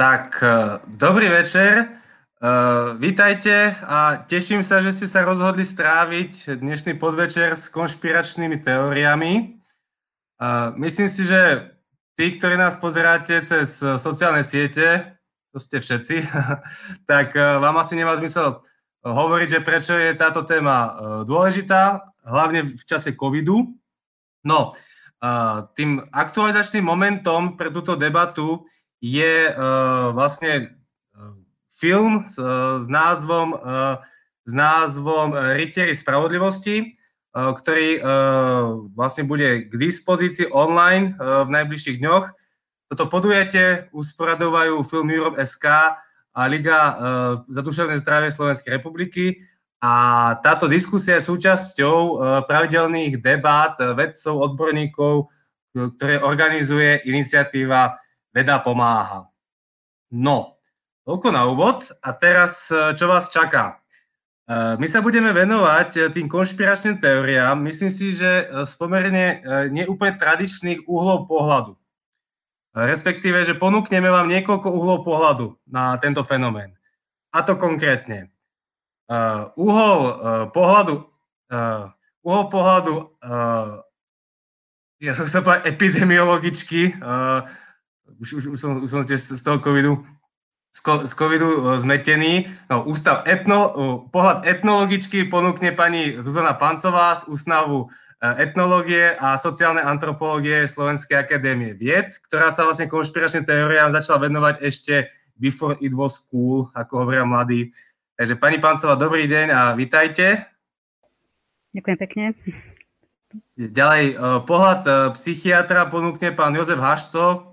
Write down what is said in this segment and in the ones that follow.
Tak, e, dobrý večer, uh, vítajte a teším sa, že ste sa rozhodli stráviť dnešný podvečer s konšpiračnými teóriami. Uh, myslím si, že tí, ktorí nás pozeráte cez sociálne siete, to ste všetci, tak uh, vám asi nemá zmysel hovoriť, že prečo je táto téma dôležitá, hlavne v čase covidu. No, tým aktualizačným momentom pre túto debatu je uh, vlastne film s, s názvom, s názvom Rytieri spravodlivosti, ktorý vlastne bude k dispozícii online v najbližších dňoch. Toto podujatie usporadovajú Film Europe SK a Liga za duševné zdravie Slovenskej republiky a táto diskusia je súčasťou pravidelných debát vedcov, odborníkov, ktoré organizuje iniciatíva Veda pomáha. No, toľko na úvod a teraz e, čo vás čaká? E, my sa budeme venovať e, tým konšpiračným teóriám, myslím si, že z pomerne neúplne tradičných uhlov pohľadu. Respektíve, že ponúkneme vám niekoľko uhlov pohľadu na tento fenomén. A to konkrétne. Uhol pohľadu, uhol pohľadu, ja som chcel povedať epidemiologicky, už, už, už, som, už som z toho covidu z covidu e, zmetený. No, ústav etno, pohľad etnologičky ponúkne pani Zuzana Pancová z Ústavu e, etnológie a sociálnej antropológie Slovenskej akadémie vied, ktorá sa vlastne konšpiračným teóriám začala venovať ešte before it was cool, ako hovoria mladí. Takže pani Pancová, dobrý deň a vitajte. Ďakujem pekne. Ďalej, e, pohľad psychiatra ponúkne pán Jozef Hašto,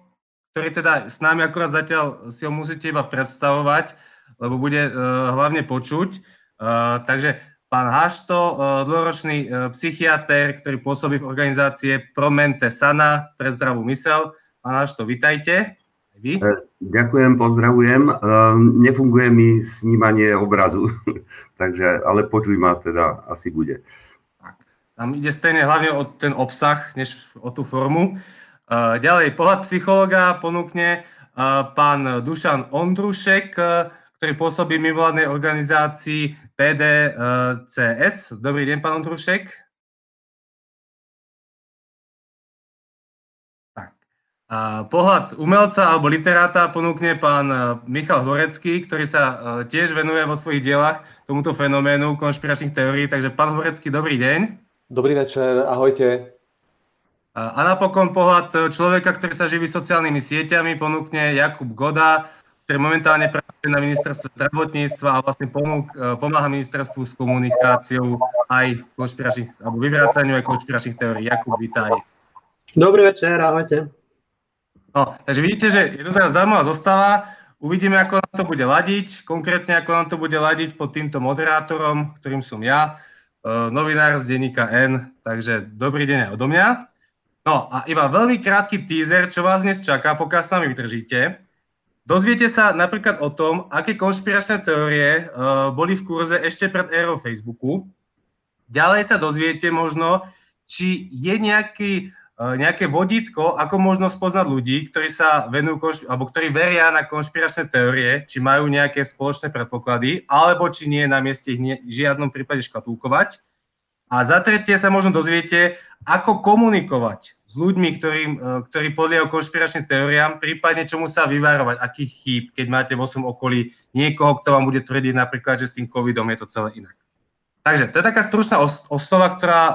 ktorý teda s nami akurát zatiaľ si ho musíte iba predstavovať, lebo bude uh, hlavne počuť. Uh, takže pán Hašto, uh, dlhoročný psychiatr, ktorý pôsobí v organizácie Promente Sana pre zdravú mysel. Pán Hašto, vitajte. Vy? Ďakujem, pozdravujem. Nefunguje mi snímanie obrazu, takže, ale počuj ma teda asi bude. Tak. Tam ide stejne hlavne o ten obsah, než o tú formu. Eh, ďalej, pohľad psychologa ponúkne eh, pán Dušan Ondrušek, eh, ktorý pôsobí v mimovládnej organizácii PDCS. Dobrý deň, pán Ondrušek. Tak. Pohľad umelca alebo literáta ponúkne pán Michal Horecký, ktorý sa tiež venuje vo svojich dielach tomuto fenoménu konšpiračných teórií. Takže pán Horecký, dobrý deň. Dobrý večer, ahojte. A napokon pohľad človeka, ktorý sa živí sociálnymi sieťami, ponúkne Jakub Goda, ktorý momentálne pracuje na ministerstve zdravotníctva a vlastne pomôk, pomáha ministerstvu s komunikáciou aj konšpiračných, alebo vyvracaniu aj konšpiračných teórií. Jakub, vítaj. Dobrý večer, ahojte. No, takže vidíte, že je to teraz zaujímavá zostava. Uvidíme, ako nám to bude ladiť. Konkrétne, ako nám to bude ladiť pod týmto moderátorom, ktorým som ja, e, novinár z denníka N. Takže dobrý deň aj odo mňa. No a iba veľmi krátky teaser, čo vás dnes čaká, pokiaľ s nami vydržíte. Dozviete sa napríklad o tom, aké konšpiračné teórie uh, boli v kurze ešte pred érou Facebooku. Ďalej sa dozviete možno, či je nejaký, uh, nejaké vodítko, ako možno spoznať ľudí, ktorí sa venujú, alebo ktorí veria na konšpiračné teórie, či majú nejaké spoločné predpoklady, alebo či nie je na mieste ich v žiadnom prípade škatulkovať. A za tretie sa možno dozviete, ako komunikovať s ľuďmi, ktorým, e, ktorí podliehajú konšpiračným teóriám, prípadne čomu sa vyvárovať, akých chýb, keď máte vo svojom okolí niekoho, kto vám bude tvrdiť napríklad, že s tým covidom je to celé inak. Takže to je taká stručná osnova, ktorá, e,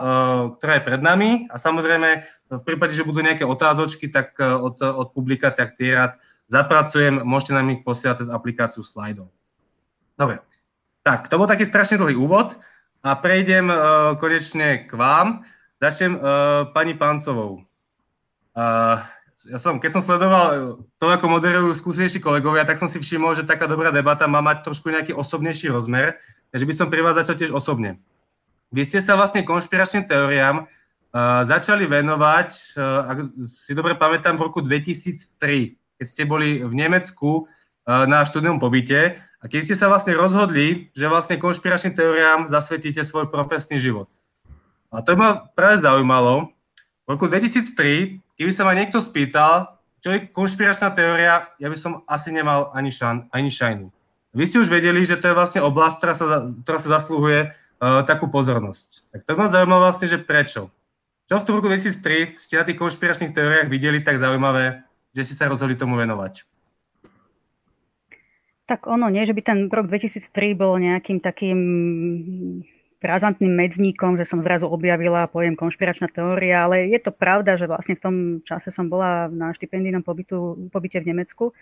ktorá je pred nami a samozrejme v prípade, že budú nejaké otázočky tak e, od, od publika, tak tie rád zapracujem, môžete nám ich posielať cez aplikáciu slajdov. Dobre, tak to bol taký strašne dlhý úvod. A prejdem uh, konečne k vám. Začnem uh, pani Pancovou. Uh, ja som, keď som sledoval to, ako moderujú skúsenejší kolegovia, tak som si všimol, že taká dobrá debata má mať trošku nejaký osobnejší rozmer, takže by som pri vás začal tiež osobne. Vy ste sa vlastne konšpiračným teóriám uh, začali venovať, uh, ak si dobre pamätám, v roku 2003, keď ste boli v Nemecku uh, na študijnom pobyte a keď ste sa vlastne rozhodli, že vlastne konšpiračným teóriám zasvetíte svoj profesný život. A to ma práve zaujímalo. V roku 2003, keby sa ma niekto spýtal, čo je konšpiračná teória, ja by som asi nemal ani, šan, ani šajnu. Vy ste už vedeli, že to je vlastne oblasť, ktorá sa, ktorá sa zaslúhuje uh, takú pozornosť. Tak to ma zaujímavé vlastne, že prečo. Čo v tom roku 2003 ste na tých konšpiračných teóriách videli tak zaujímavé, že si sa rozhodli tomu venovať? Tak ono, nie, že by ten rok 2003 bol nejakým takým razantným medzníkom, že som zrazu objavila pojem konšpiračná teória, ale je to pravda, že vlastne v tom čase som bola na štipendijnom pobytu, pobyte v Nemecku,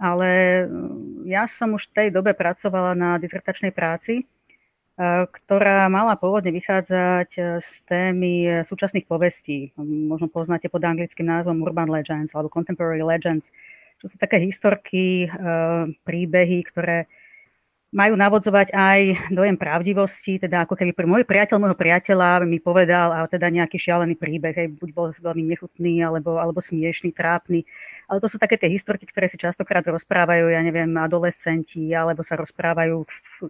ale mm, ja som už v tej dobe pracovala na dizertačnej práci, e, ktorá mala pôvodne vychádzať e, z témy e, súčasných povestí. Možno poznáte pod anglickým názvom Urban Legends alebo Contemporary Legends, čo sú také historky, príbehy, ktoré majú navodzovať aj dojem pravdivosti, teda ako keby môj priateľ môjho priateľa mi povedal a teda nejaký šialený príbeh, hej, buď bol veľmi nechutný, alebo, alebo smiešný, trápny. Ale to sú také tie historky, ktoré si častokrát rozprávajú, ja neviem, adolescenti, alebo sa rozprávajú,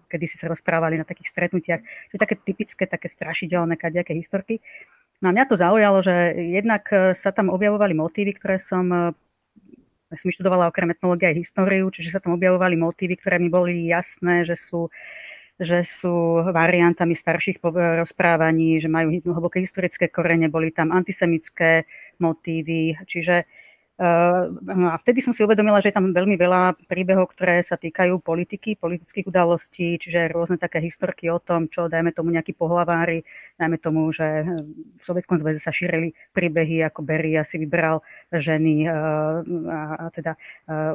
kedy si sa rozprávali na takých stretnutiach. To je také typické, také strašidelné, kadejaké historky. No a mňa to zaujalo, že jednak sa tam objavovali motívy, ktoré som ja som študovala okrem etnológie aj históriu, čiže sa tam objavovali motívy, ktoré mi boli jasné, že sú, že sú variantami starších rozprávaní, že majú hlboké historické korene, boli tam antisemické motívy, čiže a vtedy som si uvedomila, že je tam veľmi veľa príbehov, ktoré sa týkajú politiky, politických udalostí, čiže rôzne také historky o tom, čo dajme tomu nejakí pohlavári, dajme tomu, že v Sovietskom zväze sa šírili príbehy, ako Beria si vybral ženy a, a teda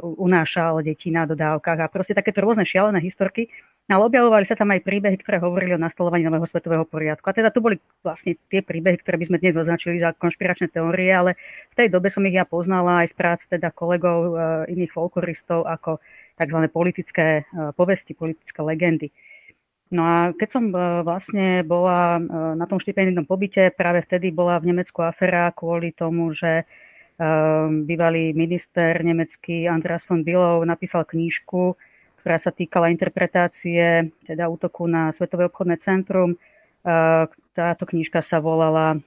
unášal deti na dodávkach a proste takéto rôzne šialené historky. Ale objavovali sa tam aj príbehy, ktoré hovorili o nastolovaní nového svetového poriadku. A teda tu boli vlastne tie príbehy, ktoré by sme dnes označili za konšpiračné teórie, ale v tej dobe som ich ja poznala aj z prác teda kolegov e, iných folkloristov ako tzv. politické e, povesti, politické legendy. No a keď som e, vlastne bola na tom štipendijnom pobyte, práve vtedy bola v Nemecku afera kvôli tomu, že bývalý minister nemecký Andreas von Billow napísal knížku, ktorá sa týkala interpretácie teda útoku na Svetové obchodné centrum. Táto knižka sa volala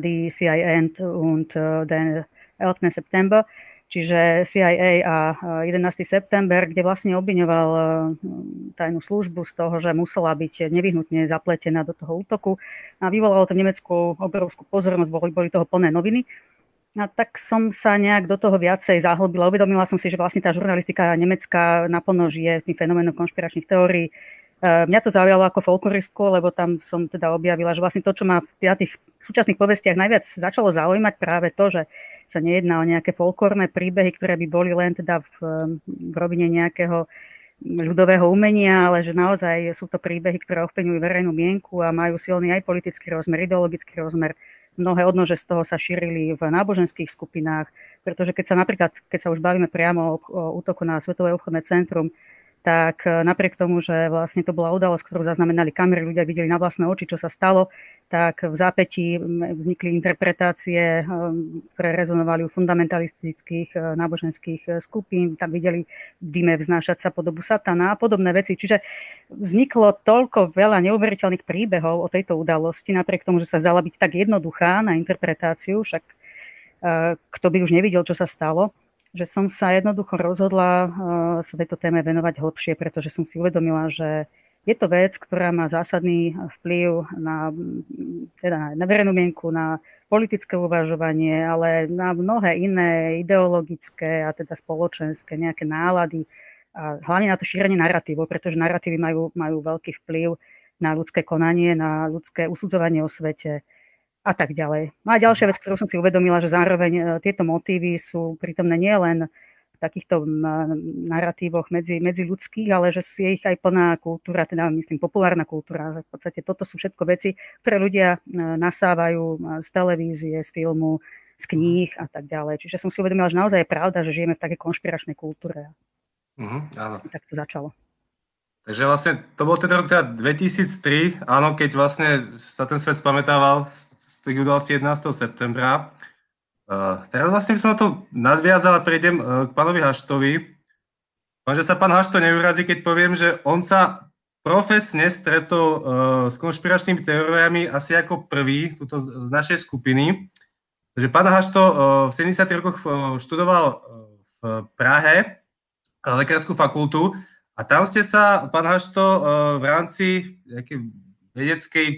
The CIA und den 11. September, čiže CIA a 11. september, kde vlastne obviňoval tajnú službu z toho, že musela byť nevyhnutne zapletená do toho útoku a vyvolalo to v Nemecku obrovskú pozornosť, boli, boli toho plné noviny. A tak som sa nejak do toho viacej zahlbila. Uvedomila som si, že vlastne tá žurnalistika nemecká naplno žije tým fenoménom konšpiračných teórií. E, mňa to zaujalo ako folkloristku, lebo tam som teda objavila, že vlastne to, čo ma v tých súčasných povestiach najviac začalo zaujímať, práve to, že sa nejedná o nejaké folklórne príbehy, ktoré by boli len teda v, v robine nejakého ľudového umenia, ale že naozaj sú to príbehy, ktoré ovplyvňujú verejnú mienku a majú silný aj politický rozmer, ideologický rozmer mnohé odnože z toho sa šírili v náboženských skupinách, pretože keď sa napríklad, keď sa už bavíme priamo o, útoku na Svetové obchodné centrum, tak e, napriek tomu, že vlastne to bola udalosť, ktorú zaznamenali kamery, ľudia videli na vlastné oči, čo sa stalo, tak v zápätí vznikli interpretácie, e, ktoré rezonovali u fundamentalistických e, náboženských skupín, tam videli dime vznášať sa podobu satana a podobné veci. Čiže vzniklo toľko veľa neuveriteľných príbehov o tejto udalosti, napriek tomu, že sa zdala byť tak jednoduchá na interpretáciu, však kto by už nevidel, čo sa stalo, že som sa jednoducho rozhodla uh, sa tejto téme venovať hlbšie, pretože som si uvedomila, že je to vec, ktorá má zásadný vplyv na, teda na verejnú mienku, na politické uvažovanie, ale na mnohé iné ideologické a teda spoločenské nejaké nálady a hlavne na to šírenie narratívov, pretože narratívy majú, majú veľký vplyv na ľudské konanie, na ľudské usudzovanie o svete, a tak ďalej. No a ďalšia vec, ktorú som si uvedomila, že zároveň e, tieto motívy sú prítomné nielen v takýchto narratívoch medzi, medzi ľudských, ale že je ich aj plná kultúra, teda myslím populárna kultúra. V podstate toto sú všetko veci, ktoré ľudia e, nasávajú e, z televízie, z filmu, z kníh a tak ďalej. Čiže som si uvedomila, že naozaj je pravda, že žijeme v takej konšpiračnej kultúre. Uh-huh, áno. Tak to začalo. Takže vlastne to bol ten rok teda 2003, áno, keď vlastne sa ten svet spamätával tých udalostí 11. septembra. Uh, teraz vlastne by som na to nadviazal a prejdem uh, k pánovi Haštovi. že sa pán Hašto neurazí, keď poviem, že on sa profesne stretol uh, s konšpiračnými teóriami asi ako prvý tuto z našej skupiny. Takže pán Hašto v 70. rokoch študoval v Prahe lekárskú fakultu a tam ste sa, pán Hašto, v rámci nejakej vedeckej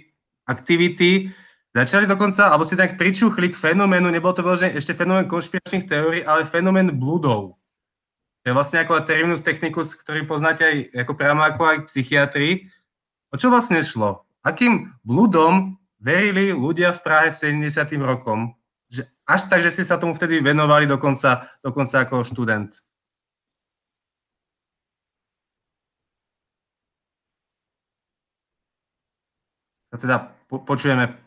aktivity začali dokonca, alebo ste tak pričuchli k fenoménu, nebol to vyložený ešte fenomén konšpiračných teórií, ale fenomén bludov. To je vlastne ako terminus technicus, ktorý poznáte aj ako priamo ako aj psychiatri. O čo vlastne šlo? Akým bludom verili ľudia v Prahe v 70. rokom? Že až tak, že ste sa tomu vtedy venovali dokonca, dokonca ako študent. Sa teda po, počujeme.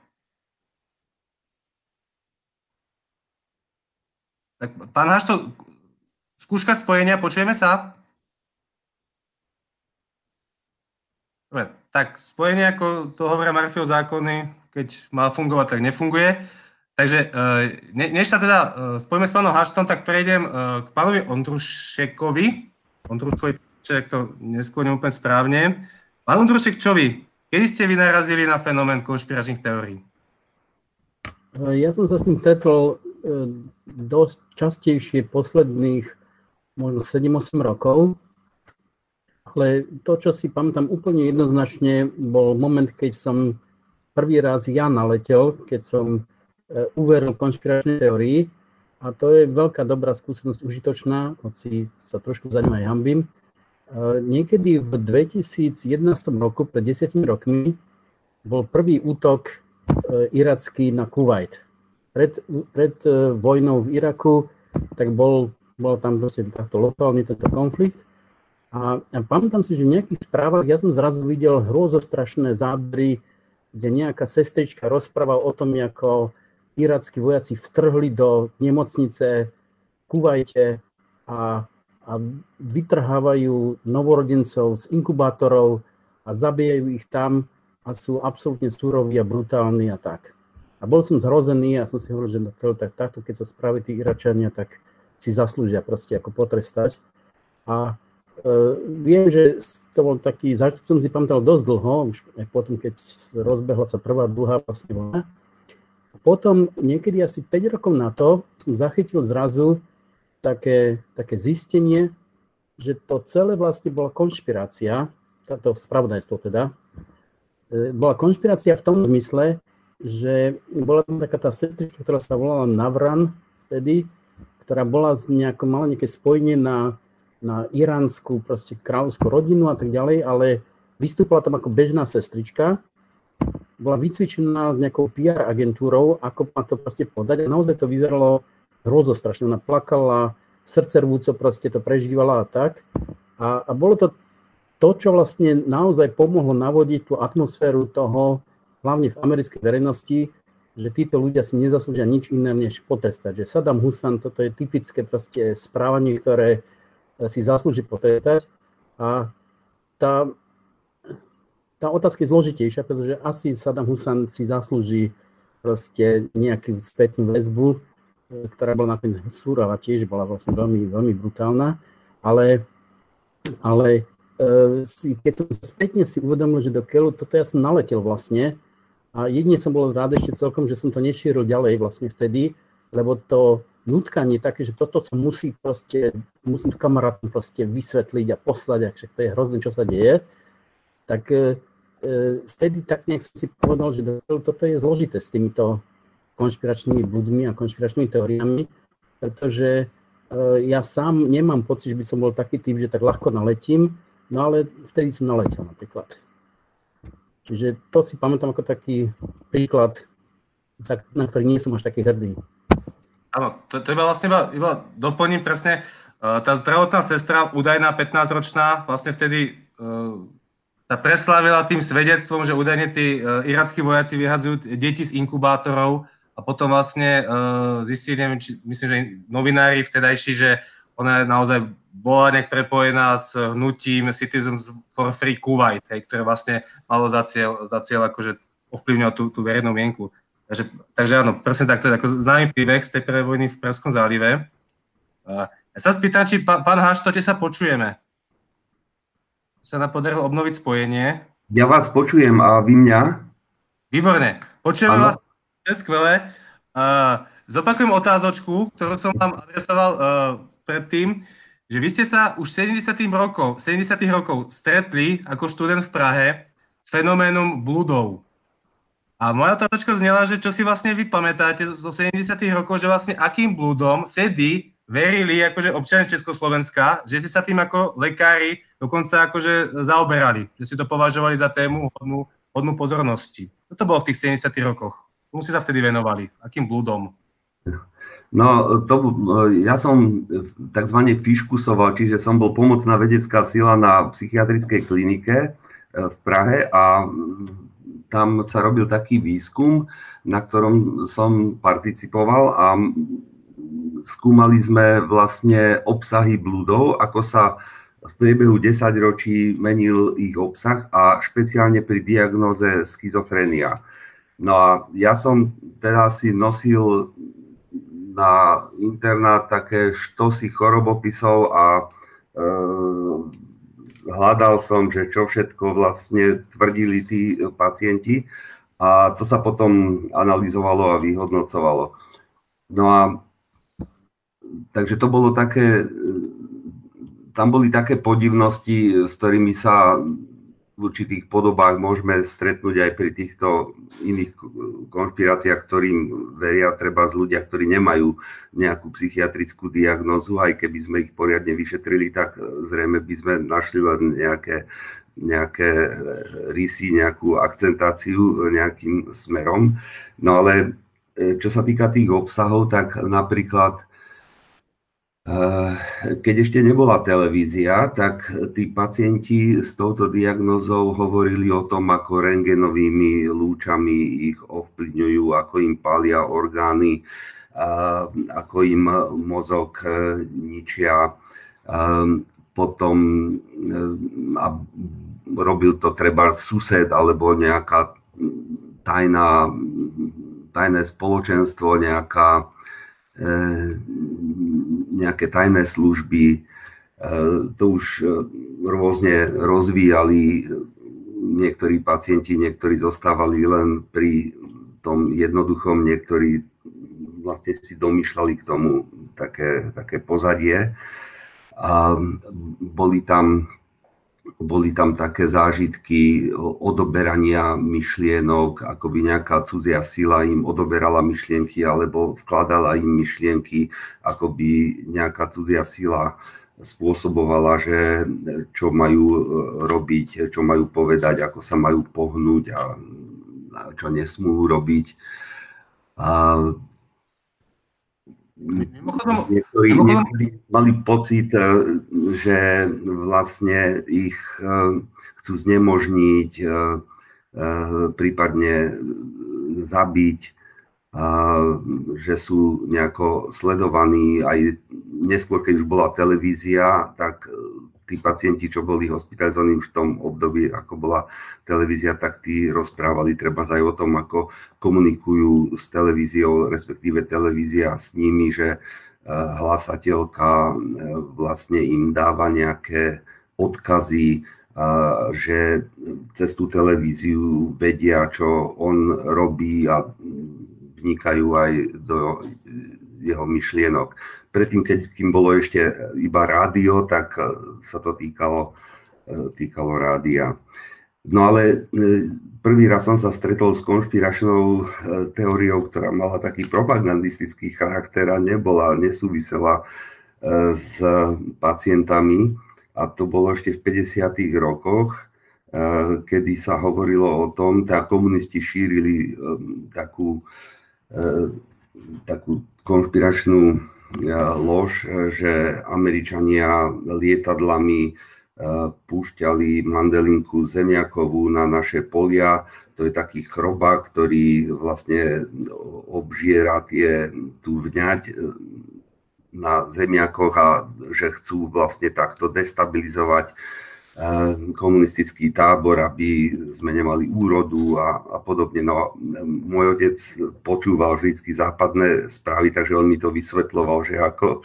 Tak, pán Hašto, skúška spojenia, počujeme sa? Dobre, tak spojenie, ako to hovoria Marfiov zákony, keď má fungovať, tak nefunguje. Takže ne, než sa teda spojíme s pánom Haštom, tak prejdem k pánovi Ondrušekovi. Ondruškovi, ak to neskloním úplne správne. Pán Ondrušek, čo vy? Kedy ste vy narazili na fenomén konšpiračných teórií? Ja som sa s tým stretol dosť častejšie posledných možno 7-8 rokov. Ale to, čo si pamätám úplne jednoznačne, bol moment, keď som prvý raz ja naletel, keď som e, uveril konšpiračnej teórii. A to je veľká dobrá skúsenosť, užitočná, hoci sa trošku za ňou aj hambím. E, niekedy v 2011 roku, pred 10 rokmi, bol prvý útok e, iracký na Kuwait. Pred, pred vojnou v Iraku tak bol bol tam proste takto lokálny tento konflikt. A, a pamätám si, že v nejakých správach ja som zrazu videl hrôzostrašné zábery, kde nejaká sestrička rozpráva o tom, ako irackí vojaci vtrhli do nemocnice Kuvajte a, a vytrhávajú novorodencov z inkubátorov a zabíjajú ich tam a sú absolútne súroví a brutálni a tak. A bol som zhrozený a som si hovoril, že no, tak, takto, keď sa spraví tí Iračania, tak si zaslúžia proste ako potrestať. A e, viem, že to bol taký, zážitok som si pamätal dosť dlho, už aj potom, keď rozbehla sa prvá dlhá vlastne vojna. Potom niekedy asi 5 rokov na to som zachytil zrazu také, také zistenie, že to celé vlastne bola konšpirácia, táto spravodajstvo teda, e, bola konšpirácia v tom zmysle, že bola tam taká tá sestrička, ktorá sa volala Navran vtedy, ktorá bola z nejako, mala nejaké spojenie na, na iránsku proste kráľovskú rodinu a tak ďalej, ale vystúpala tam ako bežná sestrička, bola vycvičená nejakou PR agentúrou, ako ma to proste podať a naozaj to vyzeralo hrozostrašne. Ona plakala, srdce rvúco proste to prežívala a tak. A, a bolo to to, čo vlastne naozaj pomohlo navodiť tú atmosféru toho, hlavne v americkej verejnosti, že títo ľudia si nezaslúžia nič iné, než potrestať. Že Saddam Hussein, toto je typické proste správanie, ktoré eh, si zaslúži potrestať. A tá, tá otázka je zložitejšia, pretože asi Saddam Hussein si zaslúži proste nejakú spätnú väzbu, eh, ktorá bola nakoniec súrová, tiež bola vlastne veľmi, veľmi brutálna, ale, ale eh, si, keď som spätne si uvedomil, že do keľu, toto ja som naletel vlastne, a jedine som bol rád ešte celkom, že som to nešíril ďalej vlastne vtedy, lebo to nutkanie také, že toto sa musí proste, musím kamarátom proste vysvetliť a poslať, ak to je hrozné, čo sa deje, tak e, e, vtedy tak nejak som si povedal, že toto je zložité s týmito konšpiračnými bludmi a konšpiračnými teóriami, pretože e, ja sám nemám pocit, že by som bol taký typ, že tak ľahko naletím, no ale vtedy som naletel napríklad. Čiže to si pamätám ako taký príklad, na ktorý nie som až taký hrdý. Áno, to, to iba vlastne iba, iba doplním presne, uh, tá zdravotná sestra, údajná 15-ročná, vlastne vtedy uh, sa preslávila tým svedectvom, že údajne tí uh, irackí vojaci vyhadzujú deti z inkubátorov a potom vlastne zistili, neviem, či, myslím, že novinári vtedajší, že ona naozaj bola nejak prepojená s hnutím Citizens for Free Kuwait, hej, ktoré vlastne malo za cieľ, za cieľ akože ovplyvňovať tú, tú verejnú mienku. Takže, takže áno, presne takto je ako známy príbeh z tej prvej vojny v Perskom zálive. Ja sa spýtam, či pán, pán Hašto, či sa počujeme. Sa nám podarilo obnoviť spojenie. Ja vás počujem a vy mňa? Výborne. Počujeme ano. vás, to je skvelé. Uh, zopakujem otázočku, ktorú som vám adresoval uh, predtým, že vy ste sa už v 70. rokov, 70. rokov stretli ako študent v Prahe s fenoménom bludov. A moja otázočka znela, že čo si vlastne vy pamätáte zo 70. rokov, že vlastne akým blúdom vtedy verili akože občania Československa, že si sa tým ako lekári dokonca akože zaoberali, že si to považovali za tému hodnú, hodnú pozornosti. Toto bolo v tých 70. rokoch. Komu si sa vtedy venovali? Akým blúdom? No, to, ja som tzv. fiškusoval, čiže som bol pomocná vedecká sila na psychiatrickej klinike eh, v Prahe a tam sa robil taký výskum, na ktorom som participoval a skúmali sme vlastne obsahy blúdov, ako sa v priebehu 10 ročí menil ich obsah a špeciálne pri diagnoze schizofrenia. No a ja som teda si nosil na internát také štosy chorobopisov a e, hľadal som, že čo všetko vlastne tvrdili tí pacienti a to sa potom analyzovalo a vyhodnocovalo. No a takže to bolo také, tam boli také podivnosti, s ktorými sa v určitých podobách môžeme stretnúť aj pri týchto iných konšpiráciách, ktorým veria treba z ľudia, ktorí nemajú nejakú psychiatrickú diagnózu, aj keby sme ich poriadne vyšetrili, tak zrejme by sme našli len nejaké, nejaké rysy, nejakú akcentáciu nejakým smerom. No ale e, čo sa týka tých obsahov, tak napríklad keď ešte nebola televízia, tak tí pacienti s touto diagnozou hovorili o tom, ako rengenovými lúčami ich ovplyvňujú, ako im palia orgány, ako im mozog eh, ničia. Potom eh, a robil to treba sused alebo nejaká tajná, tajné spoločenstvo, nejaká nejaké tajné služby, e, to už e, rôzne rozvíjali. Niektorí pacienti, niektorí zostávali len pri tom jednoduchom, niektorí vlastne si domýšľali k tomu také, také pozadie. A boli tam, boli tam také zážitky odoberania myšlienok, ako by nejaká cudzia sila im odoberala myšlienky alebo vkladala im myšlienky, ako by nejaká cudzia sila spôsobovala, že čo majú e, robiť, čo majú povedať, ako sa majú pohnúť a čo nesmú robiť. A Mimochodom, niektorí, niektorí mali pocit, e, že vlastne ich e, chcú znemožniť, prípadne zabiť že sú nejako sledovaní. Aj neskôr, keď už bola televízia, tak e, tí pacienti, čo boli hospitalizovaní už v tom období, ako bola televízia, tak tí rozprávali treba aj o tom, ako komunikujú s televíziou, respektíve televízia s nimi, že e, hlasateľka e, vlastne im dáva nejaké odkazy, že cez tú televíziu vedia, čo on robí a vnikajú aj do jeho myšlienok. Predtým, keď kým bolo ešte iba rádio, tak e, sa to týkalo, e, týkalo rádia. No ale e, prvý raz som sa stretol s konšpiračnou teóriou, ktorá mala taký propagandistický charakter a nebola, nesúvisela s pacientami. A to bolo ešte v 50. rokoch, kedy sa hovorilo o tom, tá komunisti šírili takú takú konšpiračnú e, lož, že Američania lietadlami e, púšťali mandelinku zemiakovú na naše polia. To je taký chrobák, ktorý vlastne obžiera tie, tú vňať na zemiakoch a že chcú vlastne takto destabilizovať komunistický tábor, aby sme nemali úrodu a, a podobne. No, môj otec počúval vždy západné správy, takže on mi to vysvetloval, že, ako,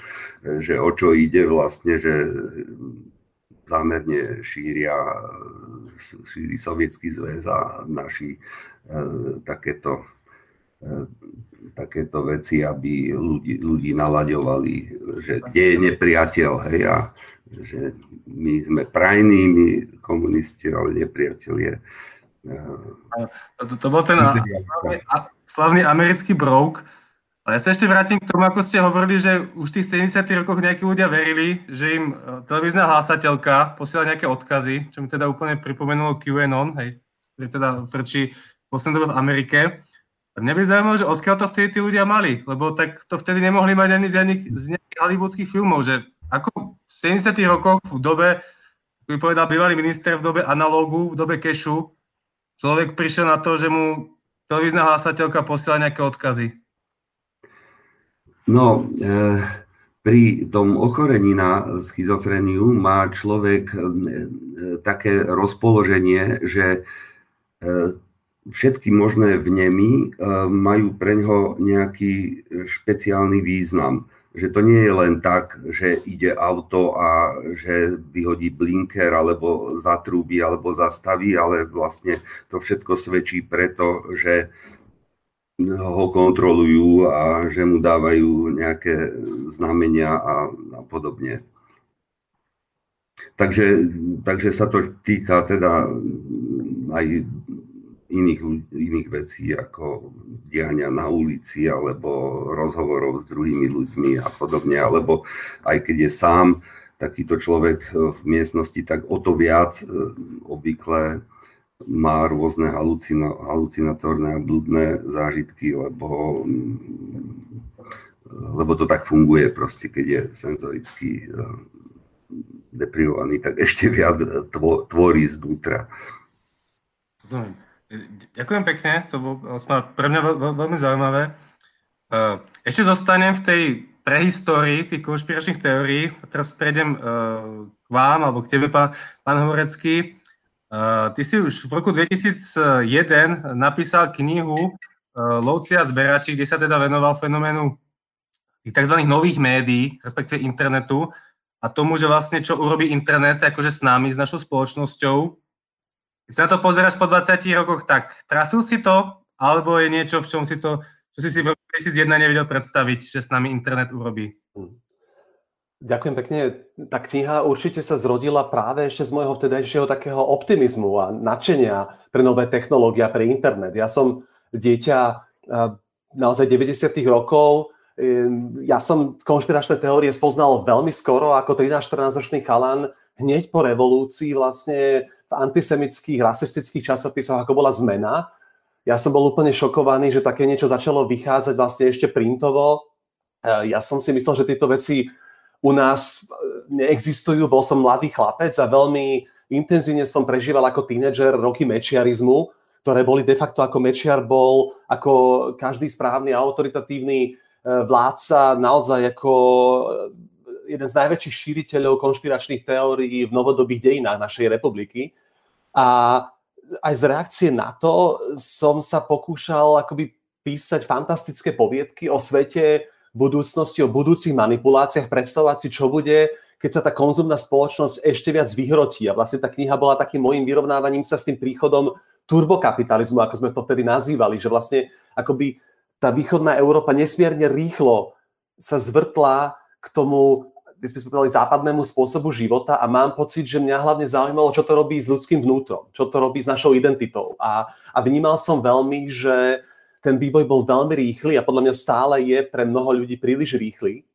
že o čo ide vlastne, že zámerne šíria, šíri sovietský zväz a naši takéto takéto veci, aby ľudí, ľudí nalaďovali, že kde je nepriateľ, hej, a že my sme prajní, my komunisti, ale nepriateľ je. To, to bol ten slavný, slavný americký brouk, ale ja sa ešte vrátim k tomu, ako ste hovorili, že už v tých 70 rokoch nejakí ľudia verili, že im e, televízna hlásateľka posiela nejaké odkazy, čo mi teda úplne pripomenulo QAnon, hej, ktorý teda frčí poslednú v Amerike. A mňa by zaujímalo, že odkiaľ to vtedy tí ľudia mali, lebo tak to vtedy nemohli mať ani z, nejakých, z nejakých hollywoodských filmov, že ako v 70 rokoch v dobe, ako povedal bývalý minister, v dobe analógu, v dobe kešu, človek prišiel na to, že mu televízna hlásateľka posiela nejaké odkazy. No, e, pri tom ochorení na schizofreniu má človek e, také rozpoloženie, že e, všetky možné vnemy majú pre ňoho nejaký špeciálny význam. Že to nie je len tak, že ide auto a že vyhodí blinker alebo zatrúbi alebo zastaví, ale vlastne to všetko svedčí preto, že ho kontrolujú a že mu dávajú nejaké znamenia a, a podobne. Takže, takže sa to týka teda aj iných, iných vecí ako diania na ulici alebo rozhovorov s druhými ľuďmi a podobne, alebo aj keď je sám takýto človek v miestnosti, tak o to viac e, obvykle má rôzne halucino, halucinatórne a blúdne zážitky, lebo, lebo to tak funguje proste, keď je senzoricky eh, deprivovaný, tak ešte viac tvorí znútra. Rozumiem. Ďakujem pekne, to bolo pre mňa veľmi zaujímavé. Eh, ešte zostanem v tej prehistórii tých konšpiračných teórií. Teraz prejdem eh, k vám, alebo k tebe, pán, pán Horecký. Uh, ty si už v roku 2001 napísal knihu uh, Lovci a zberači, kde sa teda venoval fenoménu tých tzv. nových médií, respektíve internetu a tomu, že vlastne čo urobí internet akože s nami, s našou spoločnosťou. Keď sa to pozeráš po 20 rokoch, tak trafil si to, alebo je niečo, v čom si to, čo si si v roku 2001 nevedel predstaviť, že s nami internet urobí? Hmm. Ďakujem pekne. Tá kniha určite sa zrodila práve ešte z môjho vtedajšieho takého optimizmu a nadšenia pre nové technológie a pre internet. Ja som dieťa naozaj 90. rokov. Ja som konšpiračné teórie spoznal veľmi skoro ako 13-14 ročný chalan hneď po revolúcii vlastne v antisemických, rasistických časopisoch, ako bola Zmena. Ja som bol úplne šokovaný, že také niečo začalo vychádzať vlastne ešte printovo. Ja som si myslel, že tieto veci u nás e, neexistujú. Bol som mladý chlapec a veľmi intenzívne som prežíval ako tínedžer roky mečiarizmu, ktoré boli de facto ako Mečiar bol, ako každý správny autoritatívny e, vládca, naozaj ako e, jeden z najväčších šíriteľov konšpiračných teórií v novodobých dejinách našej republiky. A aj z reakcie na to som sa pokúšal akoby písať fantastické poviedky o svete, budúcnosti, o budúcich manipuláciách, predstavovať si, čo bude, keď sa tá konzumná spoločnosť ešte viac vyhrotí. A vlastne tá kniha bola takým môjim vyrovnávaním sa s tým príchodom turbokapitalizmu, ako sme to vtedy nazývali, že vlastne akoby tá východná Európa nesmierne rýchlo sa zvrtla k tomu, by sme povedali, západnému spôsobu života a mám pocit, že mňa hlavne zaujímalo, čo to robí s ľudským vnútrom, čo to robí s našou identitou. A, a vnímal som veľmi, že ten vývoj bol veľmi rýchly a podľa mňa stále je pre mnoho ľudí príliš rýchly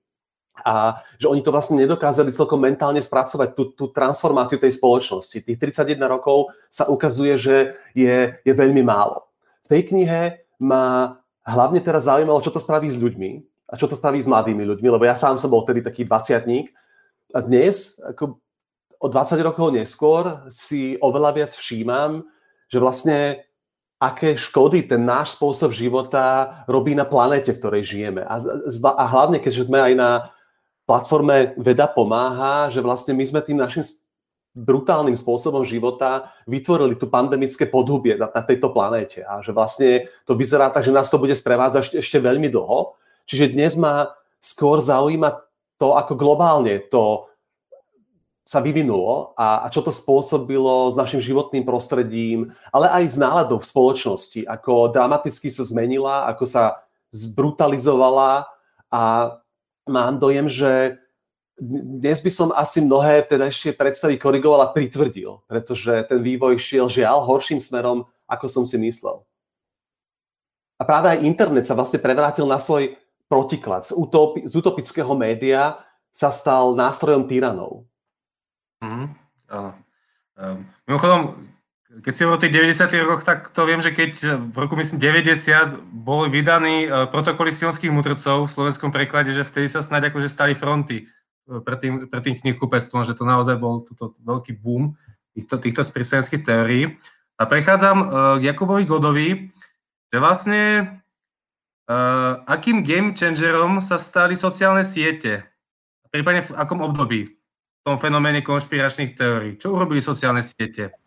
a že oni to vlastne nedokázali celkom mentálne spracovať tú, tú transformáciu tej spoločnosti. Tých 31 rokov sa ukazuje, že je, je veľmi málo. V tej knihe ma hlavne teraz zaujímalo, čo to spraví s ľuďmi a čo to spraví s mladými ľuďmi, lebo ja sám som bol vtedy taký 20 a dnes, ako o 20 rokov neskôr, si oveľa viac všímam, že vlastne aké škody ten náš spôsob života robí na planéte, v ktorej žijeme. A, a hlavne, keďže sme aj na platforme Veda pomáha, že vlastne my sme tým našim brutálnym spôsobom života vytvorili tu pandemické podhubie na, na tejto planéte a že vlastne to vyzerá tak, že nás to bude sprevádzať ešte, ešte veľmi dlho. Čiže dnes ma skôr zaujíma to, ako globálne to sa vyvinulo a, a čo to spôsobilo s našim životným prostredím, ale aj s náladou v spoločnosti, ako dramaticky sa zmenila, ako sa zbrutalizovala a mám dojem, že dnes by som asi mnohé vtedajšie predstavy korigoval a pritvrdil, pretože ten vývoj šiel žiaľ horším smerom, ako som si myslel. A práve aj internet sa vlastne prevrátil na svoj protiklad. Z, utopi- z utopického média sa stal nástrojom tyranov. Mm, áno. Um, mimochodom, keď si o tých 90. rokoch, tak to viem, že keď v roku myslím 90 boli vydaní uh, protokoly sionských mudrcov v slovenskom preklade, že vtedy sa snáď akože stali fronty pred tým, pred tým knihkupectvom, že to naozaj bol toto veľký boom týchto, týchto sprisenských teórií. A prechádzam uh, k Jakubovi Godovi, že vlastne uh, akým game changerom sa stali sociálne siete? Prípadne v akom období? V tom fenoméne konšpiračných teórií. Čo urobili sociálne siete,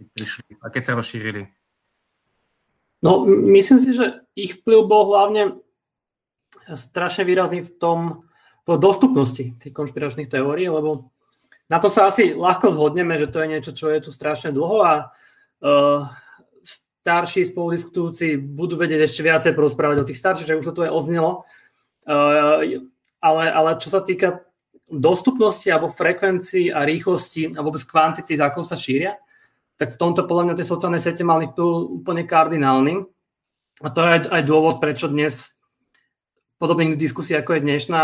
keď prišli a keď sa rozšírili? No, myslím si, že ich vplyv bol hlavne strašne výrazný v tom, v dostupnosti tých konšpiračných teórií, lebo na to sa asi ľahko zhodneme, že to je niečo, čo je tu strašne dlho a uh, starší spoludiskutujúci budú vedieť ešte viacej porozprávať o tých starších, že už to tu aj odznelo. Uh, ale, ale čo sa týka dostupnosti alebo frekvencii a rýchlosti a vôbec kvantity, za sa šíria, tak v tomto podľa mňa tie sociálne siete mali vplyv úplne kardinálny. A to je aj, aj dôvod, prečo dnes podobných diskusí, ako je dnešná,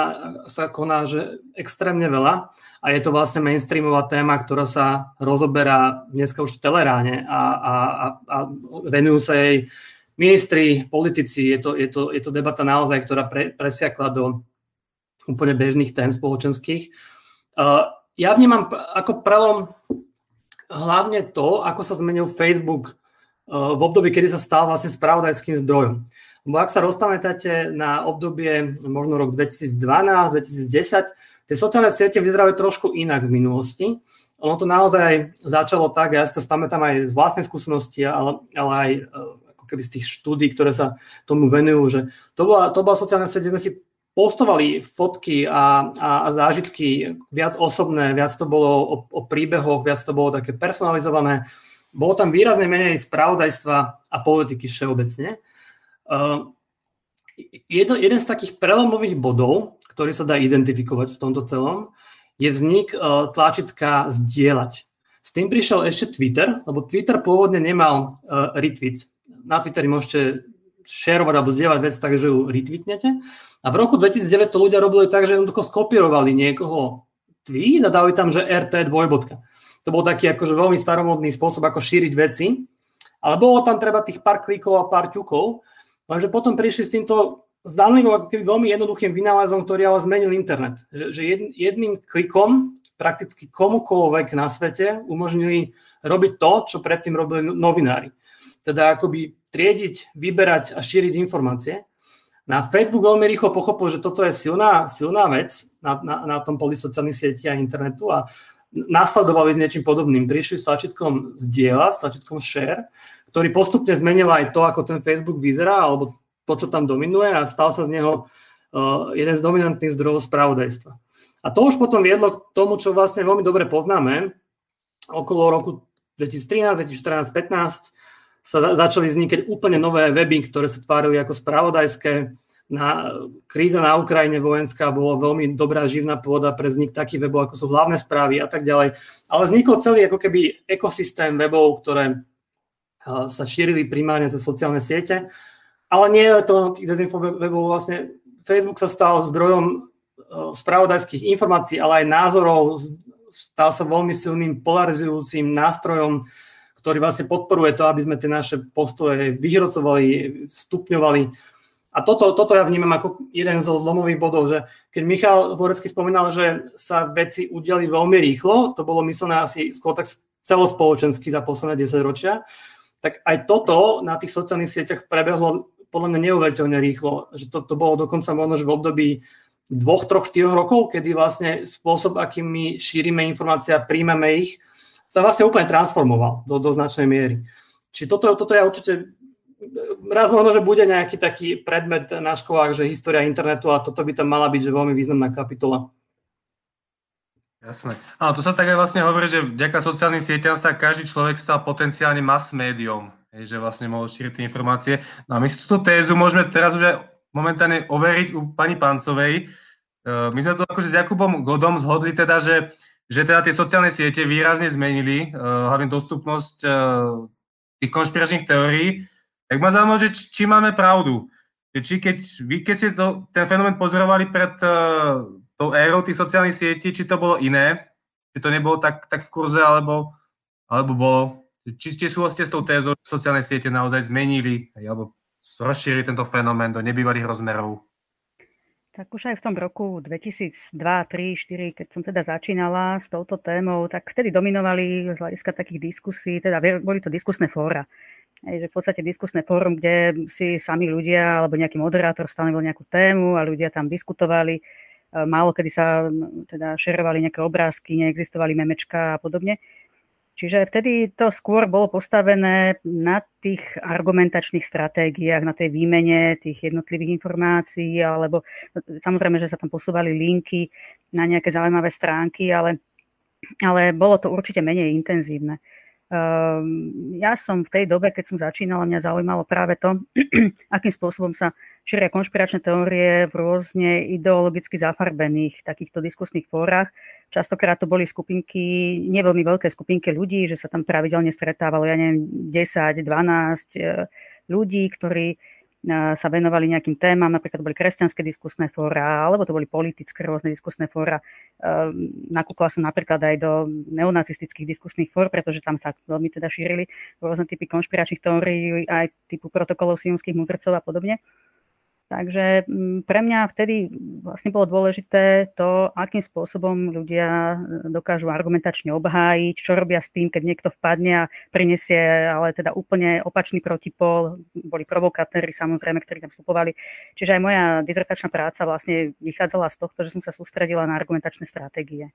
sa koná že extrémne veľa a je to vlastne mainstreamová téma, ktorá sa rozoberá dneska už v teleráne a, a, a, venujú sa jej ministri, politici. Je to, je to, je to debata naozaj, ktorá pre, presiakla do úplne bežných tém spoločenských. Ja vnímam ako prelom hlavne to, ako sa zmenil Facebook v období, kedy sa stal vlastne spravodajským zdrojom. Lebo ak sa rozpamätáte na obdobie možno rok 2012, 2010, tie sociálne siete vyzerajú trošku inak v minulosti. Ono to naozaj začalo tak, ja si to spamätám aj z vlastnej skúsenosti, ale, ale aj e, ako keby z tých štúdí, ktoré sa tomu venujú, že to bola, to bola sociálna sieť, sme si postovali fotky a, a, a zážitky viac osobné, viac to bolo o, o príbehoch, viac to bolo také personalizované. Bolo tam výrazne menej spravodajstva a politiky všeobecne. Uh, jedno, jeden z takých prelomových bodov, ktorý sa dá identifikovať v tomto celom, je vznik uh, tlačítka zdieľať. S tým prišiel ešte Twitter, lebo Twitter pôvodne nemal uh, retweet. Na Twitteri môžete šerovať alebo zdieľať vec tak, že ju retweetnete. A v roku 2009 to ľudia robili tak, že jednoducho skopírovali niekoho tweet a dali tam, že RT dvojbodka. To bol taký akože veľmi staromodný spôsob, ako šíriť veci. Ale bolo tam treba tých pár klikov a pár ťukov. Lenže potom prišli s týmto zdanlivo ako keby veľmi jednoduchým vynálezom, ktorý ale zmenil internet. Že, že jedným klikom prakticky komukoľvek na svete umožnili robiť to, čo predtým robili novinári. Teda akoby triediť, vyberať a šíriť informácie. Na Facebook veľmi rýchlo pochopil, že toto je silná, silná vec na, na, na tom poli sociálnych sietí a internetu a nasledovali s niečím podobným. Prišli s tlačítkom zdieľa, s tlačítkom share ktorý postupne zmenil aj to, ako ten Facebook vyzerá, alebo to, čo tam dominuje a stal sa z neho uh, jeden z dominantných zdrojov spravodajstva. A to už potom viedlo k tomu, čo vlastne veľmi dobre poznáme. Okolo roku 2013, 2014, 2015 sa začali vznikať úplne nové weby, ktoré sa tvárili ako spravodajské. Na, kríza na Ukrajine vojenská bolo veľmi dobrá živná pôda pre vznik takých webov, ako sú hlavné správy a tak ďalej. Ale vznikol celý ako keby ekosystém webov, ktoré sa šírili primárne cez sociálne siete. Ale nie je to dezinfowebov, vlastne Facebook sa stal zdrojom e, spravodajských informácií, ale aj názorov, stal sa veľmi silným polarizujúcim nástrojom, ktorý vlastne podporuje to, aby sme tie naše postoje vyhrocovali, stupňovali. A toto, toto ja vnímam ako jeden zo zlomových bodov, že keď Michal Horecký spomínal, že sa veci udiali veľmi rýchlo, to bolo myslené asi skôr tak celospoločensky za posledné 10 ročia, tak aj toto na tých sociálnych sieťach prebehlo podľa mňa neuveriteľne rýchlo. Že to, to bolo dokonca možno, v období dvoch, troch, štyroch rokov, kedy vlastne spôsob, akým my šírime informácie a príjmeme ich, sa vlastne úplne transformoval do, do značnej miery. Čiže toto, toto ja určite raz možno, že bude nejaký taký predmet na školách, že história internetu a toto by tam mala byť že veľmi významná kapitola. Jasné. Áno, to sa tak aj vlastne hovorí, že vďaka sociálnym sieťam sa každý človek stal potenciálne mass médium, že vlastne mohol šíriť tie informácie. No a my si túto tézu môžeme teraz už aj momentálne overiť u pani Pancovej. E, my sme to akože s Jakubom Godom zhodli teda, že, že teda tie sociálne siete výrazne zmenili, e, hlavne dostupnosť e, tých konšpiračných teórií. Tak ma zaujímavé, že či máme pravdu. Či keď vy, keď ste to, ten fenomén pozorovali pred tou érou tých sociálnych sietí, či to bolo iné, či to nebolo tak, tak v kurze, alebo, alebo bolo. Či ste súhlasíte s tou tézou, že sociálne siete naozaj zmenili, alebo rozšírili tento fenomén do nebývalých rozmerov? Tak už aj v tom roku 2002, 3, 4, keď som teda začínala s touto témou, tak vtedy dominovali z hľadiska takých diskusí, teda boli to diskusné fóra. Je, že v podstate diskusné fórum, kde si sami ľudia alebo nejaký moderátor stanovil nejakú tému a ľudia tam diskutovali málo kedy sa teda šerovali nejaké obrázky, neexistovali memečka a podobne. Čiže vtedy to skôr bolo postavené na tých argumentačných stratégiách, na tej výmene tých jednotlivých informácií, alebo samozrejme, že sa tam posúvali linky na nejaké zaujímavé stránky, ale, ale bolo to určite menej intenzívne. Ehm, ja som v tej dobe, keď som začínala, mňa zaujímalo práve to, akým spôsobom sa šíria konšpiračné teórie v rôzne ideologicky zafarbených takýchto diskusných fórach. Častokrát to boli skupinky, nie veľmi veľké skupinky ľudí, že sa tam pravidelne stretávalo, ja neviem, 10, 12 e, ľudí, ktorí sa venovali nejakým témam, napríklad to boli kresťanské diskusné fóra, alebo to boli politické rôzne diskusné fóra. Ehm, nakúkla som napríklad aj do neonacistických diskusných fór, pretože tam sa veľmi teda šírili rôzne typy konšpiračných teórií, aj typu protokolov sionských mudrcov a podobne. Takže mm, pre mňa vtedy vlastne bolo dôležité to, akým spôsobom ľudia e, dokážu argumentačne obhájiť, čo robia s tým, keď niekto vpadne a prinesie ale teda úplne opačný protipol. Boli provokatéri samozrejme, ktorí tam vstupovali. Čiže aj moja dizertačná práca vlastne vychádzala z tohto, že som sa sústredila na argumentačné stratégie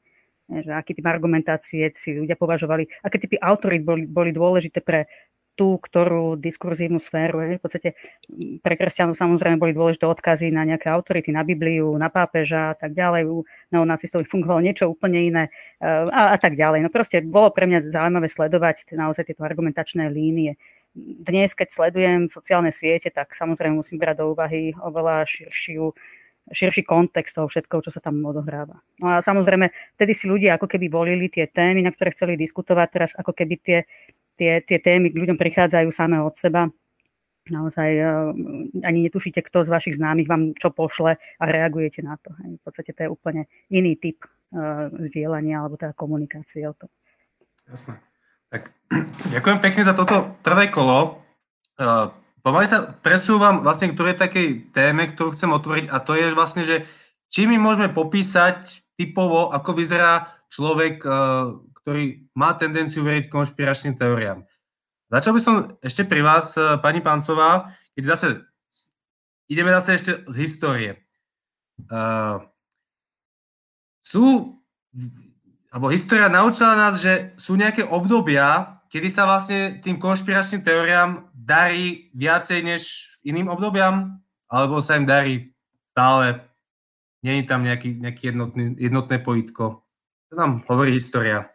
že aký typ argumentácie si ľudia považovali, aké typy autorít boli, boli dôležité pre tú, ktorú diskurzívnu sféru. V podstate pre kresťanov samozrejme boli dôležité odkazy na nejaké autority, na Bibliu, na pápeža a tak ďalej. U neonacistov fungovalo niečo úplne iné eh, a, a tak ďalej. No proste bolo pre mňa zaujímavé sledovať naozaj tieto argumentačné línie. Dnes, keď sledujem sociálne siete, tak samozrejme musím brať do úvahy oveľa širšiu širší kontext toho všetkého, čo sa tam odohráva. No a samozrejme, vtedy si ľudia ako keby volili tie témy, na ktoré chceli diskutovať, teraz ako keby tie tie, tie témy k ľuďom prichádzajú samé od seba. Naozaj uh, ani netušíte, kto z vašich známych vám čo pošle a reagujete na to. V podstate to je úplne iný typ uh, zdieľania alebo teda komunikácie o to. Jasné. Tak ďakujem pekne za toto prvé kolo. Uh, pomaly sa presúvam vlastne k ktorej takej téme, ktorú chcem otvoriť a to je vlastne, že či my môžeme popísať typovo, ako vyzerá človek, ktorý má tendenciu veriť konšpiračným teóriám. Začal by som ešte pri vás, e, pani Pancová, keď zase ideme zase ešte z histórie. Uh, sú, alebo história naučila nás, že sú nejaké obdobia, kedy sa vlastne tým konšpiračným teóriám darí viacej než iným obdobiam, alebo sa im darí stále, je tam jednotný, jednotné pojitko. To nám hovorí história.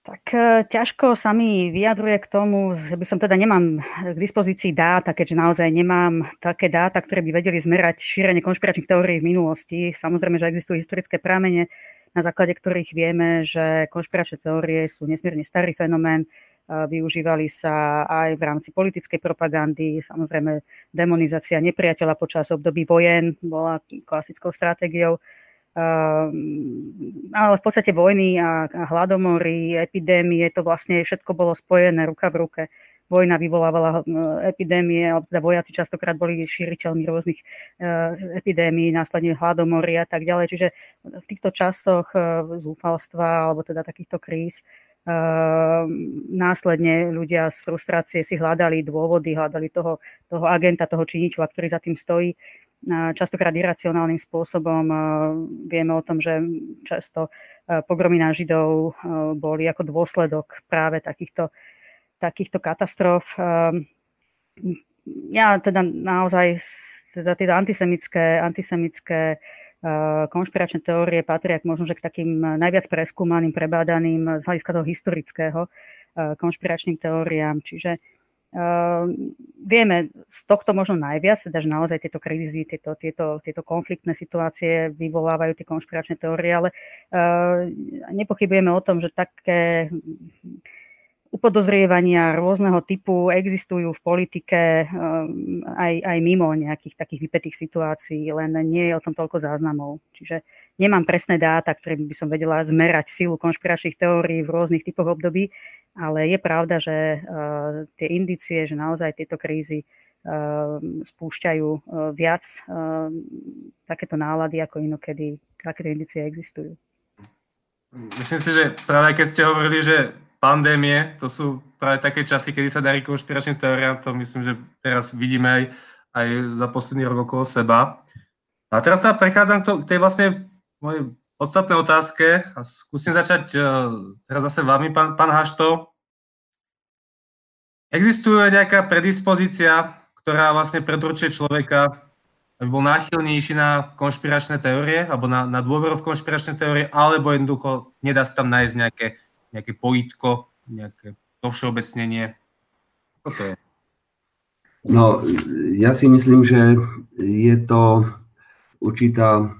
Tak e, ťažko sa mi vyjadruje k tomu, že by som teda nemám k dispozícii dáta, keďže naozaj nemám také dáta, ktoré by vedeli zmerať šírenie konšpiračných teórií v minulosti. Samozrejme, že existujú historické prámene, na základe ktorých vieme, že konšpiračné teórie sú nesmierne starý fenomén, e, využívali sa aj v rámci politickej propagandy. Samozrejme, demonizácia nepriateľa počas období vojen bola klasickou stratégiou ale v podstate vojny a, a hladomory, epidémie, to vlastne všetko bolo spojené ruka v ruke. Vojna vyvolávala hm, epidémie, alebo teda vojaci častokrát boli šíriteľmi rôznych uh, epidémií, následne hladomory a tak ďalej. Čiže v týchto časoch uh, zúfalstva alebo teda takýchto kríz Uh, následne ľudia z frustrácie si hľadali dôvody, hľadali toho, toho agenta, toho činičova, ktorý za tým stojí častokrát iracionálnym spôsobom. Vieme o tom, že často pogromy na Židov boli ako dôsledok práve takýchto, takýchto katastrof. Ja teda naozaj teda tieto antisemické, antisemické konšpiračné teórie patria možno že k takým najviac preskúmaným, prebádaným z hľadiska toho historického konšpiračným teóriám. Čiže vieme z tohto možno najviac, teda, že naozaj tieto krízy, tieto, tieto, tieto konfliktné situácie vyvolávajú tie konšpiračné teórie, ale uh, nepochybujeme o tom, že také upodozrievania rôzneho typu existujú v politike um, aj, aj mimo nejakých takých vypetých situácií, len nie je o tom toľko záznamov. Čiže nemám presné dáta, ktoré by som vedela zmerať silu konšpiračných teórií v rôznych typoch období, ale je pravda, že uh, tie indície, že naozaj tieto krízy uh, spúšťajú uh, viac takéto nálady ako inokedy, takéto indície existujú. Myslím si, že práve keď ste hovorili, že pandémie, to sú práve také časy, kedy sa darí konšpiračným teóriám, to myslím, že teraz vidíme aj, aj za posledný rok okolo seba. A teraz teda prechádzam k tej vlastne mojej podstatnej otázke a skúsim začať uh, teraz zase vami, pán, pán Hašto. Existuje nejaká predispozícia, ktorá vlastne predurčuje človeka, aby bol náchylnejší na konšpiračné teórie, alebo na, na dôveru v konšpiračné teórie, alebo jednoducho nedá sa tam nájsť nejaké nejaké pojitko, nejaké zovšeobecnenie? Toto je. No, ja si myslím, že je to určitá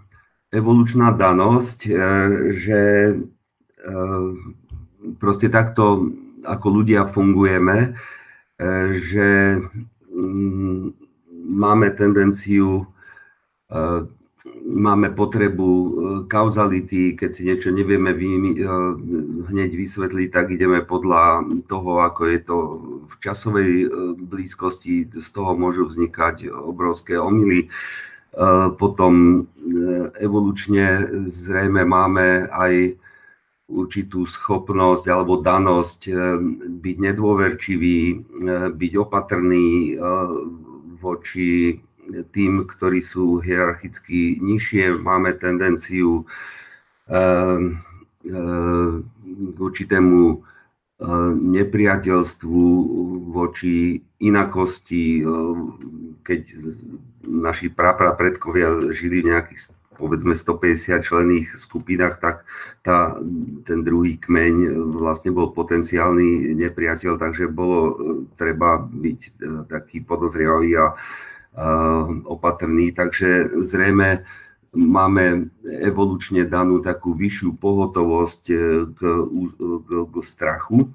evolučná danosť, e, že e, proste takto ako ľudia fungujeme, e, že mm, máme tendenciu máme potrebu kauzality, keď si niečo nevieme hneď vysvetliť, tak ideme podľa toho, ako je to v časovej blízkosti, z toho môžu vznikať obrovské omily. Potom evolučne zrejme máme aj určitú schopnosť alebo danosť byť nedôverčivý, byť opatrný voči tým, ktorí sú hierarchicky nižšie, máme tendenciu k určitému nepriateľstvu voči inakosti, keď naši predkovia žili v nejakých povedzme 150 členných skupinách, tak tá, ten druhý kmeň vlastne bol potenciálny nepriateľ, takže bolo treba byť taký podozrievavý a opatrní, takže zrejme máme evolučne danú takú vyššiu pohotovosť e, k, k, k strachu.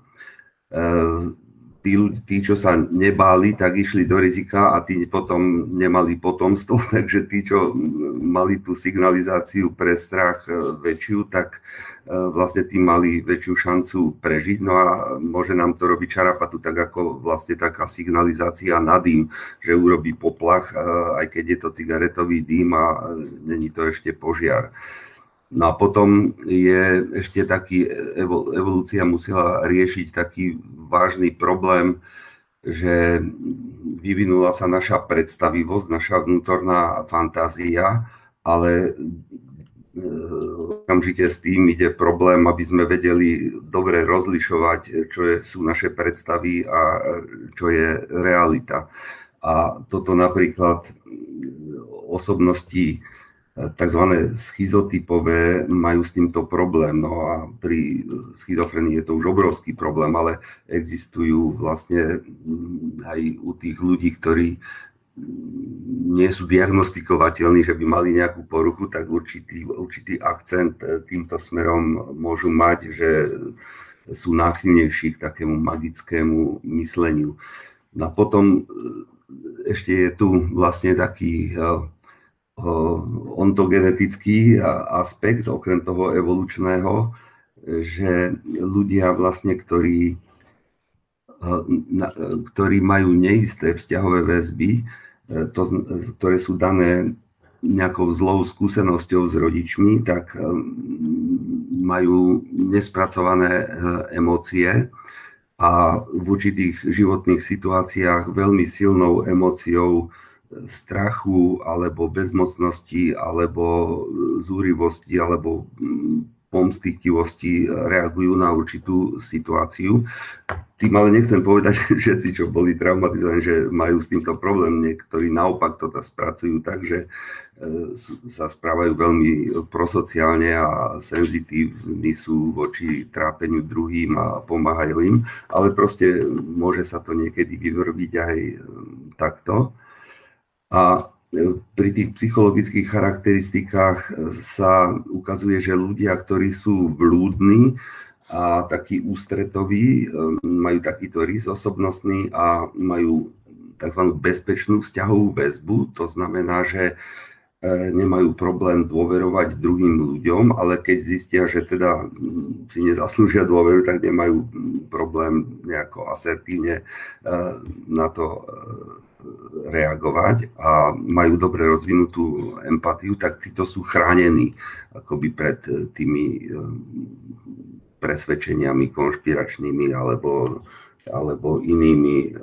Tí, tí, čo sa nebáli, tak išli do rizika a tí potom nemali potomstvo, takže tí, čo mali tú signalizáciu pre strach e, väčšiu, tak e, vlastne tí mali väčšiu šancu prežiť. No a môže nám to robiť čarapatu tak ako vlastne taká signalizácia na dým, že urobí poplach, e, aj keď je to cigaretový dým a není to ešte požiar. No a potom je ešte taký, evolúcia musela riešiť taký vážny problém, že vyvinula sa naša predstavivosť, naša vnútorná fantázia, ale e, okamžite s tým ide problém, aby sme vedeli dobre rozlišovať, čo je, sú naše predstavy a čo je realita. A toto napríklad osobnosti tzv. schizotypové majú s týmto problém. No a pri schizofrenii je to už obrovský problém, ale existujú vlastne mm, aj u tých ľudí, ktorí nie sú diagnostikovateľní, že by mali nejakú poruchu, tak určitý, určitý akcent týmto smerom môžu mať, že sú náchylnejší k takému magickému mysleniu. No a potom ešte je tu vlastne taký ontogenetický aspekt, okrem toho evolučného, že ľudia vlastne, ktorí, ktorí majú neisté vzťahové väzby, to, ktoré sú dané nejakou zlou skúsenosťou s rodičmi, tak majú nespracované emócie a v určitých životných situáciách veľmi silnou emóciou strachu alebo bezmocnosti alebo zúrivosti alebo mm, pomstichtivosti reagujú na určitú situáciu. Tým ale nechcem povedať, že všetci, čo boli traumatizovaní, že majú s týmto problém. Niektorí naopak to spracujú tak, že e, sa správajú veľmi prosociálne a senzitívni sú voči trápeniu druhým a pomáhajú im, ale proste môže sa to niekedy vyvrbiť aj e, takto. A pri tých psychologických charakteristikách sa ukazuje, že ľudia, ktorí sú blúdni a takí ústretoví, majú takýto rys osobnostný a majú tzv. bezpečnú vzťahovú väzbu. To znamená, že e, nemajú problém dôverovať druhým ľuďom, ale keď zistia, že teda si nezaslúžia dôveru, tak nemajú problém nejako asertívne e, na to e, reagovať a majú dobre rozvinutú empatiu, tak títo sú chránení akoby pred eh, tými eh, presvedčeniami konšpiračnými alebo, alebo inými, eh,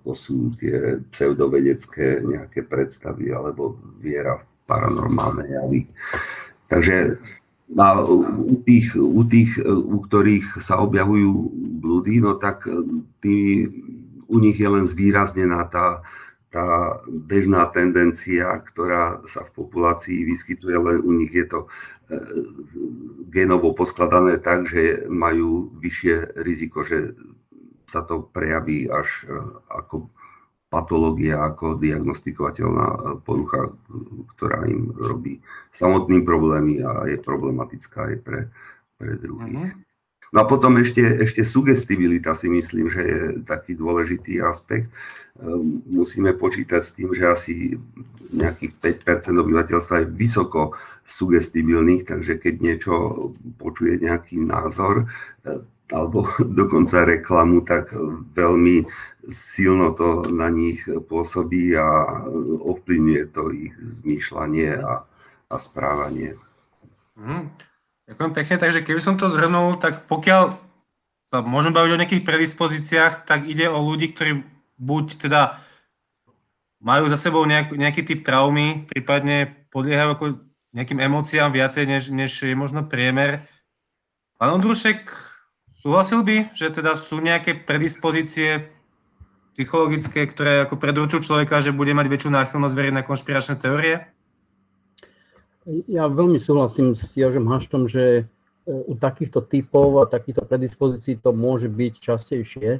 ako sú tie pseudovedecké nejaké predstavy alebo viera v paranormálne javy. Takže a u tých, u tých, u ktorých sa objavujú blúdy, no tak tí, u nich je len zvýraznená tá tá bežná tendencia, ktorá sa v populácii vyskytuje, len u nich je to e, genovo poskladané tak, že majú vyššie riziko, že sa to prejaví až e, ako patológia, ako diagnostikovateľná porucha, ktorá im robí samotným problémy a je problematická aj pre, pre druhých. Uh-huh. No a potom ešte, ešte sugestibilita si myslím, že je taký dôležitý aspekt. Ehm, musíme počítať s tým, že asi nejakých 5% obyvateľstva je vysoko sugestibilných, takže keď niečo počuje nejaký názor e, alebo dokonca reklamu, tak veľmi silno to na nich pôsobí a ovplyvňuje to ich zmýšľanie a, a správanie. Mm. Ďakujem pekne, takže keby som to zhrnul, tak pokiaľ sa môžeme baviť o nejakých predispozíciách, tak ide o ľudí, ktorí buď teda majú za sebou nejak, nejaký typ traumy, prípadne podliehajú ako nejakým emóciám viacej, než, než je možno priemer. Pán Ondrušek, súhlasil by, že teda sú nejaké predispozície psychologické, ktoré ako predurčujú človeka, že bude mať väčšiu náchylnosť veriť na konšpiračné teórie? Ja veľmi súhlasím s Jožom Haštom, že e, u takýchto typov a takýchto predispozícií to môže byť častejšie,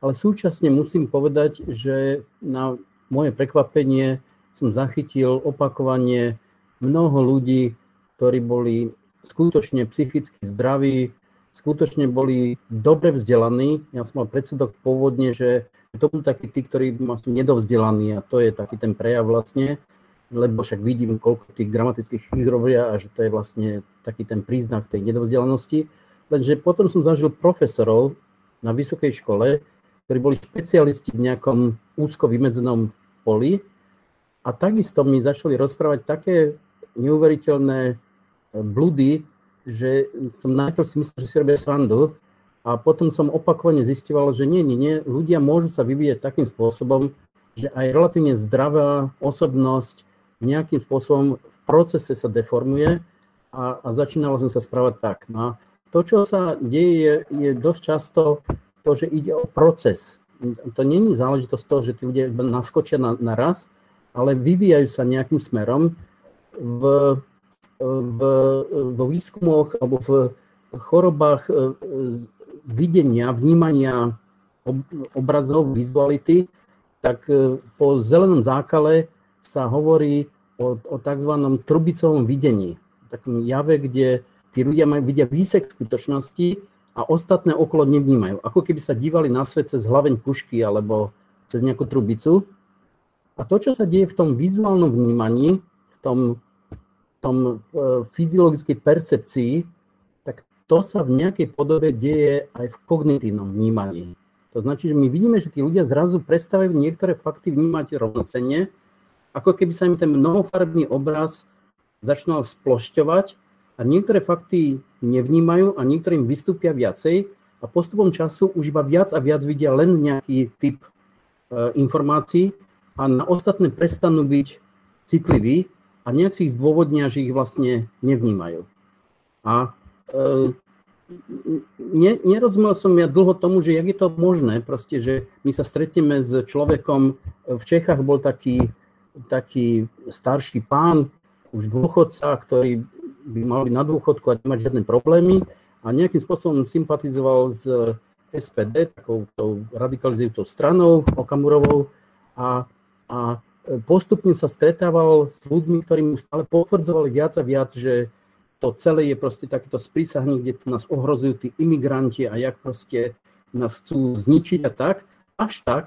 ale súčasne musím povedať, že na moje prekvapenie som zachytil opakovanie mnoho ľudí, ktorí boli skutočne psychicky zdraví, skutočne boli dobre vzdelaní. Ja som mal predsudok pôvodne, že to budú takí tí, ktorí sú nedovzdelaní a to je taký ten prejav vlastne lebo však vidím, koľko tých gramatických chýb robia a že to je vlastne taký ten príznak tej nedovzdelanosti. Lenže potom som zažil profesorov na vysokej škole, ktorí boli špecialisti v nejakom úzko vymedzenom poli a takisto mi začali rozprávať také neuveriteľné bludy, že som najprv si myslel, že si robia srandu a potom som opakovane zistoval, že nie, nie, nie, ľudia môžu sa vyvíjať takým spôsobom, že aj relatívne zdravá osobnosť nejakým spôsobom v procese sa deformuje a, a začínalo som sa správať tak. No a to, čo sa deje, je, je dosť často to, že ide o proces. To není záležitosť toho, že tí ľudia naskočia na, na raz, ale vyvíjajú sa nejakým smerom. V, v, vo výskumoch alebo v chorobách e, videnia, vnímania obrazov, vizuality, tak e, po zelenom zákale sa hovorí o, o tzv. trubicovom videní. Takom jave, kde tí ľudia majú, vidia výsek skutočnosti a ostatné okolo nevnímajú. Ako keby sa dívali na svet cez hlaveň pušky alebo cez nejakú trubicu. A to, čo sa deje v tom vizuálnom vnímaní, v tom, tom v fyziologickej percepcii, tak to sa v nejakej podobe deje aj v kognitívnom vnímaní. To znači, že my vidíme, že tí ľudia zrazu prestávajú niektoré fakty vnímať rovnocenne ako keby sa im ten mnohofarebný obraz začal splošťovať a niektoré fakty nevnímajú a niektorým vystúpia viacej a postupom času už iba viac a viac vidia len nejaký typ e, informácií a na ostatné prestanú byť citliví a nejak si ich zdôvodnia, že ich vlastne nevnímajú. A ne, nerozumel som ja dlho tomu, že jak je to možné, proste, že my sa stretneme s človekom, v Čechách bol taký, taký starší pán, už dôchodca, ktorý by mal byť na dôchodku a nemať žiadne problémy. A nejakým spôsobom sympatizoval s SPD, takou tou radikalizujúcou stranou Okamurovou. A, a postupne sa stretával s ľuďmi, ktorí mu stále potvrdzovali viac a viac, že to celé je proste takéto sprísahný, kde tu nás ohrozujú tí imigranti a jak proste nás chcú zničiť a tak, až tak,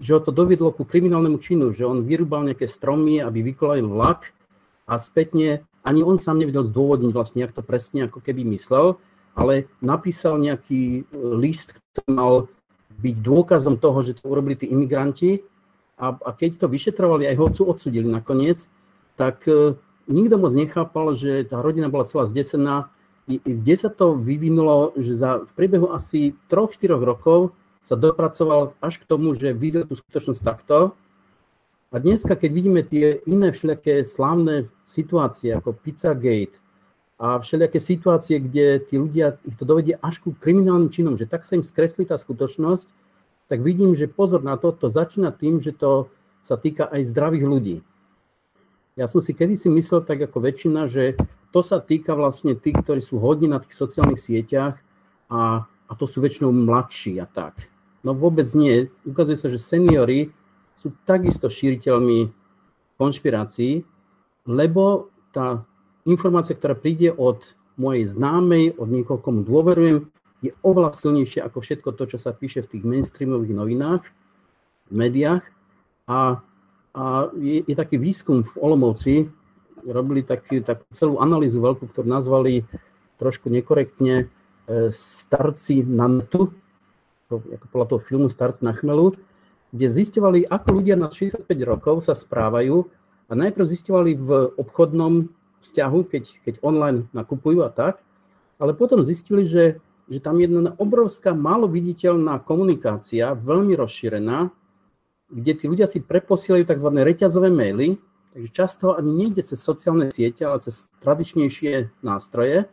že ho to dovedlo ku kriminálnemu činu, že on vyrúbal nejaké stromy, aby vykolajil vlak a spätne ani on sám nevedel zdôvodniť vlastne, jak to presne ako keby myslel, ale napísal nejaký e, list, ktorý mal byť dôkazom toho, že to urobili tí imigranti a, a keď to vyšetrovali, aj ho odsudili nakoniec, tak e, nikto moc nechápal, že tá rodina bola celá zdesená. Kde sa to vyvinulo, že za, v priebehu asi 3-4 rokov sa dopracoval až k tomu, že videl tú skutočnosť takto. A dneska, keď vidíme tie iné všelijaké slávne situácie, ako Pizzagate a všelijaké situácie, kde tí ľudia, ich to dovedie až ku kriminálnym činom, že tak sa im skreslí tá skutočnosť, tak vidím, že pozor na to, to začína tým, že to sa týka aj zdravých ľudí. Ja som si kedysi myslel tak ako väčšina, že to sa týka vlastne tých, ktorí sú hodní na tých sociálnych sieťach a, a to sú väčšinou mladší a tak. No vôbec nie. Ukazuje sa, že seniory sú takisto šíriteľmi konšpirácií, lebo tá informácia, ktorá príde od mojej známej, od niekoho, komu dôverujem, je oveľa silnejšia ako všetko to, čo sa píše v tých mainstreamových novinách, v médiách. A a je, je taký výskum v Olomouci, robili taký, takú celú analýzu veľkú, ktorú nazvali trošku nekorektne e, starci na netu, ako podľa toho filmu Starci na chmelu, kde zistovali, ako ľudia na 65 rokov sa správajú a najprv zistovali v obchodnom vzťahu, keď, keď online nakupujú a tak, ale potom zistili, že, že tam je jedna obrovská, málo viditeľná komunikácia, veľmi rozšírená, kde tí ľudia si preposielajú tzv. reťazové maily, takže často ani nejde cez sociálne siete, ale cez tradičnejšie nástroje,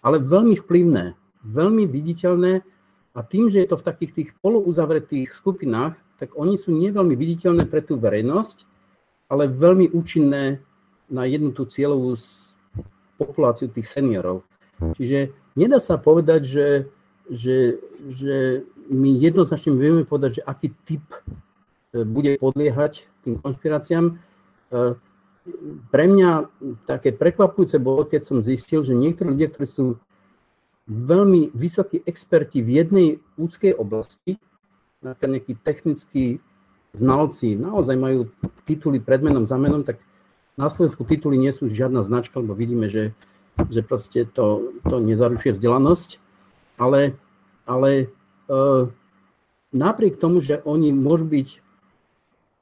ale veľmi vplyvné, veľmi viditeľné a tým, že je to v takých tých polouzavretých skupinách, tak oni sú neveľmi viditeľné pre tú verejnosť, ale veľmi účinné na jednu tú cieľovú populáciu tých seniorov. Čiže nedá sa povedať, že, že, že my jednoznačne vieme povedať, že aký typ bude podliehať tým konšpiráciám. E, pre mňa také prekvapujúce bolo, keď som zistil, že niektorí ľudia, ktorí sú veľmi vysokí experti v jednej úzkej oblasti, nejakí technickí znalci, naozaj majú tituly pred menom, za menom, tak na Slovensku tituly nie sú žiadna značka, lebo vidíme, že, že proste to, to nezaručuje vzdelanosť, ale, ale e, napriek tomu, že oni môžu byť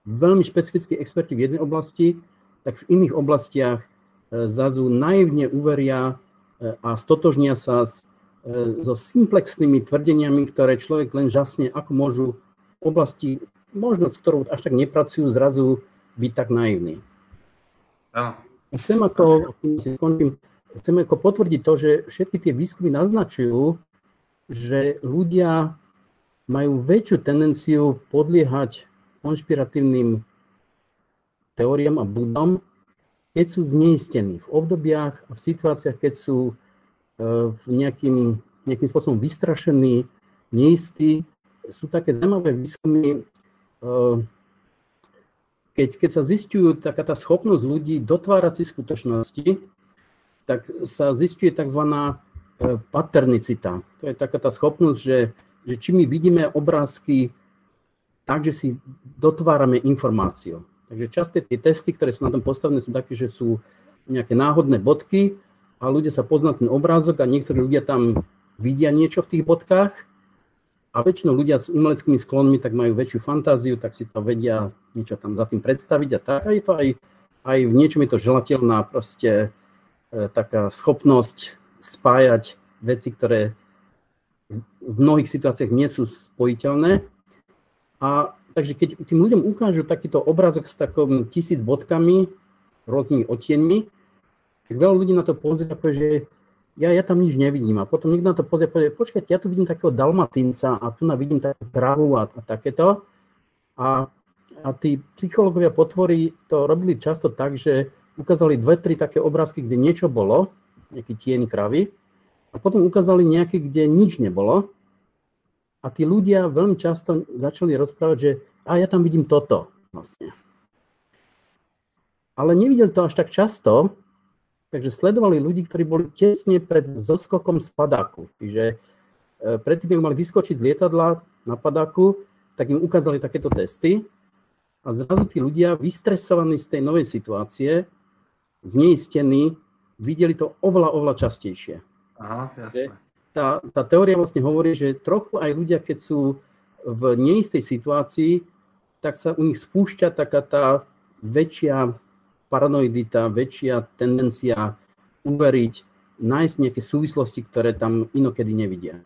veľmi špecifickí experti v jednej oblasti, tak v iných oblastiach e, zazú naivne uveria e, a stotožnia sa s, so simplexnými tvrdeniami, ktoré človek len žasne, ako môžu v oblasti, možno v ktorou až tak nepracujú, zrazu byť tak naivní. Chcem ako, chcem ako potvrdiť to, že všetky tie výskumy naznačujú, že ľudia majú väčšiu tendenciu podliehať konšpiratívnym teóriám a budom, keď sú zneistení v obdobiach a v situáciách, keď sú e, v nejakým, nejakým spôsobom vystrašení, neistí. Sú také zaujímavé výskumy, e, keď, keď sa zistujú taká tá schopnosť ľudí dotvárať si skutočnosti, tak sa zistuje tzv. E, paternicita. To je taká tá schopnosť, že, že či my vidíme obrázky tak, že si dotvárame informáciu. Takže časté tie testy, ktoré sú na tom postavené, sú také, že sú nejaké náhodné bodky a ľudia sa pozná ten obrázok a niektorí ľudia tam vidia niečo v tých bodkách a väčšinou ľudia s umeleckými sklonmi tak majú väčšiu fantáziu, tak si to vedia niečo tam za tým predstaviť a tak. A je to aj, aj v niečom je to želateľná proste e, taká schopnosť spájať veci, ktoré v mnohých situáciách nie sú spojiteľné a takže keď tým ľuďom ukážu takýto obrázok s takom tisíc bodkami, rôznymi otienmi, tak veľa ľudí na to pozrie, ako že ja, ja tam nič nevidím. A potom niekto na to pozrie, povie, počkajte, ja tu vidím takého dalmatinca a tu na vidím takú trávu a, a takéto. A, a tí psychológovia potvory to robili často tak, že ukázali dve, tri také obrázky, kde niečo bolo, nejaký tieň kravy, a potom ukázali nejaké, kde nič nebolo. A tí ľudia veľmi často začali rozprávať, že a ja tam vidím toto vlastne. Ale nevideli to až tak často, takže sledovali ľudí, ktorí boli tesne pred zoskokom z padáku. Čiže e, predtým, ako mali vyskočiť z lietadla na padáku, tak im ukázali takéto testy a zrazu tí ľudia, vystresovaní z tej novej situácie, zneistení, videli to oveľa, oveľa častejšie. Aha, jasné. Tá, tá teória vlastne hovorí, že trochu aj ľudia, keď sú v neistej situácii, tak sa u nich spúšťa taká tá väčšia paranoidita, väčšia tendencia uveriť, nájsť nejaké súvislosti, ktoré tam inokedy nevidia.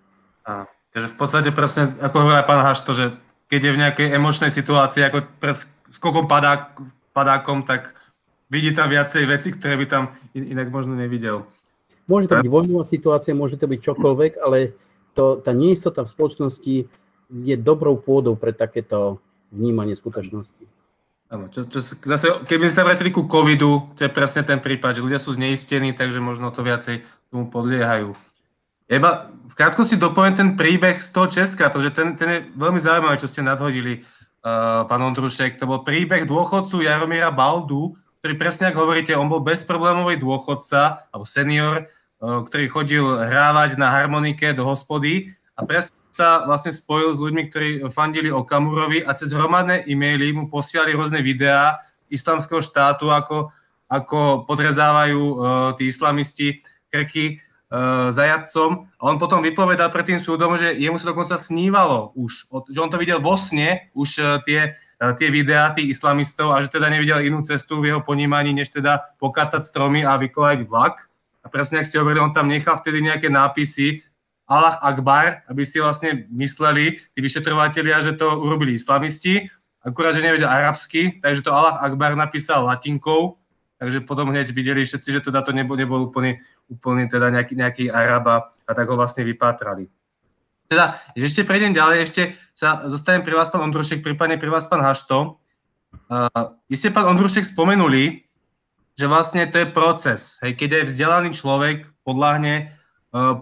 A, takže v podstate presne, ako hovorí aj pán Hašto, že keď je v nejakej emočnej situácii, ako pred skokom padák, padákom, tak vidí tam viacej veci, ktoré by tam inak možno nevidel. Môže to byť vojnová situácia, môže to byť čokoľvek, ale to, tá neistota v spoločnosti je dobrou pôdou pre takéto vnímanie skutočnosti. Áno, čo, čo, zase, keby sme sa vrátili ku covidu, to je presne ten prípad, že ľudia sú zneistení, takže možno to viacej tomu podliehajú. Eba, v krátkosti dopoviem ten príbeh z toho Česka, pretože ten, ten je veľmi zaujímavý, čo ste nadhodili, uh, pán Ondrušek. To bol príbeh dôchodcu Jaromíra Baldu, ktorý presne ako hovoríte, on bol bezproblémový dôchodca, alebo senior, uh, ktorý chodil hrávať na harmonike do hospody a presne sa vlastne spojil s ľuďmi, ktorí fandili o Kamurovi a cez hromadné e-maily mu posielali rôzne videá islamského štátu, ako, ako podrezávajú uh, tí islamisti krky uh, zajadcom. A on potom vypovedal pred tým súdom, že jemu sa dokonca snívalo už, že on to videl vo sne, už uh, tie, uh, tie videá tých islamistov a že teda nevidel inú cestu v jeho ponímaní, než teda pokácať stromy a vykolať vlak. A presne, ak ste hovorili, on tam nechal vtedy nejaké nápisy, Allah Akbar, aby si vlastne mysleli tí vyšetrovateľia, že to urobili islamisti, akurát, že nevedia arabsky, takže to Allah Akbar napísal latinkou, takže potom hneď videli všetci, že teda to nebol, nebol úplný, úplný teda nejaký, nejaký Araba a tak ho vlastne vypátrali. Teda, ešte prejdem ďalej, ešte sa zostanem pri vás, pán Ondrušek, prípadne pri vás, pán Hašto. Uh, vy ste, pán Ondrušek, spomenuli, že vlastne to je proces. Hej, keď aj vzdelaný človek podľahne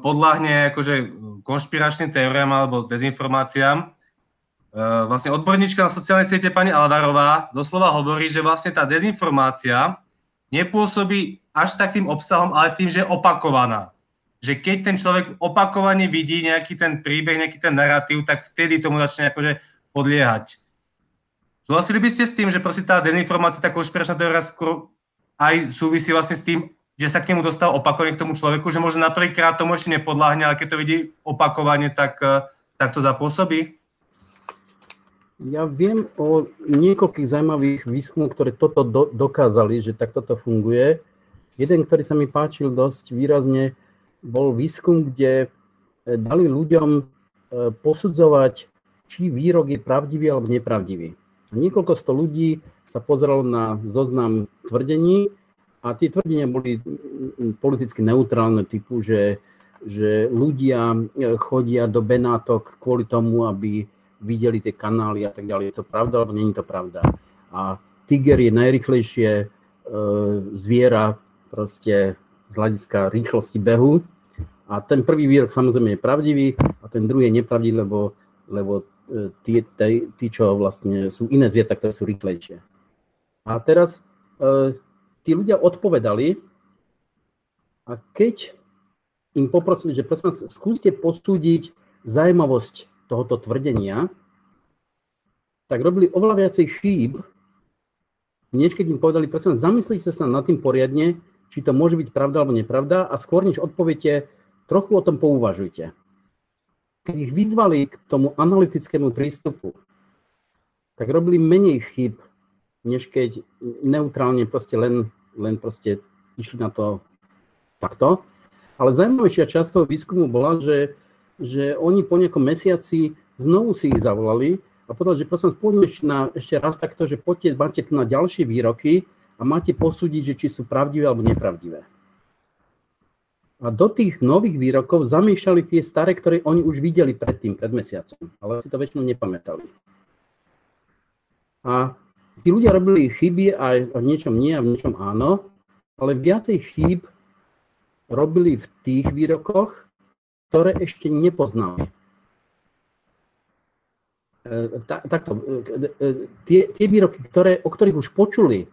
podľahne akože konšpiračným teóriám alebo dezinformáciám. Eh, vlastne odborníčka na sociálnej siete pani Alvarová doslova hovorí, že vlastne tá dezinformácia nepôsobí až takým obsahom, ale tým, že je opakovaná. Že keď ten človek opakovane vidí nejaký ten príbeh, nejaký ten narratív, tak vtedy tomu začne akože podliehať. Súhlasili by ste s tým, že proste tá dezinformácia, tá konšpiračná teória skôr aj súvisí vlastne s tým, že sa k nemu dostal opakovane k tomu človeku, že možno na prvýkrát tomu ešte nepodláhne, ale keď to vidí opakovane, tak, eh, tak to zapôsobí? Ja viem o niekoľkých zaujímavých výskumoch, ktoré toto do, dokázali, že tak toto funguje. Jeden, ktorý sa mi páčil dosť výrazne, bol výskum, kde eh, dali ľuďom eh, posudzovať, či výrok je pravdivý alebo nepravdivý. A niekoľko sto ľudí sa pozeralo na zoznam tvrdení a tie tvrdenia boli politicky neutrálne typu, že, že ľudia e, chodia do Benátok kvôli tomu, aby videli tie kanály a tak ďalej. Je to pravda, alebo není to pravda. A tiger je najrychlejšie e, zviera proste z hľadiska rýchlosti behu. A ten prvý výrok samozrejme je pravdivý a ten druhý je nepravdivý, lebo, lebo e, tí, tí, tí, čo vlastne sú iné zvieratá, ktoré sú rýchlejšie. A teraz e, tí ľudia odpovedali a keď im poprosili, že prosím skúste posúdiť zaujímavosť tohoto tvrdenia, tak robili oveľa viacej chýb, než keď im povedali, prosím zamyslite sa nad tým poriadne, či to môže byť pravda alebo nepravda a skôr než odpoviete, trochu o tom pouvažujte. Keď ich vyzvali k tomu analytickému prístupu, tak robili menej chyb, než keď neutrálne proste len len proste išli na to takto. Ale zaujímavejšia časť toho výskumu bola, že, že oni po nejakom mesiaci znovu si ich zavolali a povedali, že prosím, poďme ešte, ešte raz takto, že poďte, máte tu na ďalšie výroky a máte posúdiť, že či sú pravdivé alebo nepravdivé. a do tých nových výrokov zamiešali tie staré, ktoré oni už videli predtým, pred mesiacom, ale si to väčšinou nepamätali. A tí ľudia robili chyby aj v niečom nie a v niečom áno, ale viacej chýb robili v tých výrokoch, ktoré ešte nepoznali. E, takto, e, e, tie, tie výroky, ktoré, o ktorých už počuli,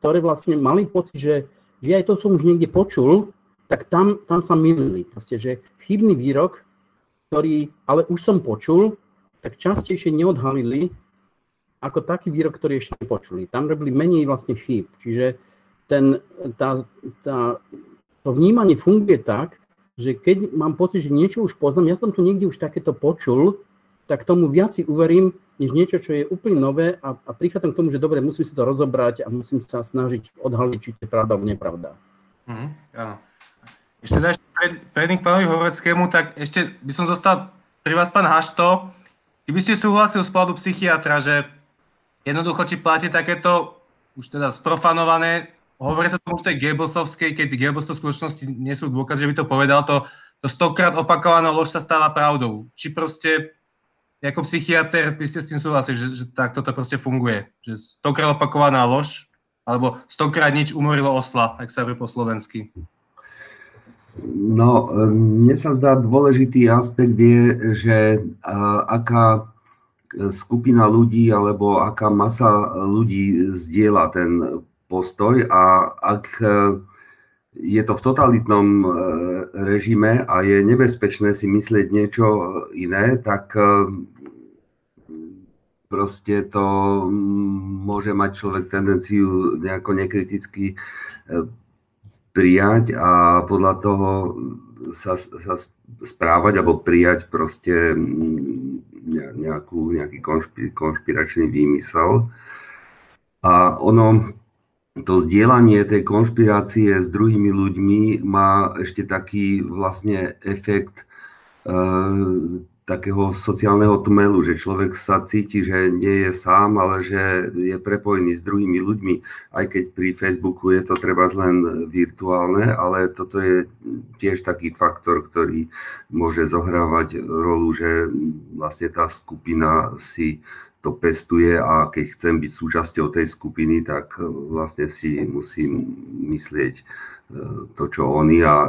ktoré vlastne mali pocit, že, že aj to som už niekde počul, tak tam, tam sa milili. Proste, že chybný výrok, ktorý ale už som počul, tak častejšie neodhalili ako taký výrok, ktorý ešte nepočuli. Tam robili menej vlastne chýb. Čiže ten, tá, tá, to vnímanie funguje tak, že keď mám pocit, že niečo už poznám, ja som tu niekde už takéto počul, tak tomu viac si uverím, než niečo, čo je úplne nové a, a prichádzam k tomu, že dobre, musím si to rozobrať a musím sa snažiť odhaliť, či to je pravda alebo nepravda. Mm, áno. Ešte teda ešte pred, k pánovi Horeckému, tak ešte by som zostal pri vás, pán Hašto. Ty by ste súhlasil z pohľadu psychiatra, že jednoducho či platí takéto už teda sprofanované, hovorí sa tomu, že to je Goebbelsovskej, keď Goebbels to v skutočnosti nie sú dôkaz, že by to povedal, to, to stokrát opakovaná lož sa stáva pravdou. Či proste ako psychiatr by ste s tým súhlasili, že, že tak toto proste funguje. Že stokrát opakovaná lož, alebo stokrát nič umorilo osla, ak sa hovorí po slovensky. No, mne sa zdá dôležitý aspekt je, že aká skupina ľudí alebo aká masa ľudí zdieľa ten postoj a ak je to v totalitnom režime a je nebezpečné si myslieť niečo iné, tak proste to môže mať človek tendenciu nejako nekriticky e, prijať a podľa toho sa, sa správať alebo prijať proste nejakú, nejaký konšpiračný výmysel. A ono, to zdieľanie tej konšpirácie s druhými ľuďmi má ešte taký vlastne efekt e, takého sociálneho tmelu, že človek sa cíti, že nie je sám, ale že je prepojený s druhými ľuďmi, aj keď pri Facebooku je to treba len virtuálne, ale toto je tiež taký faktor, ktorý môže zohrávať rolu, že vlastne tá skupina si to pestuje a keď chcem byť súčasťou tej skupiny, tak vlastne si musím myslieť to, čo oni a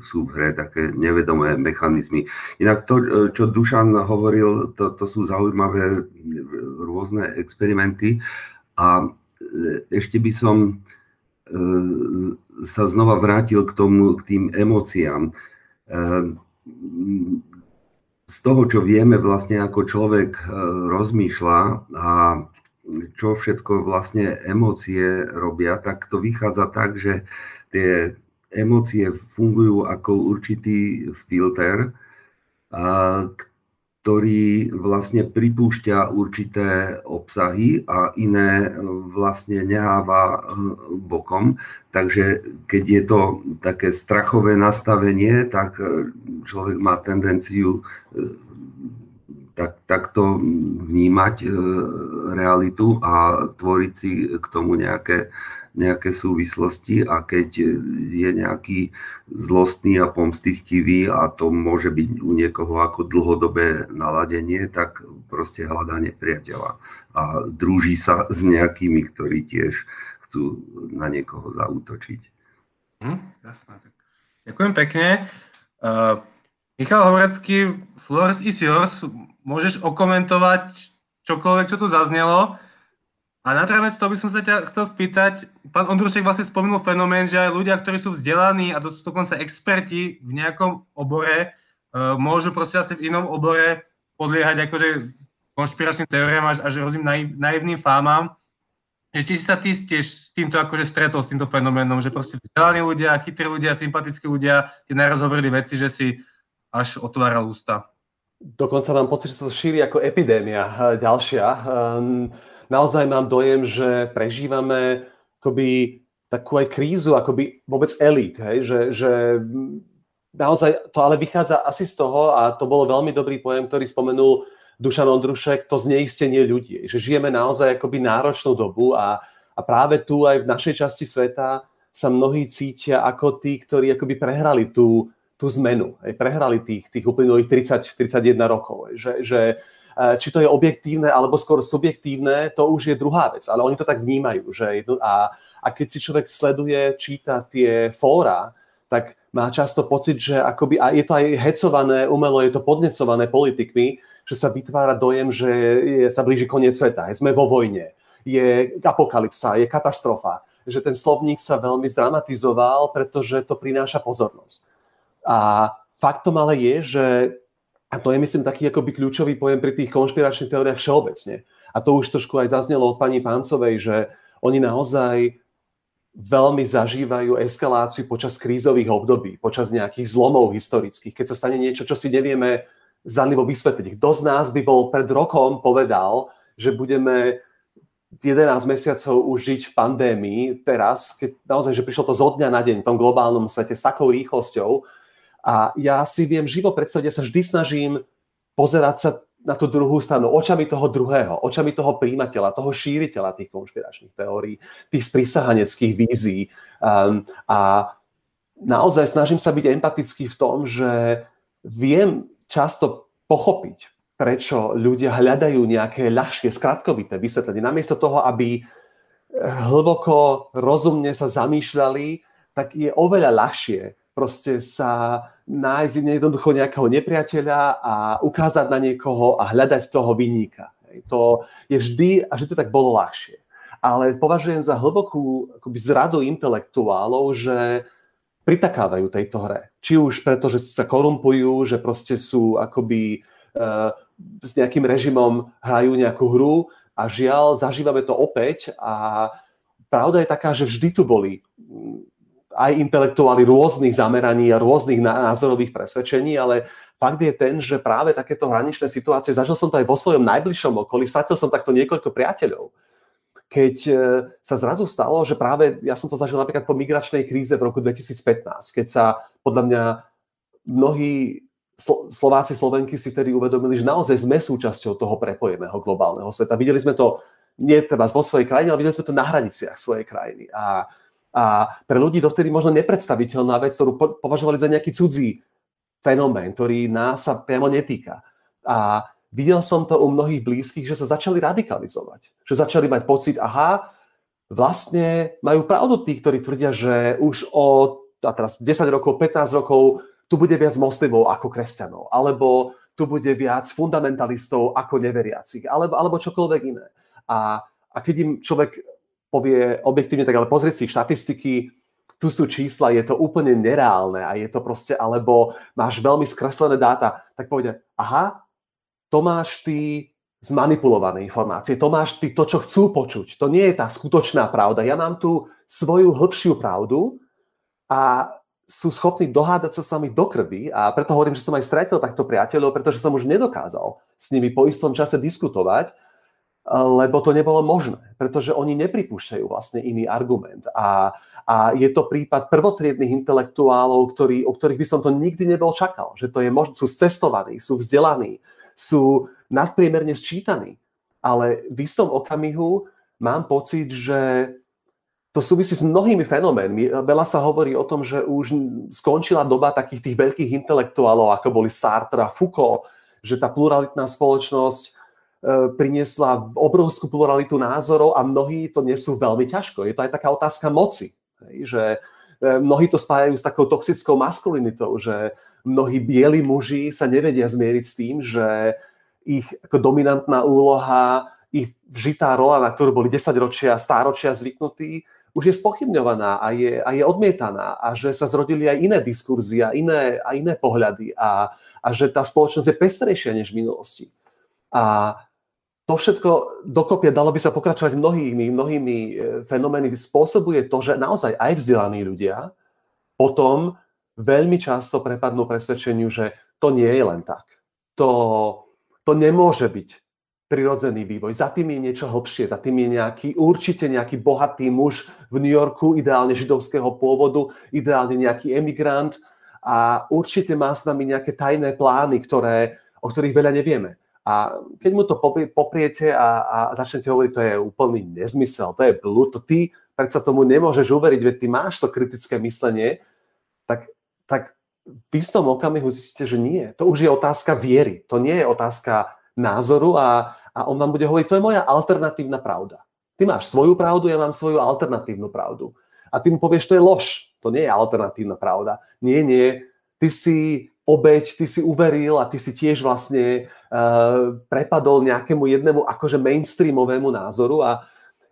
sú v hre také nevedomé mechanizmy. Inak to, čo Dušan hovoril, to, to sú zaujímavé rôzne experimenty a ešte by som e, sa znova vrátil k, tomu, k tým emóciám. E, z toho, čo vieme vlastne ako človek e, rozmýšľa a čo všetko vlastne emócie robia, tak to vychádza tak, že tie emócie fungujú ako určitý filter, ktorý vlastne pripúšťa určité obsahy a iné vlastne neháva bokom. Takže keď je to také strachové nastavenie, tak človek má tendenciu tak, takto vnímať e, realitu a tvoriť si k tomu nejaké, nejaké súvislosti a keď je nejaký zlostný a pomstichtivý a to môže byť u niekoho ako dlhodobé naladenie, tak proste hľadá nepriateľa a druží sa s nejakými, ktorí tiež chcú na niekoho zautočiť. Hm, jasné. Ďakujem pekne. Uh, Michal Horecký, Flores is yours môžeš okomentovať čokoľvek, čo tu zaznelo. A na rámec toho by som sa ťa chcel spýtať, pán Ondrušek vlastne spomenul fenomén, že aj ľudia, ktorí sú vzdelaní a sú dokonca experti v nejakom obore, uh, môžu proste asi v inom obore podliehať akože konšpiračným teóriám až, až rôznym naiv, naivným fámam. Či si sa ty tiež s týmto akože stretol, s týmto fenoménom, že proste vzdelaní ľudia, chytrí ľudia, sympatickí ľudia ti najraz hovorili veci, že si až otváral ústa. Dokonca mám pocit, že sa to šíri ako epidémia e, ďalšia. Ehm, naozaj mám dojem, že prežívame akoby takú aj krízu, akoby vôbec elít, hej? Že, že naozaj to ale vychádza asi z toho, a to bolo veľmi dobrý pojem, ktorý spomenul Dušan Ondrušek, to zneistenie ľudí. Že žijeme naozaj akoby náročnú dobu a, a práve tu aj v našej časti sveta sa mnohí cítia ako tí, ktorí akoby prehrali tú, tú zmenu, aj prehrali tých, tých uplynulých 30-31 rokov. Že, že či to je objektívne alebo skôr subjektívne, to už je druhá vec, ale oni to tak vnímajú. Že, a, a keď si človek sleduje, číta tie fóra, tak má často pocit, že akoby, a je to aj hecované, umelo je to podnecované politikmi, že sa vytvára dojem, že je, sa blíži koniec sveta, sme vo vojne, je apokalypsa, je katastrofa že ten slovník sa veľmi zdramatizoval, pretože to prináša pozornosť. A faktom ale je, že, a to je myslím taký akoby kľúčový pojem pri tých konšpiračných teóriách všeobecne, a to už trošku aj zaznelo od pani Páncovej, že oni naozaj veľmi zažívajú eskaláciu počas krízových období, počas nejakých zlomov historických, keď sa stane niečo, čo si nevieme zanlivo vysvetliť. Kto z nás by bol pred rokom povedal, že budeme 11 mesiacov už žiť v pandémii teraz, keď naozaj, že prišlo to zo dňa na deň v tom globálnom svete s takou rýchlosťou. A ja si viem živo predstaviť, ja sa vždy snažím pozerať sa na tú druhú stranu, očami toho druhého, očami toho príjimateľa, toho šíriteľa tých konšpiračných teórií, tých sprisahaneckých vízií. Um, a naozaj snažím sa byť empatický v tom, že viem často pochopiť, prečo ľudia hľadajú nejaké ľahšie, skratkovité vysvetlenie. Namiesto toho, aby hlboko, rozumne sa zamýšľali, tak je oveľa ľahšie proste sa nájsť jednoducho nejakého nepriateľa a ukázať na niekoho a hľadať toho vinníka. To je vždy, a že to tak bolo ľahšie. Ale považujem za hlbokú akoby zradu intelektuálov, že pritakávajú tejto hre. Či už preto, že sa korumpujú, že proste sú akoby uh, s nejakým režimom hrajú nejakú hru a žiaľ, zažívame to opäť a pravda je taká, že vždy tu boli aj intelektuáli rôznych zameraní a rôznych názorových presvedčení, ale fakt je ten, že práve takéto hraničné situácie, zažil som to aj vo svojom najbližšom okolí, stratil som takto niekoľko priateľov. Keď e, sa zrazu stalo, že práve, ja som to zažil napríklad po migračnej kríze v roku 2015, keď sa podľa mňa mnohí Slováci, Slovenky si vtedy uvedomili, že naozaj sme súčasťou toho prepojeného globálneho sveta. Videli sme to nie treba vo svojej krajine, ale videli sme to na hraniciach svojej krajiny. A, a pre ľudí dovtedy možno nepredstaviteľná vec, ktorú považovali za nejaký cudzí fenomén, ktorý nás sa priamo netýka. A videl som to u mnohých blízkych, že sa začali radikalizovať. Že začali mať pocit, aha, vlastne majú pravdu tí, ktorí tvrdia, že už od a teraz 10 rokov, 15 rokov tu bude viac moslimov ako kresťanov, alebo tu bude viac fundamentalistov ako neveriacich, alebo, alebo čokoľvek iné. A, a keď im človek povie objektívne, tak ale pozri si štatistiky, tu sú čísla, je to úplne nereálne a je to proste, alebo máš veľmi skreslené dáta, tak povedia, aha, to máš ty zmanipulované informácie, to máš ty to, čo chcú počuť. To nie je tá skutočná pravda. Ja mám tu svoju hĺbšiu pravdu a sú schopní dohádať sa s vami do krvi a preto hovorím, že som aj stretol takto priateľov, pretože som už nedokázal s nimi po istom čase diskutovať, lebo to nebolo možné, pretože oni nepripúšťajú vlastne iný argument. A, a je to prípad prvotriedných intelektuálov, ktorý, o ktorých by som to nikdy nebol čakal, že to je možné, sú cestovaní, sú vzdelaní, sú nadpriemerne sčítaní. Ale v istom okamihu mám pocit, že to súvisí s mnohými fenoménmi. Veľa sa hovorí o tom, že už skončila doba takých tých veľkých intelektuálov, ako boli Sartre a Foucault, že tá pluralitná spoločnosť priniesla obrovskú pluralitu názorov a mnohí to nesú veľmi ťažko. Je to aj taká otázka moci, že e, mnohí to spájajú s takou toxickou maskulinitou, že mnohí bieli muži sa nevedia zmieriť s tým, že ich ako dominantná úloha, ich vžitá rola, na ktorú boli 10 ročia, stáročia zvyknutí, už je spochybňovaná a je, a je odmietaná a že sa zrodili aj iné diskurzy a iné, a iné pohľady a, a že tá spoločnosť je pestrejšia než v minulosti. A to všetko dokopie, dalo by sa pokračovať mnohými, mnohými e, fenomény, spôsobuje to, že naozaj aj vzdelaní ľudia potom veľmi často prepadnú presvedčeniu, že to nie je len tak. To, to nemôže byť prirodzený vývoj. Za tým je niečo hlbšie, za tým je nejaký, určite nejaký bohatý muž v New Yorku, ideálne židovského pôvodu, ideálne nejaký emigrant a určite má s nami nejaké tajné plány, ktoré, o ktorých veľa nevieme. A keď mu to popriete a, a začnete hovoriť, to je úplný nezmysel, to je blúd, to ty predsa tomu nemôžeš uveriť, veď ty máš to kritické myslenie, tak, tak v istom okamihu zistíte, že nie. To už je otázka viery, to nie je otázka názoru a, a on vám bude hovoriť, to je moja alternatívna pravda. Ty máš svoju pravdu, ja mám svoju alternatívnu pravdu. A ty mu povieš, to je lož, to nie je alternatívna pravda. Nie, nie, ty si obeď, ty si uveril a ty si tiež vlastne uh, prepadol nejakému jednému akože mainstreamovému názoru a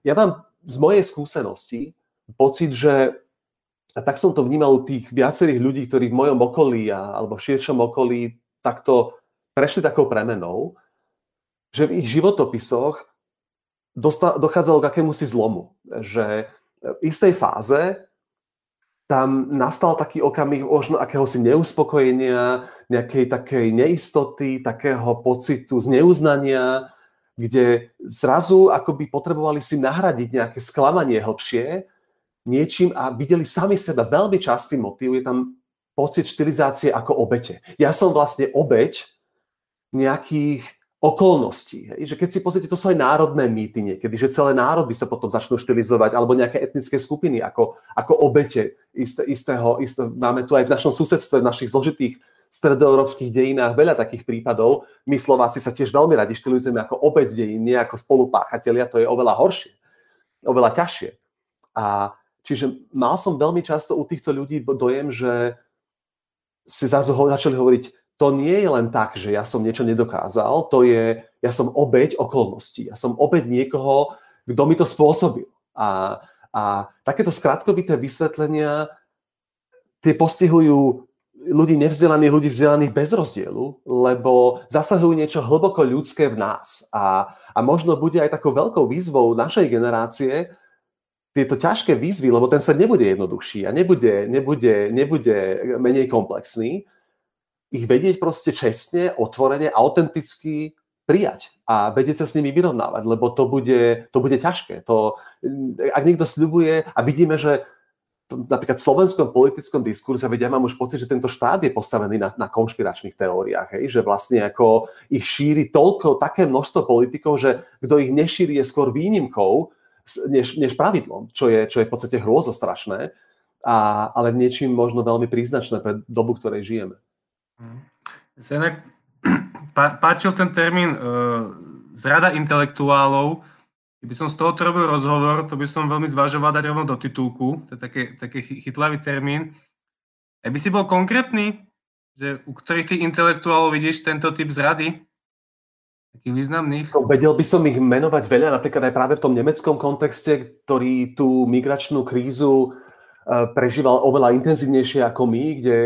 ja mám z mojej skúsenosti pocit, že a tak som to vnímal u tých viacerých ľudí, ktorí v mojom okolí a, alebo v širšom okolí takto prešli takou premenou, že v ich životopisoch dochádzalo k akému si zlomu. Že v istej fáze tam nastal taký okamih možno akéhosi neuspokojenia, nejakej takej neistoty, takého pocitu zneuznania, kde zrazu akoby potrebovali si nahradiť nejaké sklamanie hlbšie niečím a videli sami seba. Veľmi častý motív je tam pocit štilizácie ako obete. Ja som vlastne obeť nejakých okolností. Hej? Že keď si pozrite, to sú aj národné mýty niekedy, že celé národy sa potom začnú štilizovať, alebo nejaké etnické skupiny ako, ako obete isté, istého, isté, máme tu aj v našom susedstve, v našich zložitých stredoeurópskych dejinách veľa takých prípadov. My Slováci sa tiež veľmi radi štilizujeme ako obeť dejín, nie ako spolupáchatelia, to je oveľa horšie, oveľa ťažšie. A čiže mal som veľmi často u týchto ľudí dojem, že si zase začali hovoriť, to nie je len tak, že ja som niečo nedokázal, to je, ja som obeď okolností, ja som obeď niekoho, kto mi to spôsobil. A, a takéto skratkovité vysvetlenia tie postihujú ľudí nevzdelaných, ľudí vzdelaných bez rozdielu, lebo zasahujú niečo hlboko ľudské v nás. A, a možno bude aj takou veľkou výzvou našej generácie tieto ťažké výzvy, lebo ten svet nebude jednoduchší a nebude, nebude, nebude menej komplexný, ich vedieť proste čestne, otvorene, autenticky prijať a vedieť sa s nimi vyrovnávať, lebo to bude, to bude ťažké. To, ak niekto sľubuje a vidíme, že to, napríklad v slovenskom politickom diskurze, vedia, ja mám už pocit, že tento štát je postavený na, na konšpiračných teóriách, hej? že vlastne ako ich šíri toľko, také množstvo politikov, že kto ich nešíri je skôr výnimkou, než, než pravidlom, čo je, čo je v podstate hrôzostrašné, a, ale niečím možno veľmi príznačné pre dobu, ktorej žijeme. Sa inak páčil ten termín uh, zrada intelektuálov. Keby som z toho robil rozhovor, to by som veľmi zvažoval dať rovno do titulku. To je také, také chytlavý termín. Aby si bol konkrétny, že u ktorých tých intelektuálov vidíš tento typ zrady? Takých významných? No, vedel by som ich menovať veľa, napríklad aj práve v tom nemeckom kontexte, ktorý tú migračnú krízu prežíval oveľa intenzívnejšie ako my, kde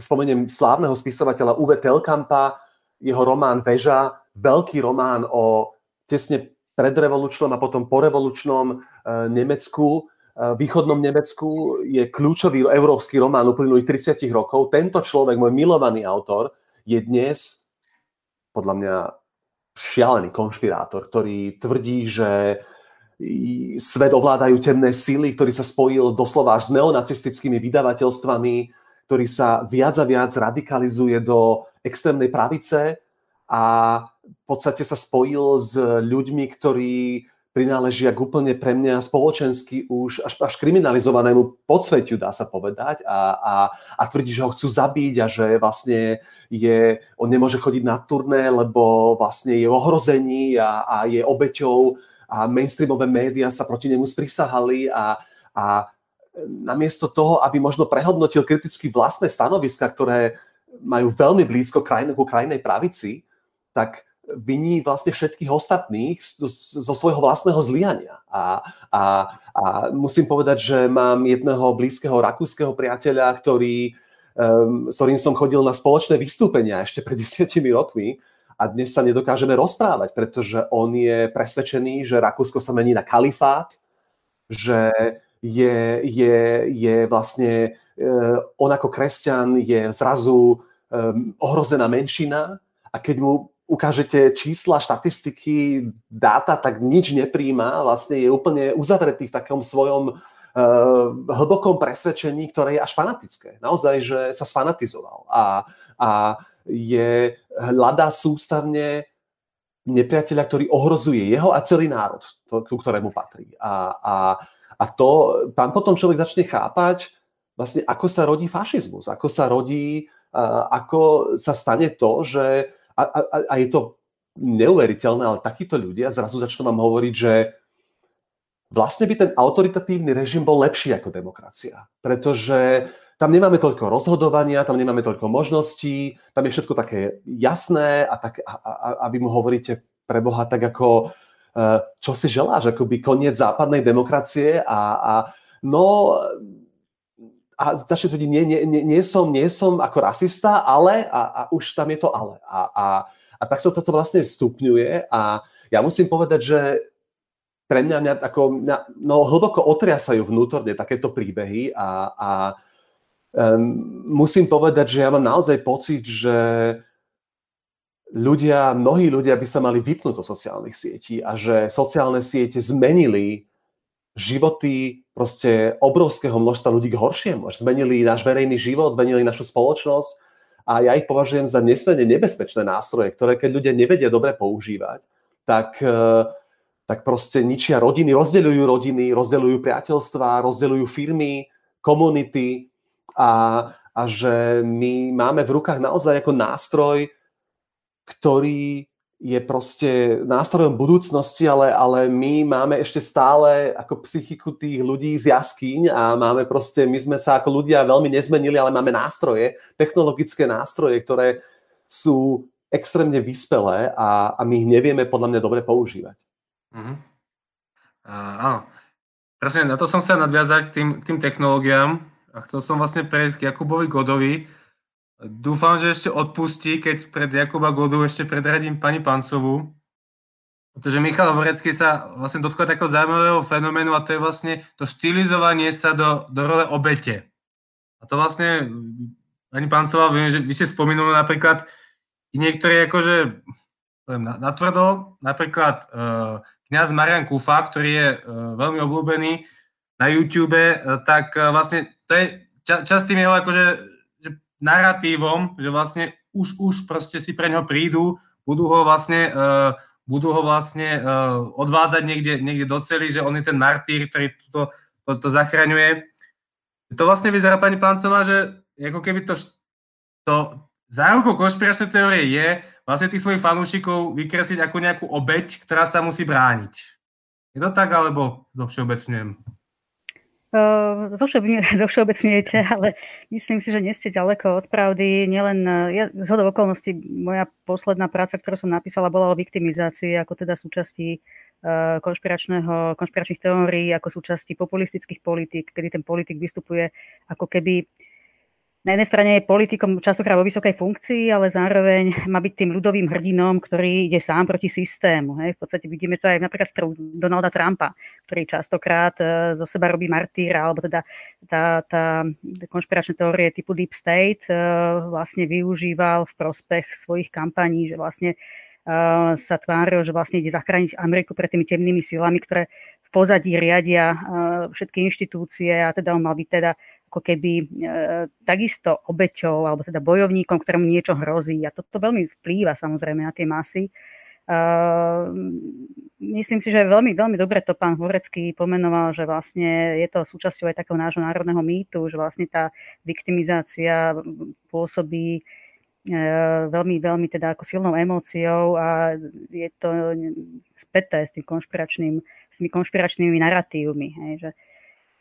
spomeniem slávneho spisovateľa Uwe Telkampa, jeho román Veža, veľký román o tesne predrevolučnom a potom porevolučnom uh, Nemecku, uh, východnom Nemecku, je kľúčový európsky román uplynulých 30 rokov. Tento človek, môj milovaný autor, je dnes podľa mňa šialený konšpirátor, ktorý tvrdí, že svet ovládajú temné síly, ktorý sa spojil doslova až s neonacistickými vydavateľstvami, ktorý sa viac a viac radikalizuje do extrémnej pravice a v podstate sa spojil s ľuďmi, ktorí prináležia k úplne pre mňa spoločensky už až, až kriminalizovanému podsvetiu, dá sa povedať, a, a, a tvrdí, že ho chcú zabiť a že vlastne je, on nemôže chodiť na turné, lebo vlastne je ohrození a, a je obeťou a mainstreamové médiá sa proti nemu sprisahali a, a namiesto toho, aby možno prehodnotil kriticky vlastné stanoviska, ktoré majú veľmi blízko krajine, ku krajnej pravici, tak viní vlastne všetkých ostatných zo svojho vlastného zliania. A, a, a musím povedať, že mám jedného blízkeho rakúskeho priateľa, ktorý, um, s ktorým som chodil na spoločné vystúpenia ešte pred desiatimi rokmi a dnes sa nedokážeme rozprávať, pretože on je presvedčený, že Rakúsko sa mení na kalifát, že je, je, je vlastne, eh, on ako kresťan je zrazu um, ohrozená menšina a keď mu ukážete čísla, štatistiky, dáta, tak nič nepríjma, vlastne je úplne uzavretý v takom svojom uh, hlbokom presvedčení, ktoré je až fanatické. Naozaj, že sa sfanatizoval. A, a je, hľadá sústavne nepriateľa, ktorý ohrozuje jeho a celý národ, to, ku ktorému patrí. A, a, a to, tam potom človek začne chápať, vlastne ako sa rodí fašizmus, ako sa rodí, ako sa stane to, že a, a, a je to neuveriteľné, ale takíto ľudia zrazu začnú vám hovoriť, že vlastne by ten autoritatívny režim bol lepší ako demokracia. Pretože tam nemáme toľko rozhodovania, tam nemáme toľko možností, tam je všetko také jasné a, tak, a, a, a vy mu hovoríte pre Boha tak ako, e, čo si želáš, akoby koniec západnej demokracie a, a no a začne tvrdiť, nie, nie, nie, nie, som, nie som ako rasista, ale a, a už tam je to ale. A, a, a tak sa toto vlastne stupňuje a ja musím povedať, že pre mňa, mňa, ako, mňa no, hlboko otriasajú vnútorne takéto príbehy a, a um, musím povedať, že ja mám naozaj pocit, že ľudia, mnohí ľudia by sa mali vypnúť zo sociálnych sietí a že sociálne siete zmenili životy proste obrovského množstva ľudí k horšiemu. Zmenili náš verejný život, zmenili našu spoločnosť a ja ich považujem za nesmierne nebezpečné nástroje, ktoré keď ľudia nevedia dobre používať, tak uh, tak proste ničia rodiny, rozdeľujú rodiny, rozdeľujú priateľstva, rozdeľujú firmy, komunity a, a že my máme v rukách naozaj ako nástroj, ktorý je proste nástrojom budúcnosti, ale, ale my máme ešte stále ako psychiku tých ľudí z jaskyň a máme proste, my sme sa ako ľudia veľmi nezmenili, ale máme nástroje, technologické nástroje, ktoré sú extrémne vyspelé a, a my ich nevieme podľa mňa dobre používať. Uh-huh. Uh, áno. Presne na to som chcel nadviazať k tým, k tým technológiám a chcel som vlastne prejsť k Jakubovi Godovi. Dúfam, že ešte odpustí, keď pred Jakuba Godu ešte predradím pani Pancovú. Pretože Michal Horecký sa vlastne dotkol takého zaujímavého fenoménu a to je vlastne to štylizovanie sa do, do role obete. A to vlastne, pani Pancová, viem, že vy ste spomínali napríklad i niektorí akože natvrdo, napríklad uh, kniaz Marian Kufa, ktorý je uh, veľmi obľúbený na YouTube, uh, tak uh, vlastne to je ča, častým jeho akože že narratívom, že vlastne už, už proste si pre ňo prídu, budú ho vlastne, uh, budú ho vlastne uh, odvádzať niekde, niekde do celý, že on je ten martýr, ktorý to, to, to zachraňuje. To vlastne vyzerá pani Páncová, že ako keby to, to zárukou konšpiračnej teórie je vlastne tých svojich fanúšikov vykresliť ako nejakú obeď, ktorá sa musí brániť. Je to tak, alebo zo všeobecňujem? Uh, zo všeobecňujete, ale myslím si, že nie ste ďaleko od pravdy. Nielen, ja, z hodov okolností, moja posledná práca, ktorú som napísala, bola o viktimizácii, ako teda súčasti uh, konšpiračného, konšpiračných teórií, ako súčasti populistických politík, kedy ten politik vystupuje ako keby uh, na jednej strane je politikom častokrát vo vysokej funkcii, ale zároveň má byť tým ľudovým hrdinom, ktorý ide sám proti systému. Hej. V podstate vidíme to aj napríklad Donalda Trumpa, ktorý častokrát e, zo seba robí martýra, alebo teda tá, tá konšpiračná teórie typu Deep State e, vlastne využíval v prospech svojich kampaní, že vlastne e, sa tváril, že vlastne ide zachrániť Ameriku pred tými temnými silami, ktoré v pozadí riadia všetky inštitúcie a teda on mal byť teda ako keby e, takisto obeťou alebo teda bojovníkom, ktorému niečo hrozí. A toto veľmi vplýva samozrejme na tie masy. Uh, myslím si, že veľmi, veľmi dobre to pán Horecký pomenoval, že vlastne je to súčasťou aj takého nášho národného mýtu, že vlastne tá viktimizácia pôsobí uh, veľmi, veľmi teda ako silnou emóciou a je to späté s, tým konšpiračným, s tými konšpiračnými narratívmi. Hej, že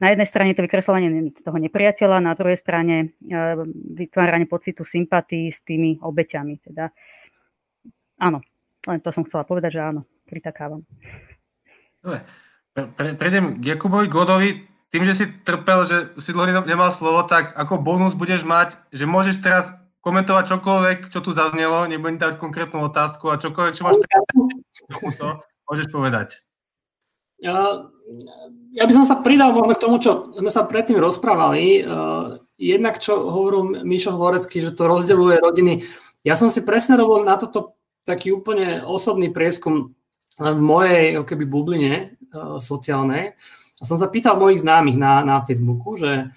na jednej strane to vykreslovanie toho nepriateľa, na druhej strane e, vytváranie pocitu sympatí s tými obeťami. Teda, áno, len to som chcela povedať, že áno, pritakávam. Dobre, pre, prejdem k Jakubovi Godovi. Tým, že si trpel, že si dlho nemal slovo, tak ako bonus budeš mať, že môžeš teraz komentovať čokoľvek, čo tu zaznelo, nebudem dať konkrétnu otázku a čokoľvek, čo máš teraz, môžeš povedať. Ja, by som sa pridal možno k tomu, čo sme sa predtým rozprávali. Uh, jednak, čo hovoril Mišo Horecký, že to rozdeľuje rodiny. Ja som si presne robil na toto taký úplne osobný prieskum v mojej keby bubline uh, sociálnej. A som sa pýtal mojich známych na, na Facebooku, že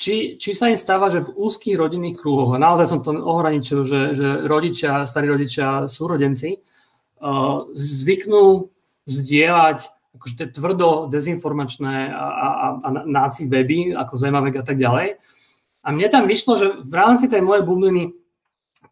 či, či sa im stáva, že v úzkých rodinných krúhoch, a naozaj som to ohraničil, že, že rodičia, starí rodičia, súrodenci, uh, zvyknú zdieľať akože tie tvrdo dezinformačné a, a, a náci weby, ako Zemavek a tak ďalej. A mne tam vyšlo, že v rámci tej mojej bubliny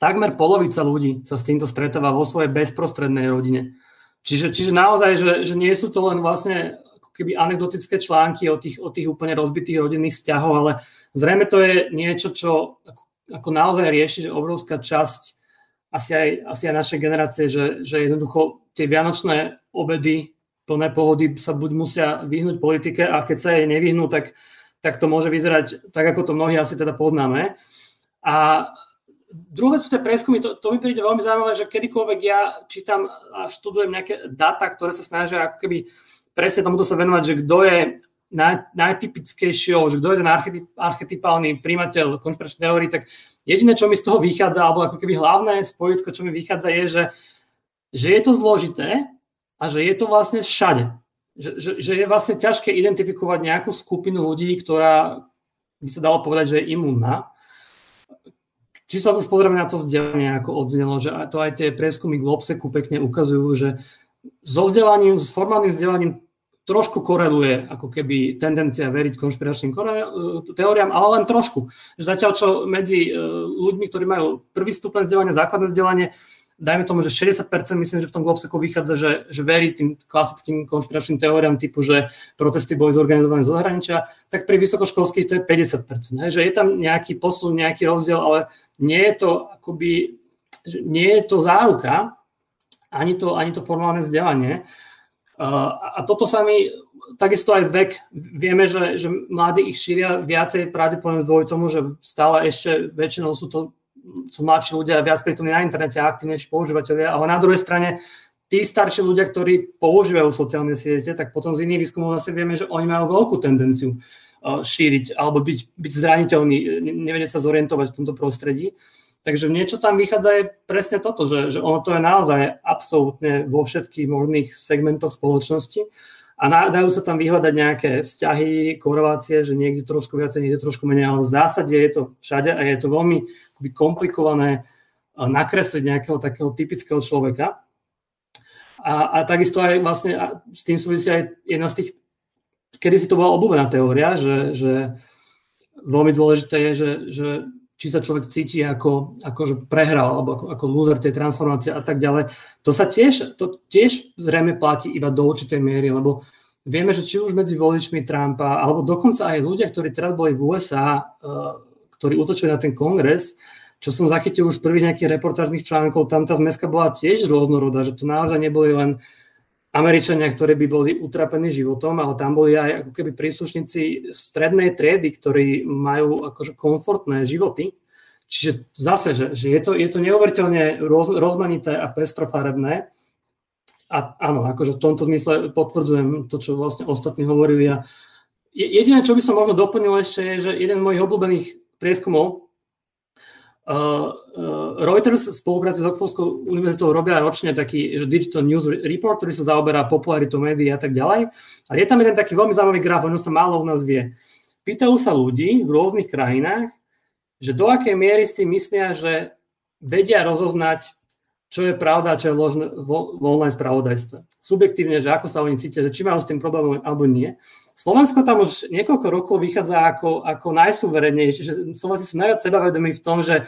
takmer polovica ľudí sa s týmto stretáva vo svojej bezprostrednej rodine. Čiže, čiže naozaj, že, že nie sú to len vlastne ako keby anekdotické články o tých, o tých úplne rozbitých rodinných vzťahov, ale zrejme to je niečo, čo ako, ako naozaj rieši, že obrovská časť asi aj, asi aj našej generácie, že, že jednoducho tie vianočné obedy plné pohody sa buď musia vyhnúť politike a keď sa jej nevyhnú, tak, tak to môže vyzerať tak, ako to mnohí asi teda poznáme. A druhé sú tie prieskumy, to, to mi príde veľmi zaujímavé, že kedykoľvek ja čítam a študujem nejaké data, ktoré sa snažia ako keby presne tomuto sa venovať, že kto je naj, najtypickejšieho, že kto je ten archetyp, archetypálny príjmateľ konšpiračnej teórii, tak jediné, čo mi z toho vychádza, alebo ako keby hlavné spojitko, čo mi vychádza, je, že, že je to zložité a že je to vlastne všade. Že, že, že je vlastne ťažké identifikovať nejakú skupinu ľudí, ktorá by sa dalo povedať, že je imúnna. Či sa už pozrieme na to vzdelanie, ako odznelo, že to aj tie prieskumy Globseku pekne ukazujú, že so vzdelaním, s formálnym vzdelaním trošku koreluje ako keby tendencia veriť konšpiračným teóriám, ale len trošku. Zatiaľ, čo medzi e, ľuďmi, ktorí majú prvý stupeň vzdelania, základné vzdelanie, dajme tomu, že 60% myslím, že v tom Globseku vychádza, že, že verí tým klasickým konšpiračným teóriám typu, že protesty boli zorganizované zo zahraničia, tak pri vysokoškolských to je 50%. Ne? Že je tam nejaký posun, nejaký rozdiel, ale nie je to akoby, nie je to záruka, ani to, ani to formálne vzdelanie, a toto sa mi, takisto aj vek, vieme, že, že mladí ich šíria viacej pravdepodobne dôvod tomu, že stále ešte väčšinou sú to sú mladší ľudia viac prítomní na internete a aktívnejší používateľia, ale na druhej strane tí starší ľudia, ktorí používajú sociálne siete, tak potom z iných výskumov zase vieme, že oni majú veľkú tendenciu šíriť alebo byť, byť zraniteľní, nevedieť sa zorientovať v tomto prostredí. Takže niečo tam vychádza je presne toto, že, že ono to je naozaj absolútne vo všetkých možných segmentoch spoločnosti a dajú sa tam vyhľadať nejaké vzťahy, korelácie, že niekde trošku viacej, niekde trošku menej, ale v zásade je to všade a je to veľmi komplikované nakresliť nejakého takého typického človeka. A, a takisto aj vlastne a s tým súvisí aj jedna z tých, kedy si to bola obľúbená teória, že, že veľmi dôležité je, že, že či sa človek cíti ako, ako že prehral alebo ako, ako loser tej transformácie a tak ďalej. To sa tiež, to tiež zrejme platí iba do určitej miery, lebo vieme, že či už medzi voličmi Trumpa, alebo dokonca aj ľudia, ktorí teraz boli v USA, uh, ktorí útočili na ten kongres, čo som zachytil už z prvých nejakých reportážnych článkov, tam tá zmeska bola tiež rôznorodá, že to naozaj neboli len Američania, ktorí by boli utrapení životom, ale tam boli aj ako keby príslušníci strednej triedy, ktorí majú akože komfortné životy. Čiže zase, že, že je, to, je to neuveriteľne roz, rozmanité a pestrofarebné. A áno, akože v tomto zmysle potvrdzujem to, čo vlastne ostatní hovorili. A jediné, čo by som možno doplnil ešte, je, že jeden z mojich obľúbených prieskumov, Reuters v spolupráci s Oxfordskou univerzitou robia ročne taký Digital News Report, ktorý sa zaoberá popularitou médií a tak ďalej. A je tam jeden taký veľmi zaujímavý graf, on sa málo u nás vie. Pýtajú sa ľudí v rôznych krajinách, že do akej miery si myslia, že vedia rozoznať, čo je pravda a čo je ložné, vo, voľné spravodajstvo. Subjektívne, že ako sa oni cítia, že či majú s tým problém alebo nie. Slovensko tam už niekoľko rokov vychádza ako, ako najsuverenejšie, že Slováci sú najviac sebavedomí v tom, že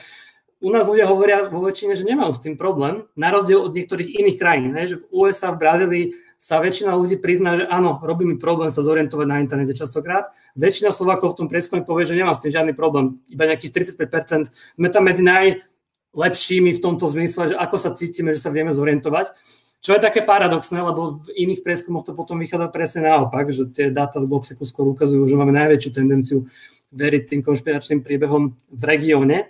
u nás ľudia hovoria vo väčšine, že nemajú s tým problém, na rozdiel od niektorých iných krajín. Ne? Že v USA, v Brazílii sa väčšina ľudí prizná, že áno, robí mi problém sa zorientovať na internete častokrát. Väčšina Slovákov v tom prieskume povie, že nemá s tým žiadny problém. Iba nejakých 35%. Sme tam medzi najlepšími v tomto zmysle, že ako sa cítime, že sa vieme zorientovať. Čo je také paradoxné, lebo v iných prieskumoch to potom vychádza presne naopak, že tie dáta z Globseku skôr ukazujú, že máme najväčšiu tendenciu veriť tým konšpiračným príbehom v regióne.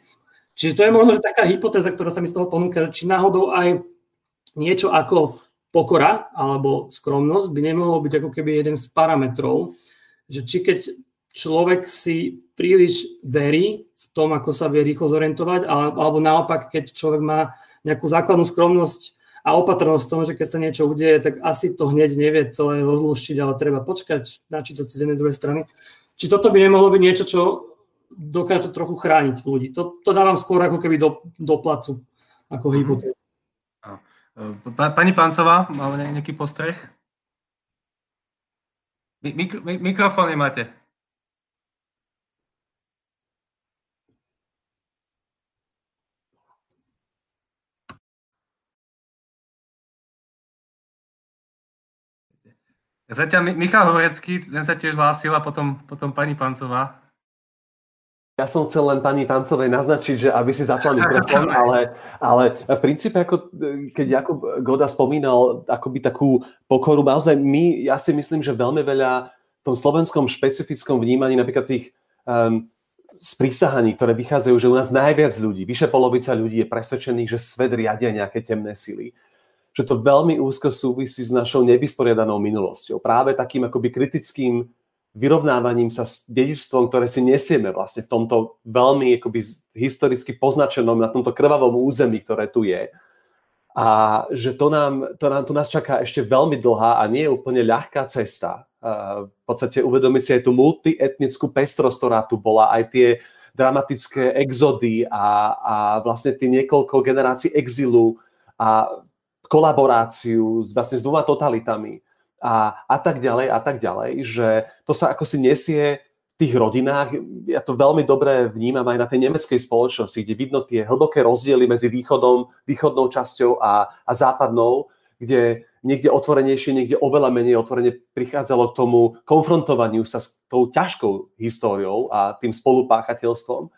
Čiže to je možno že taká hypotéza, ktorá sa mi z toho ponúka, či náhodou aj niečo ako pokora alebo skromnosť by nemohlo byť ako keby jeden z parametrov, že či keď človek si príliš verí v tom, ako sa vie rýchlo zorientovať, alebo naopak, keď človek má nejakú základnú skromnosť a opatrnosť v tom, že keď sa niečo udeje, tak asi to hneď nevie celé rozlúštiť, ale treba počkať, načítať si z jednej druhej strany. Či toto by nemohlo byť niečo, čo dokáže trochu chrániť ľudí. To, to dávam skôr ako keby do, do placu, ako mm-hmm. hypotézu. Pani Pancová, máme nejaký postreh? Mik- mik- mikrofón nemáte. Zatiaľ Michal Horecký, ten sa tiež hlásil a potom, potom pani Pancová. Ja som chcel len pani Pancovej naznačiť, že aby si zapla mikrofón, ale, ale v princípe, ako, keď Jakub Goda spomínal akoby takú pokoru, naozaj my, ja si myslím, že veľmi veľa v tom slovenskom špecifickom vnímaní napríklad tých um, sprísahaní, ktoré vychádzajú, že u nás najviac ľudí, vyše polovica ľudí je presvedčených, že svet riadia nejaké temné sily že to veľmi úzko súvisí s našou nevysporiadanou minulosťou. Práve takým akoby kritickým vyrovnávaním sa s dedičstvom, ktoré si nesieme vlastne v tomto veľmi akoby historicky poznačenom, na tomto krvavom území, ktoré tu je. A že to nám, to nám tu nás čaká ešte veľmi dlhá a nie je úplne ľahká cesta. V podstate uvedomiť si aj tú multietnickú pestrosť, ktorá tu bola, aj tie dramatické exody a, a vlastne tie niekoľko generácií exilu a kolaboráciu s, vlastne s dvoma totalitami a, a tak ďalej a tak ďalej, že to sa ako si nesie v tých rodinách, ja to veľmi dobre vnímam aj na tej nemeckej spoločnosti, kde vidno tie hlboké rozdiely medzi východom, východnou časťou a, a západnou, kde niekde otvorenejšie, niekde oveľa menej otvorene prichádzalo k tomu konfrontovaniu sa s tou ťažkou históriou a tým spolupáchateľstvom.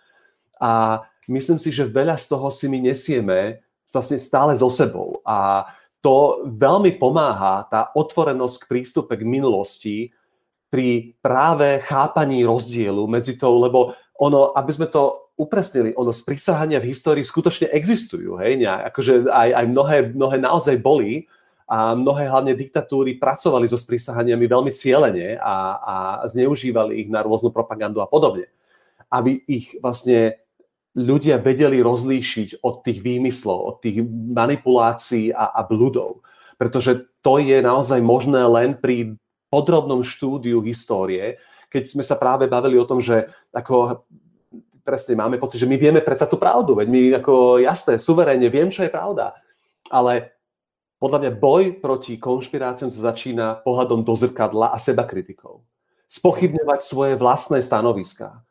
A myslím si, že veľa z toho si my nesieme vlastne stále so sebou. A to veľmi pomáha, tá otvorenosť k prístupe k minulosti pri práve chápaní rozdielu medzi tou, lebo ono, aby sme to upresnili, ono sprísahania v histórii skutočne existujú, hej, nejak, akože aj, aj mnohé, mnohé naozaj boli a mnohé hlavne diktatúry pracovali so sprísahaniami veľmi cieľene a, a zneužívali ich na rôznu propagandu a podobne. Aby ich vlastne ľudia vedeli rozlíšiť od tých výmyslov, od tých manipulácií a, a bludov. Pretože to je naozaj možné len pri podrobnom štúdiu histórie, keď sme sa práve bavili o tom, že ako presne máme pocit, že my vieme predsa tú pravdu, veď my ako jasné, suverénne viem, čo je pravda. Ale podľa mňa boj proti konšpiráciám sa začína pohľadom do zrkadla a seba kritikou. Spochybňovať svoje vlastné stanoviská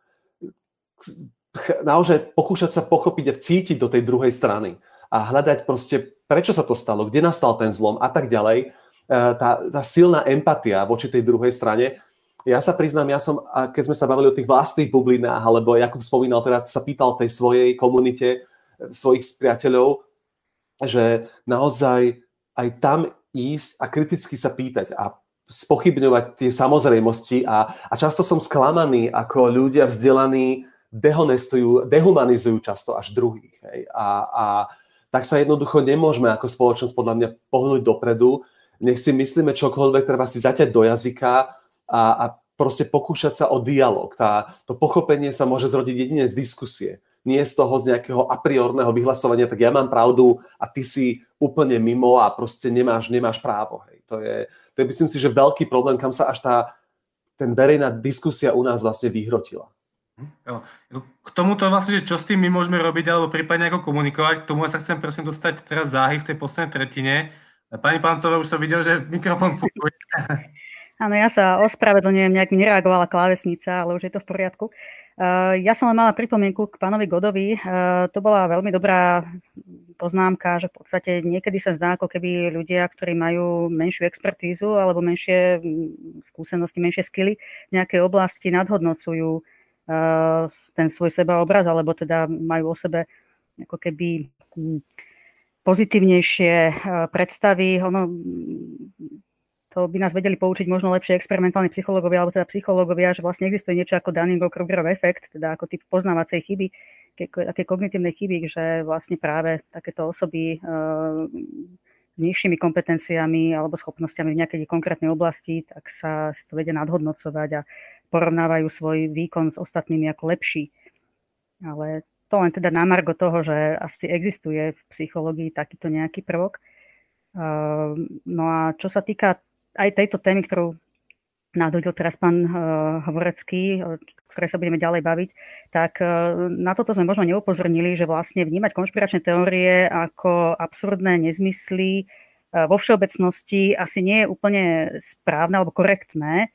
naozaj pokúšať sa pochopiť a vcítiť do tej druhej strany a hľadať proste, prečo sa to stalo, kde nastal ten zlom a tak ďalej. E, tá, tá silná empatia voči tej druhej strane. Ja sa priznám, ja som, keď sme sa bavili o tých vlastných bublinách, alebo Jakub spomínal, teda sa pýtal tej svojej komunite, e, svojich priateľov, že naozaj aj tam ísť a kriticky sa pýtať a spochybňovať tie samozrejmosti a, a často som sklamaný, ako ľudia vzdelaní dehonestujú, dehumanizujú často až druhých. Hej. A, a tak sa jednoducho nemôžeme ako spoločnosť podľa mňa pohnúť dopredu. Nech si myslíme čokoľvek, treba si zaťať do jazyka a, a proste pokúšať sa o dialog. Tá, to pochopenie sa môže zrodiť jedine z diskusie. Nie z toho z nejakého a priorného vyhlasovania, tak ja mám pravdu a ty si úplne mimo a proste nemáš, nemáš právo. Hej. To, je, to je, myslím si, že veľký problém, kam sa až tá ten verejná diskusia u nás vlastne vyhrotila. K tomuto vlastne, že čo s tým my môžeme robiť, alebo prípadne ako komunikovať, k tomu sa chcem presne dostať teraz záhy v tej poslednej tretine. Pani Páncová, už som videl, že mikrofón funguje. Áno, ja sa ospravedlňujem, nejak mi nereagovala klávesnica, ale už je to v poriadku. Uh, ja som len mala pripomienku k pánovi Godovi. Uh, to bola veľmi dobrá poznámka, že v podstate niekedy sa zdá, ako keby ľudia, ktorí majú menšiu expertízu alebo menšie mm, skúsenosti, menšie skily v nejakej oblasti nadhodnocujú ten svoj sebaobraz, alebo teda majú o sebe ako keby hm, pozitívnejšie eh, predstavy. Ono, to by nás vedeli poučiť možno lepšie experimentálni psychológovia, alebo teda psychológovia, že vlastne existuje niečo ako Dunning-Krugerov efekt, teda ako typ poznávacej chyby, také kognitívnej chyby, že vlastne práve takéto osoby uh, s nižšími kompetenciami alebo schopnosťami v nejakej konkrétnej oblasti, tak sa to vedia nadhodnocovať a porovnávajú svoj výkon s ostatnými ako lepší. Ale to len teda na margo toho, že asi existuje v psychológii takýto nejaký prvok. Ehm, no a čo sa týka aj tejto témy, ktorú nadhodil teraz pán eh, Hovorecký, o ktorej sa budeme ďalej baviť, tak eh, na toto sme možno neupozornili, že vlastne vnímať konšpiračné teórie ako absurdné nezmysly eh, vo všeobecnosti asi nie je úplne správne alebo korektné,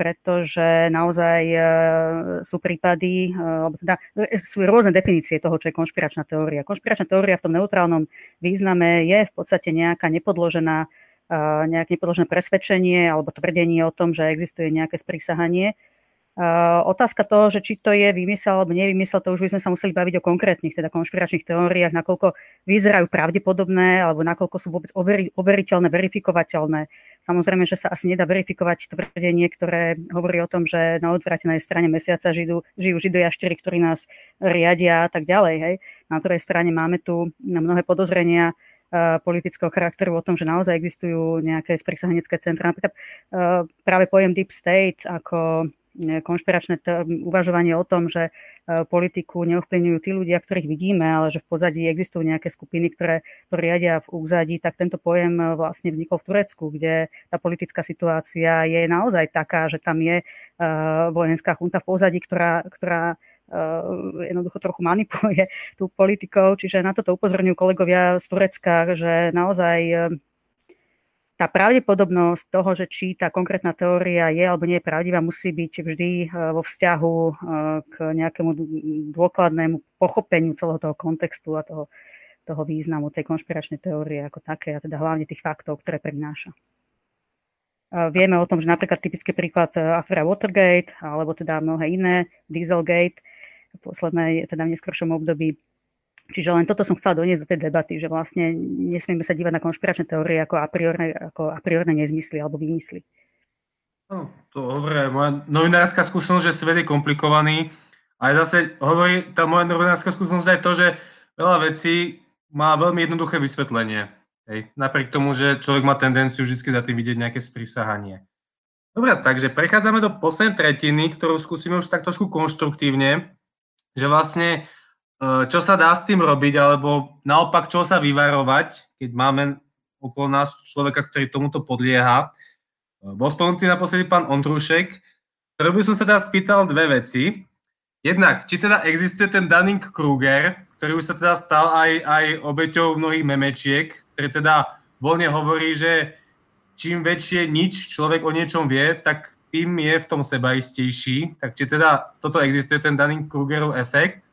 pretože naozaj sú prípady, alebo teda sú rôzne definície toho, čo je konšpiračná teória. Konšpiračná teória v tom neutrálnom význame je v podstate nejaká nepodložená nejaké nepodložené presvedčenie alebo tvrdenie o tom, že existuje nejaké sprísahanie Uh, otázka toho, že či to je vymysel alebo nevymysel, to už by sme sa museli baviť o konkrétnych, teda konšpiračných teóriách, nakoľko vyzerajú pravdepodobné alebo nakoľko sú vôbec overi, overiteľné, verifikovateľné. Samozrejme, že sa asi nedá verifikovať tvrdenie, ktoré hovorí o tom, že na odvratenej strane mesiaca žijú, žijú židojaštery, ktorí nás riadia a tak ďalej. Hej. Na druhej strane máme tu mnohé podozrenia, politického charakteru o tom, že naozaj existujú nejaké sprísahanecké centra. Napríklad práve pojem Deep State ako konšpiračné uvažovanie o tom, že e, politiku neovplyvňujú tí ľudia, ktorých vidíme, ale že v pozadí existujú nejaké skupiny, ktoré to riadia v úzadí, tak tento pojem e, vlastne vznikol v Turecku, kde tá politická situácia je naozaj taká, že tam je e, vojenská chunta v pozadí, ktorá, ktorá jednoducho trochu manipuluje tú politikou. Čiže na toto upozorňujú kolegovia z Turecka, že naozaj tá pravdepodobnosť toho, že či tá konkrétna teória je alebo nie je pravdivá, musí byť vždy e, vo vzťahu e, k nejakému dôkladnému pochopeniu celého toho kontextu a toho, toho významu tej konšpiračnej teórie ako také, a teda hlavne tých faktov, ktoré prináša. E, vieme o tom, že napríklad typický príklad afera Watergate, alebo teda mnohé iné, Dieselgate, v poslednej, teda v neskôršom období Čiže len toto som chcela doniesť do tej debaty, že vlastne nesmieme sa dívať na konšpiračné teórie ako a priorne, ako a priorne nezmysly alebo vymysly. No, to hovorí moja novinárska skúsenosť, že svet je komplikovaný. Ale zase hovorí tá moja novinárska skúsenosť aj to, že veľa vecí má veľmi jednoduché vysvetlenie. Hej. Napriek tomu, že človek má tendenciu vždy za tým vidieť nejaké sprísahanie. Dobre, takže prechádzame do poslednej tretiny, ktorú skúsime už tak trošku konštruktívne, že vlastne čo sa dá s tým robiť, alebo naopak, čo sa vyvarovať, keď máme okolo nás človeka, ktorý tomuto podlieha. Eh, bol spomenutý naposledy pán Ondrušek, ktorý by som sa teda spýtal dve veci. Jednak, či teda existuje ten Dunning-Kruger, ktorý už sa teda stal aj, aj obeťou mnohých memečiek, ktorý teda voľne hovorí, že čím väčšie nič človek o niečom vie, tak tým je v tom sebaistejší. Tak či teda toto existuje, ten Dunning-Krugerov efekt.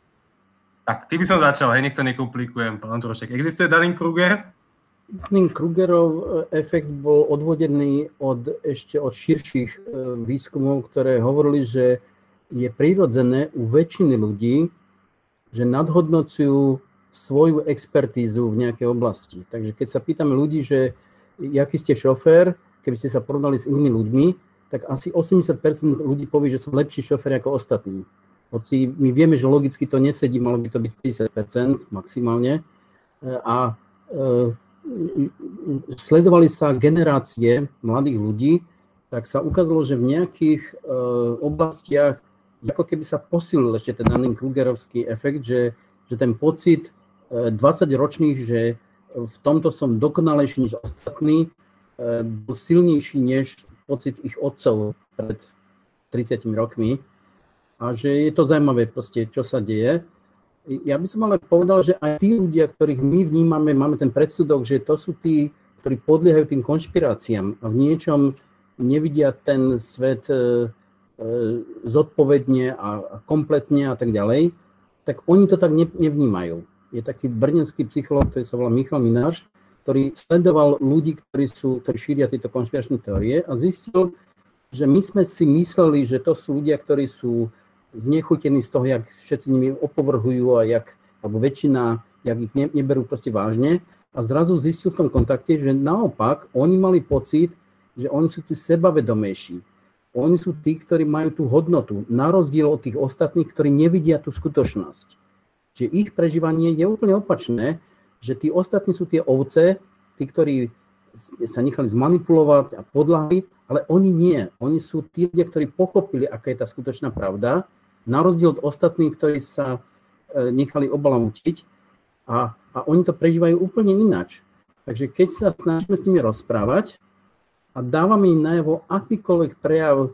Tak, ty by som začal, hej, nech to nekomplikujem, pán Trošek. Existuje Dunning-Kruger? Dunning-Krugerov e, efekt bol odvodený od, ešte od širších e, výskumov, ktoré hovorili, že je prirodzené u väčšiny ľudí, že nadhodnocujú svoju expertízu v nejakej oblasti. Takže keď sa pýtame ľudí, že aký ste šofér, keby ste sa porovnali s inými ľuďmi, tak asi 80% ľudí povie, že som lepší šofér ako ostatní. Hoci my vieme, že logicky to nesedí, malo by to byť 50% maximálne. E, a e, sledovali sa generácie mladých ľudí, tak sa ukázalo, že v nejakých e, oblastiach ako keby sa posilil ešte ten daný Krugerovský efekt, že, že ten pocit 20-ročných, že v tomto som dokonalejší než ostatní, bol silnejší než pocit ich otcov pred 30 rokmi a že je to zaujímavé proste, čo sa deje. Ja by som ale povedal, že aj tí ľudia, ktorých my vnímame, máme ten predsudok, že to sú tí, ktorí podliehajú tým konšpiráciám a v niečom nevidia ten svet e, e, zodpovedne a kompletne a tak ďalej, tak oni to tak nevnímajú. Je taký brněnský psycholog, ktorý sa volá Michal Mináš, ktorý sledoval ľudí, ktorí, sú, ktorí šíria tieto konšpiračné teórie a zistil, že my sme si mysleli, že to sú ľudia, ktorí sú znechutení z toho, jak všetci nimi opovrhujú a jak, alebo väčšina, jak ich ne, neberú proste vážne. A zrazu zistil v tom kontakte, že naopak oni mali pocit, že oni sú tí sebavedomejší. Oni sú tí, ktorí majú tú hodnotu, na rozdiel od tých ostatných, ktorí nevidia tú skutočnosť. Čiže ich prežívanie je úplne opačné, že tí ostatní sú tie ovce, tí, ktorí sa nechali zmanipulovať a podľahli, ale oni nie. Oni sú tí ľudia, ktorí pochopili, aká je tá skutočná pravda na rozdiel od ostatných, ktorí sa e, nechali obalamutiť a, a oni to prežívajú úplne ináč. Takže keď sa snažíme s nimi rozprávať a dávame im najavo akýkoľvek prejav e,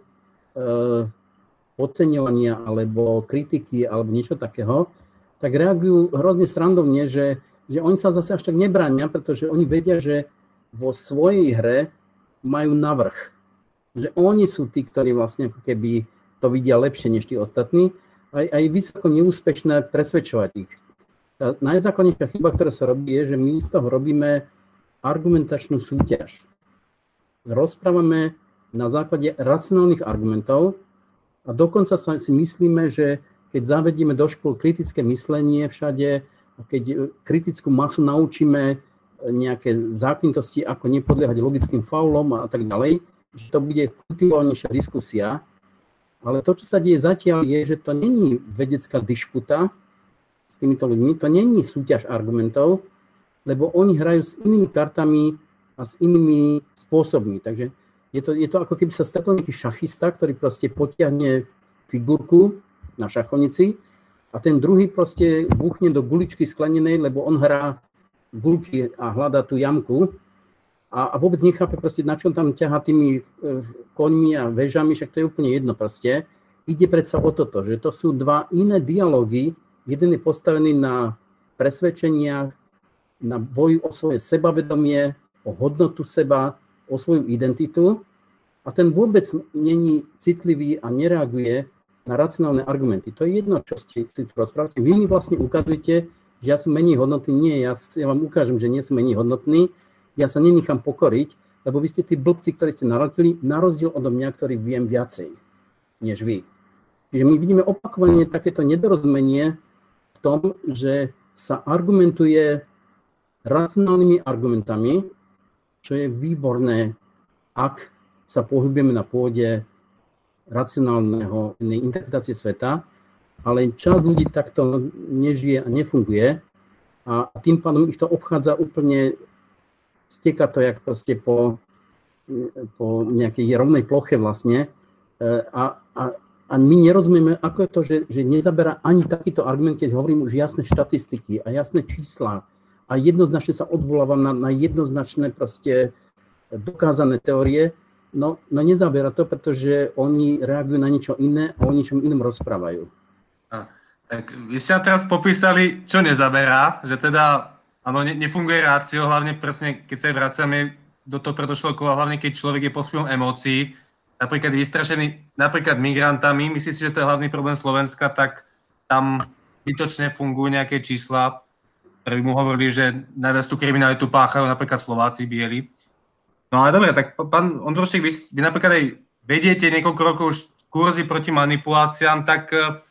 oceňovania alebo kritiky alebo niečo takého, tak reagujú hrozne srandovne, že, že oni sa zase až tak nebránia, pretože oni vedia, že vo svojej hre majú navrh. že oni sú tí, ktorí vlastne keby to vidia lepšie než tí ostatní, aj, aj vysoko neúspešné presvedčovať ich. Tá najzákladnejšia chyba, ktorá sa robí, je, že my z toho robíme argumentačnú súťaž. Rozprávame na základe racionálnych argumentov a dokonca sa si myslíme, že keď zavedieme do škôl kritické myslenie všade, keď kritickú masu naučíme nejaké zákonitosti, ako nepodliehať logickým faulom a tak ďalej, že to bude kultivovanejšia diskusia. Ale to, čo sa deje zatiaľ, je, že to není vedecká dišputa s týmito ľuďmi, to není súťaž argumentov, lebo oni hrajú s inými kartami a s inými spôsobmi. Takže je to, je to ako keby sa stretol nejaký šachista, ktorý proste potiahne figurku na šachonici a ten druhý proste buchne do guličky sklenenej, lebo on hrá gulky a hľadá tú jamku a, a vôbec nechápe proste, na čom tam ťaha tými e, koňmi a väžami, však to je úplne jedno proste. Ide predsa o toto, že to sú dva iné dialógy. Jeden je postavený na presvedčeniach, na boju o svoje sebavedomie, o hodnotu seba, o svoju identitu a ten vôbec není citlivý a nereaguje na racionálne argumenty. To je jedno, čo ste si tu rozprávate. Vy mi vlastne ukazujete, že ja som menej hodnotný. Nie, ja, ja vám ukážem, že nie som menej hodnotný. Ja sa nenechám pokoriť, lebo vy ste tí blbci, ktorí ste narodili, na rozdiel odo mňa, ktorý viem viacej než vy. Čiže my vidíme opakovanie takéto nedorozumenie v tom, že sa argumentuje racionálnymi argumentami, čo je výborné, ak sa pohybujeme na pôde racionálneho interpretácie sveta, ale časť ľudí takto nežije a nefunguje a tým pádom ich to obchádza úplne, steka to jak proste po, po nejakej rovnej ploche vlastne. E, a, a, a my nerozumieme, ako je to, že, že nezaberá ani takýto argument, keď hovorím už jasné štatistiky a jasné čísla. A jednoznačne sa odvolávam na, na jednoznačné proste dokázané teórie, no, no nezabiera to, pretože oni reagujú na niečo iné a o ničom inom rozprávajú. A, tak vy ste teraz popísali, čo nezaberá, že teda áno, ne, nefunguje rácio, hlavne presne, keď sa vracame do toho predošlého kola, hlavne keď človek je pod vplyvom emócií, napríklad vystrašený napríklad migrantami, myslí si, že to je hlavný problém Slovenska, tak tam bytočne fungujú nejaké čísla, ktorí mu hovorili, že najviac tú kriminalitu páchajú napríklad Slováci bieli. No ale dobre, tak pán Ondrošek, vy, vy napríklad aj vediete niekoľko rokov už kurzy proti manipuláciám, tak e,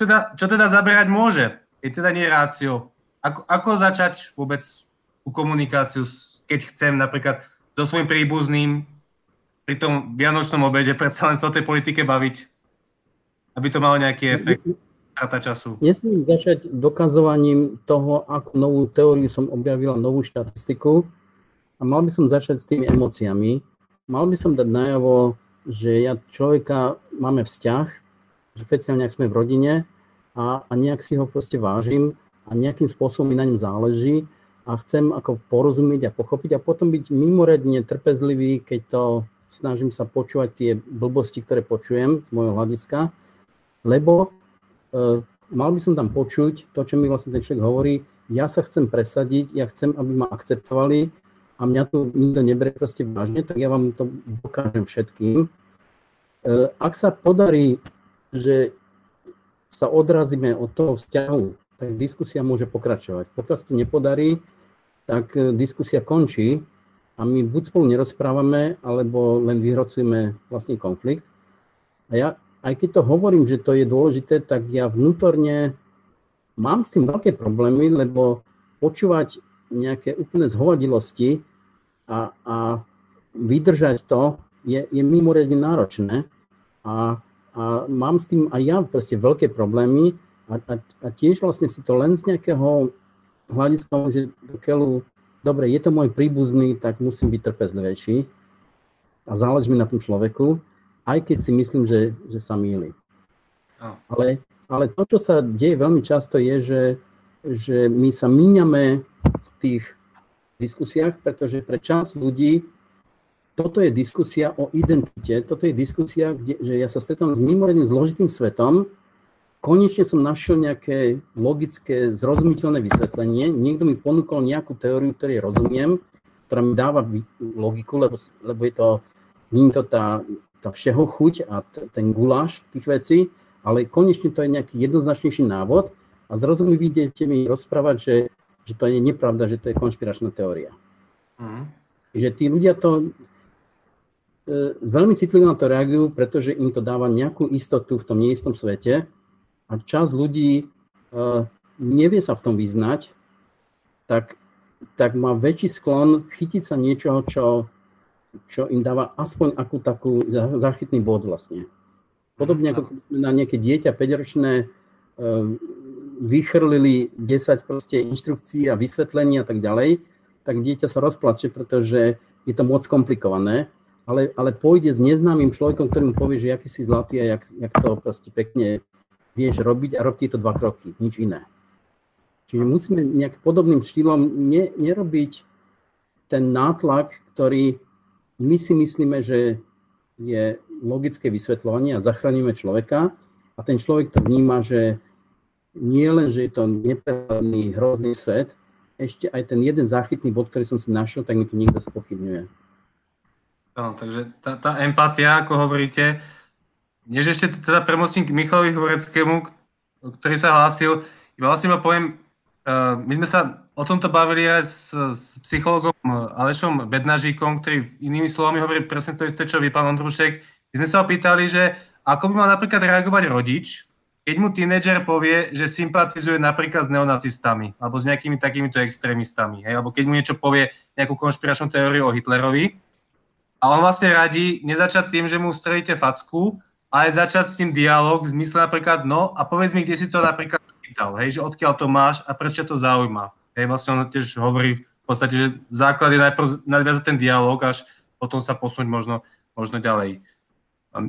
teda, čo teda zaberať môže? Je teda nie rácio. Ako, ako začať vôbec tú komunikáciu, keď chcem napríklad so svojím príbuzným pri tom vianočnom obede predsa len sa o tej politike baviť, aby to malo nejaký efekt? strata času. Nesmím začať dokazovaním toho, ako novú teóriu som objavila, novú štatistiku a mal by som začať s tými emóciami. Mal by som dať najavo, že ja človeka máme vzťah, že špeciálne ak sme v rodine a, a nejak si ho proste vážim a nejakým spôsobom mi na ňom záleží a chcem ako porozumieť a pochopiť a potom byť mimoriadne trpezlivý, keď to snažím sa počúvať tie blbosti, ktoré počujem z môjho hľadiska, lebo Eh, mal by som tam počuť to, čo mi vlastne ten človek hovorí, ja sa chcem presadiť, ja chcem, aby ma akceptovali a mňa tu nikto neberie proste vážne, tak ja vám to dokážem všetkým. Eh, ak sa podarí, že sa odrazíme od toho vzťahu, tak diskusia môže pokračovať. Pokiaľ sa to nepodarí, tak eh, diskusia končí a my buď spolu nerozprávame, alebo len vyhrocujeme vlastný konflikt. A ja aj keď to hovorím, že to je dôležité, tak ja vnútorne mám s tým veľké problémy, lebo počúvať nejaké úplné zhovadilosti a, a vydržať to je, je mimoriadne náročné a, a mám s tým aj ja proste veľké problémy a, a, a tiež vlastne si to len z nejakého hľadiska, že keľu, dobre, je to môj príbuzný, tak musím byť trpezlivejší a záleží mi na tom človeku aj keď si myslím, že, že sa míli. Ale, ale to, čo sa deje veľmi často, je, že, že my sa míňame v tých diskusiách, pretože pre časť ľudí toto je diskusia o identite, toto je diskusia, kde, že ja sa stretám s mimoriadne zložitým svetom, konečne som našiel nejaké logické, zrozumiteľné vysvetlenie, niekto mi ponúkol nejakú teóriu, ktorej rozumiem, ktorá mi dáva logiku, lebo, lebo je to nie je to tá, tá všeho chuť a t- ten guláš tých vecí, ale konečne to je nejaký jednoznačnejší návod a zrazu mi vidíte mi rozprávať, že, že to je nepravda, že to je konšpiračná teória. Mm. Že tí ľudia to e, veľmi citlivo na to reagujú, pretože im to dáva nejakú istotu v tom neistom svete a čas ľudí e, nevie sa v tom vyznať, tak, tak má väčší sklon chytiť sa niečoho, čo, čo im dáva aspoň akú takú záchytný bod vlastne. Podobne ako na nejaké dieťa 5-ročné e, vychrlili 10 proste inštrukcií a vysvetlení a tak ďalej, tak dieťa sa rozplače, pretože je to moc komplikované, ale, ale pôjde s neznámym človekom, ktorý mu povie, že aký si zlatý a jak, jak to proste pekne vieš robiť a rob to dva kroky, nič iné. Čiže musíme nejak podobným štýlom ne, nerobiť ten nátlak, ktorý my si myslíme, že je logické vysvetľovanie a zachránime človeka a ten človek to vníma, že nie len, že je to neprehľadný, hrozný svet, ešte aj ten jeden záchytný bod, ktorý som si našiel, tak mi to niekto spochybňuje. No, takže tá, tá empatia, ako hovoríte, než ešte teda premostím k Michalovi Horeckému, ktorý sa hlásil, iba vlastne ma poviem, uh, my sme sa o tomto bavili aj s, s psychologom Alešom Bednažíkom, ktorý inými slovami hovorí presne to isté, čo vy, pán Ondrušek, my sme sa opýtali, že ako by mal napríklad reagovať rodič, keď mu tínedžer povie, že sympatizuje napríklad s neonacistami alebo s nejakými takýmito extrémistami, hej? alebo keď mu niečo povie, nejakú konšpiračnú teóriu o Hitlerovi, a on vlastne radí nezačať tým, že mu strelíte facku, ale začať s tým dialog v zmysle napríklad, no a povedz mi, kde si to napríklad čítal, hej, že odkiaľ to máš a prečo to zaujíma. Hej, vlastne on tiež hovorí v podstate, že základ je najprv nadviazať ten dialog, až potom sa posunúť možno, možno ďalej.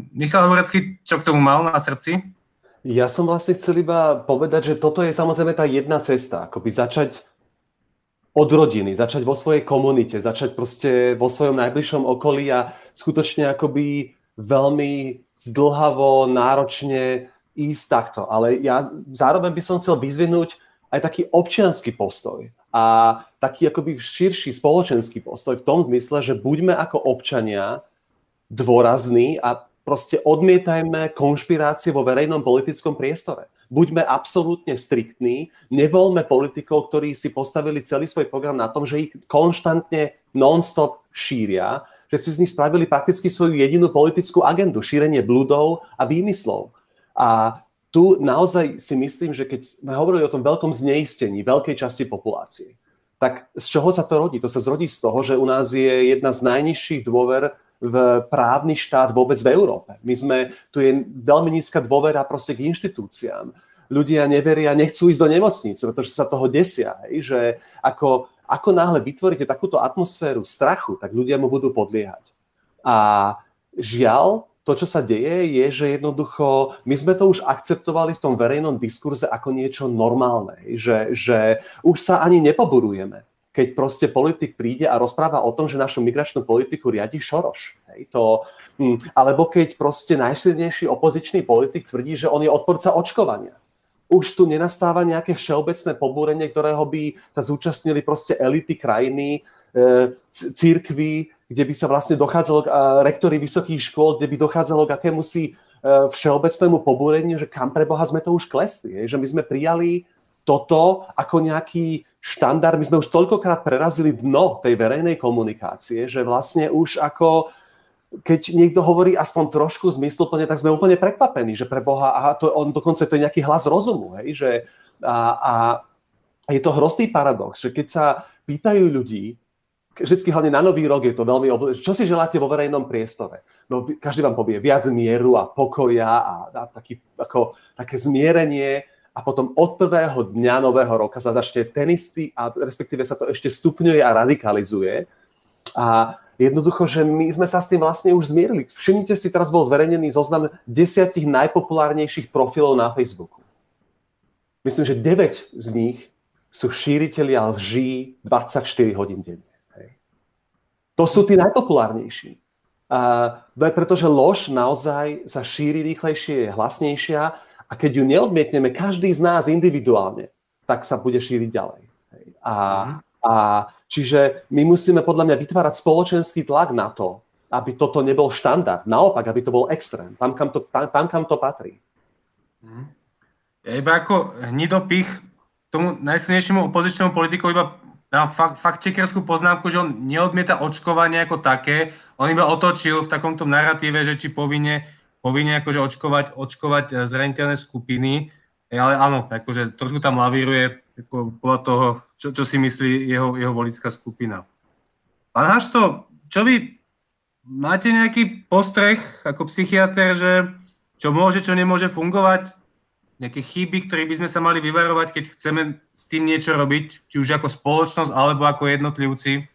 Michal Horecký, čo k tomu mal na srdci? Ja som vlastne chcel iba povedať, že toto je samozrejme tá jedna cesta, akoby začať od rodiny, začať vo svojej komunite, začať proste vo svojom najbližšom okolí a skutočne akoby veľmi zdlhavo, náročne ísť takto. Ale ja zároveň by som chcel vyzvinúť aj taký občianský postoj a taký akoby širší spoločenský postoj v tom zmysle, že buďme ako občania dôrazní a proste odmietajme konšpirácie vo verejnom politickom priestore. Buďme absolútne striktní, nevoľme politikov, ktorí si postavili celý svoj program na tom, že ich konštantne non-stop šíria, že si z nich spravili prakticky svoju jedinú politickú agendu, šírenie bludov a výmyslov. A tu naozaj si myslím, že keď sme hovorili o tom veľkom zneistení veľkej časti populácie, tak z čoho sa to rodí? To sa zrodí z toho, že u nás je jedna z najnižších dôver v právny štát vôbec v Európe. My sme, tu je veľmi nízka dôvera proste k inštitúciám. Ľudia neveria, nechcú ísť do nemocnice, pretože sa toho desia. Hej, že ako, ako náhle vytvoríte takúto atmosféru strachu, tak ľudia mu budú podliehať. A žiaľ, to, čo sa deje, je, že jednoducho my sme to už akceptovali v tom verejnom diskurze ako niečo normálne, že, že už sa ani nepoburujeme keď proste politik príde a rozpráva o tom, že našu migračnú politiku riadi Šoroš. Hej, to, hm, alebo keď proste najsilnejší opozičný politik tvrdí, že on je odporca očkovania. Už tu nenastáva nejaké všeobecné pobúrenie, ktorého by sa zúčastnili proste elity krajiny, e, církvy, kde by sa vlastne dochádzalo k rektory vysokých škôl, kde by dochádzalo k akému si e, všeobecnému pobúreniu, že kam pre Boha sme to už klesli. Že my sme prijali toto ako nejaký štandard, my sme už toľkokrát prerazili dno tej verejnej komunikácie, že vlastne už ako keď niekto hovorí aspoň trošku zmysluplne, tak sme úplne prekvapení, že pre Boha, aha, to, on dokonca to je nejaký hlas rozumu, hej, že a, a, je to hrozný paradox, že keď sa pýtajú ľudí, vždycky hlavne na Nový rok je to veľmi obľúbené, čo si želáte vo verejnom priestore? No každý vám povie viac mieru a pokoja a, a taký, ako, také zmierenie, a potom od prvého dňa nového roka sa začne ten istý a respektíve sa to ešte stupňuje a radikalizuje. A jednoducho, že my sme sa s tým vlastne už zmierili. Všimnite si, teraz bol zverejnený zoznam desiatich najpopulárnejších profilov na Facebooku. Myslím, že 9 z nich sú šíriteľia lží 24 hodín denne. Hej. To sú tí najpopulárnejší. A pretože lož naozaj sa šíri rýchlejšie, je hlasnejšia a keď ju neodmietneme, každý z nás individuálne, tak sa bude šíriť ďalej. A, mhm. A čiže my musíme podľa mňa vytvárať spoločenský tlak na to, aby toto nebol štandard. Naopak, aby to bol extrém. Tam, kam to, tam, tam kam to patrí. Mhm. Ja iba ako hnidopich tomu najsilnejšiemu opozičnému politikovi iba dám fakt, fakt poznámku, že on neodmieta očkovanie ako také, on iba otočil v takomto narratíve, že či povinne, povinne akože očkovať, očkovať eh, zraniteľné skupiny, eh, ale áno, akože trošku tam lavíruje ako podľa toho, čo, čo si myslí jeho, jeho volická skupina. Pán Hašto, čo vy máte nejaký postreh ako psychiatr, že čo môže, čo nemôže fungovať? Nejaké chyby, ktoré by sme sa mali vyvarovať, keď chceme s tým niečo robiť, či už ako spoločnosť, alebo ako jednotlivci,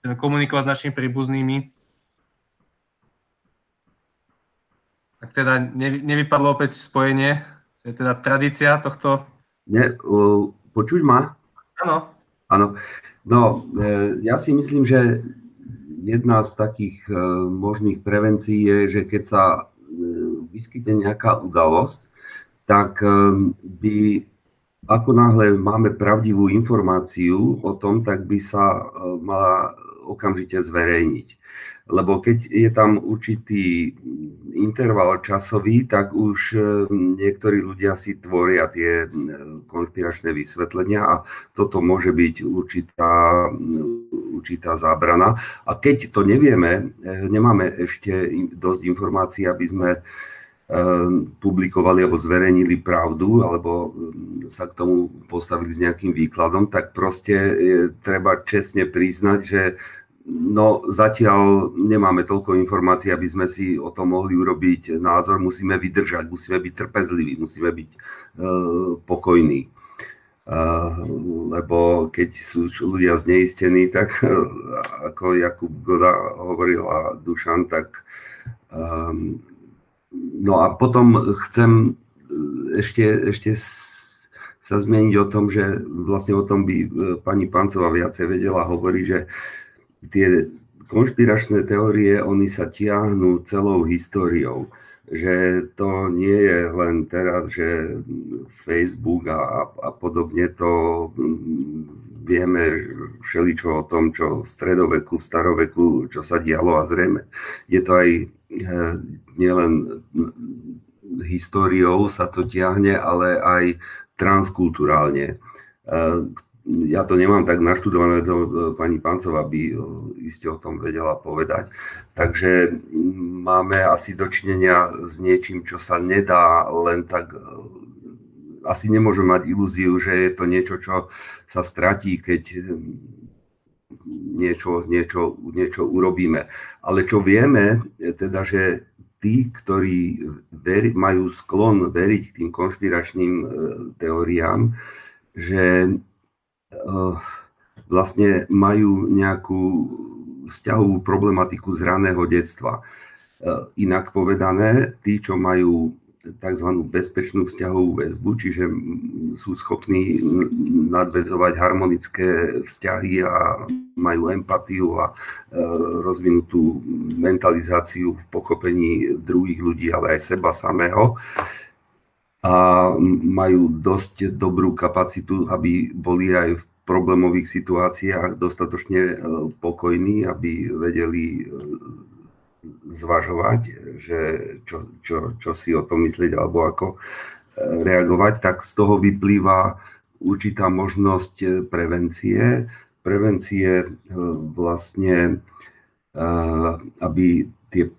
chceme komunikovať s našimi príbuznými? Tak teda nevy, nevypadlo opäť spojenie, že je teda tradícia tohto? Ne, uh, počuť ma? Áno. Áno. No, e, ja si myslím, že jedna z takých e, možných prevencií je, že keď sa e, vyskytne nejaká udalosť, tak by ako náhle máme pravdivú informáciu o tom, tak by sa mala okamžite zverejniť lebo keď je tam určitý interval časový, tak už e, niektorí ľudia si tvoria tie e, konšpiračné vysvetlenia a toto môže byť určitá, určitá zábrana. A keď to nevieme, e, nemáme ešte dosť informácií, aby sme publikovali alebo zverejnili pravdu, alebo sa k tomu postavili s nejakým výkladom, tak proste treba čestne priznať, že No zatiaľ nemáme toľko informácií, aby sme si o tom mohli urobiť názor. Musíme vydržať, musíme byť trpezliví, musíme byť uh, pokojní. Uh, lebo keď sú ľudia zneistení, tak uh, ako Jakub Goda hovoril a Dušan, tak no a potom chcem ešte, ešte sa zmieniť o tom, že vlastne o tom by pani Pancová viacej vedela hovoriť, že tie konšpiračné teórie, oni sa tiahnú celou históriou že to nie je len teraz, že Facebook a, a podobne to mm, vieme všeličo o tom, čo v stredoveku, v staroveku, čo sa dialo a zrejme. Je to aj e, nielen históriou sa to tiahne, ale aj transkulturálne. Ja to nemám tak naštudované, to e, pani Pancová by e, iste o tom vedela povedať. Takže máme asi dočinenia s niečím, čo sa nedá len tak... E, asi nemôžeme mať ilúziu, že je to niečo, čo sa stratí, keď niečo, niečo, niečo urobíme. Ale čo vieme, teda, že tí, ktorí veri, majú sklon veriť tým konšpiračným teóriám, že vlastne majú nejakú vzťahovú problematiku z raného detstva. Eh, inak povedané, tí, čo majú tzv. bezpečnú vzťahovú väzbu, čiže sú schopní nadvezovať harmonické vzťahy a majú empatiu a eh, rozvinutú mentalizáciu v pochopení druhých ľudí, ale aj seba samého, a majú dosť dobrú kapacitu, aby boli aj v problémových situáciách dostatočne e, pokojní, aby vedeli e, zvažovať, že čo, čo, čo si o tom myslieť alebo ako e, reagovať, tak z toho vyplýva určitá možnosť prevencie. Prevencie vlastne, aby tie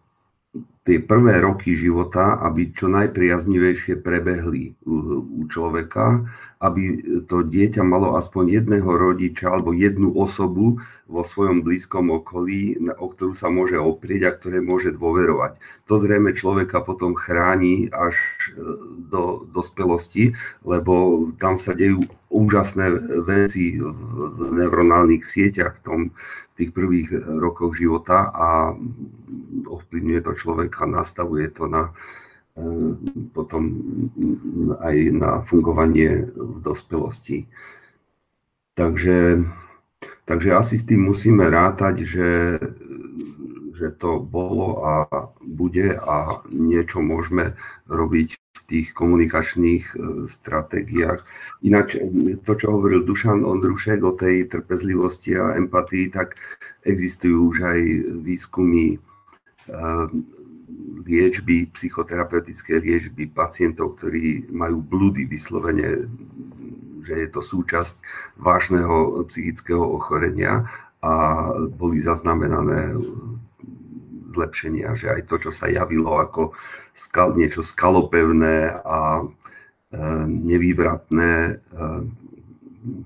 tie prvé roky života, aby čo najpriaznivejšie prebehli u, človeka, aby to dieťa malo aspoň jedného rodiča alebo jednu osobu vo svojom blízkom okolí, o ktorú sa môže oprieť a ktoré môže dôverovať. To zrejme človeka potom chráni až e, do dospelosti, lebo tam sa dejú úžasné veci v neuronálnych sieťach, v tom tých prvých eh, rokoch života a ovplyvňuje to človeka, nastavuje to na eh, potom aj na fungovanie v dospelosti. Takže, takže asi s tým musíme rátať, že, že to bolo a bude a niečo môžeme robiť tých komunikačných e, stratégiách. Ináč to, čo hovoril Dušan Ondrušek o tej trpezlivosti a empatii, tak existujú už aj výskumy liečby, psychoterapeutické liečby pacientov, ktorí majú blúdy vyslovene, že je to súčasť vážneho psychického ochorenia a boli zaznamenané zlepšenia, že aj to, čo sa javilo ako skal, niečo skalopevné a e, nevývratné e,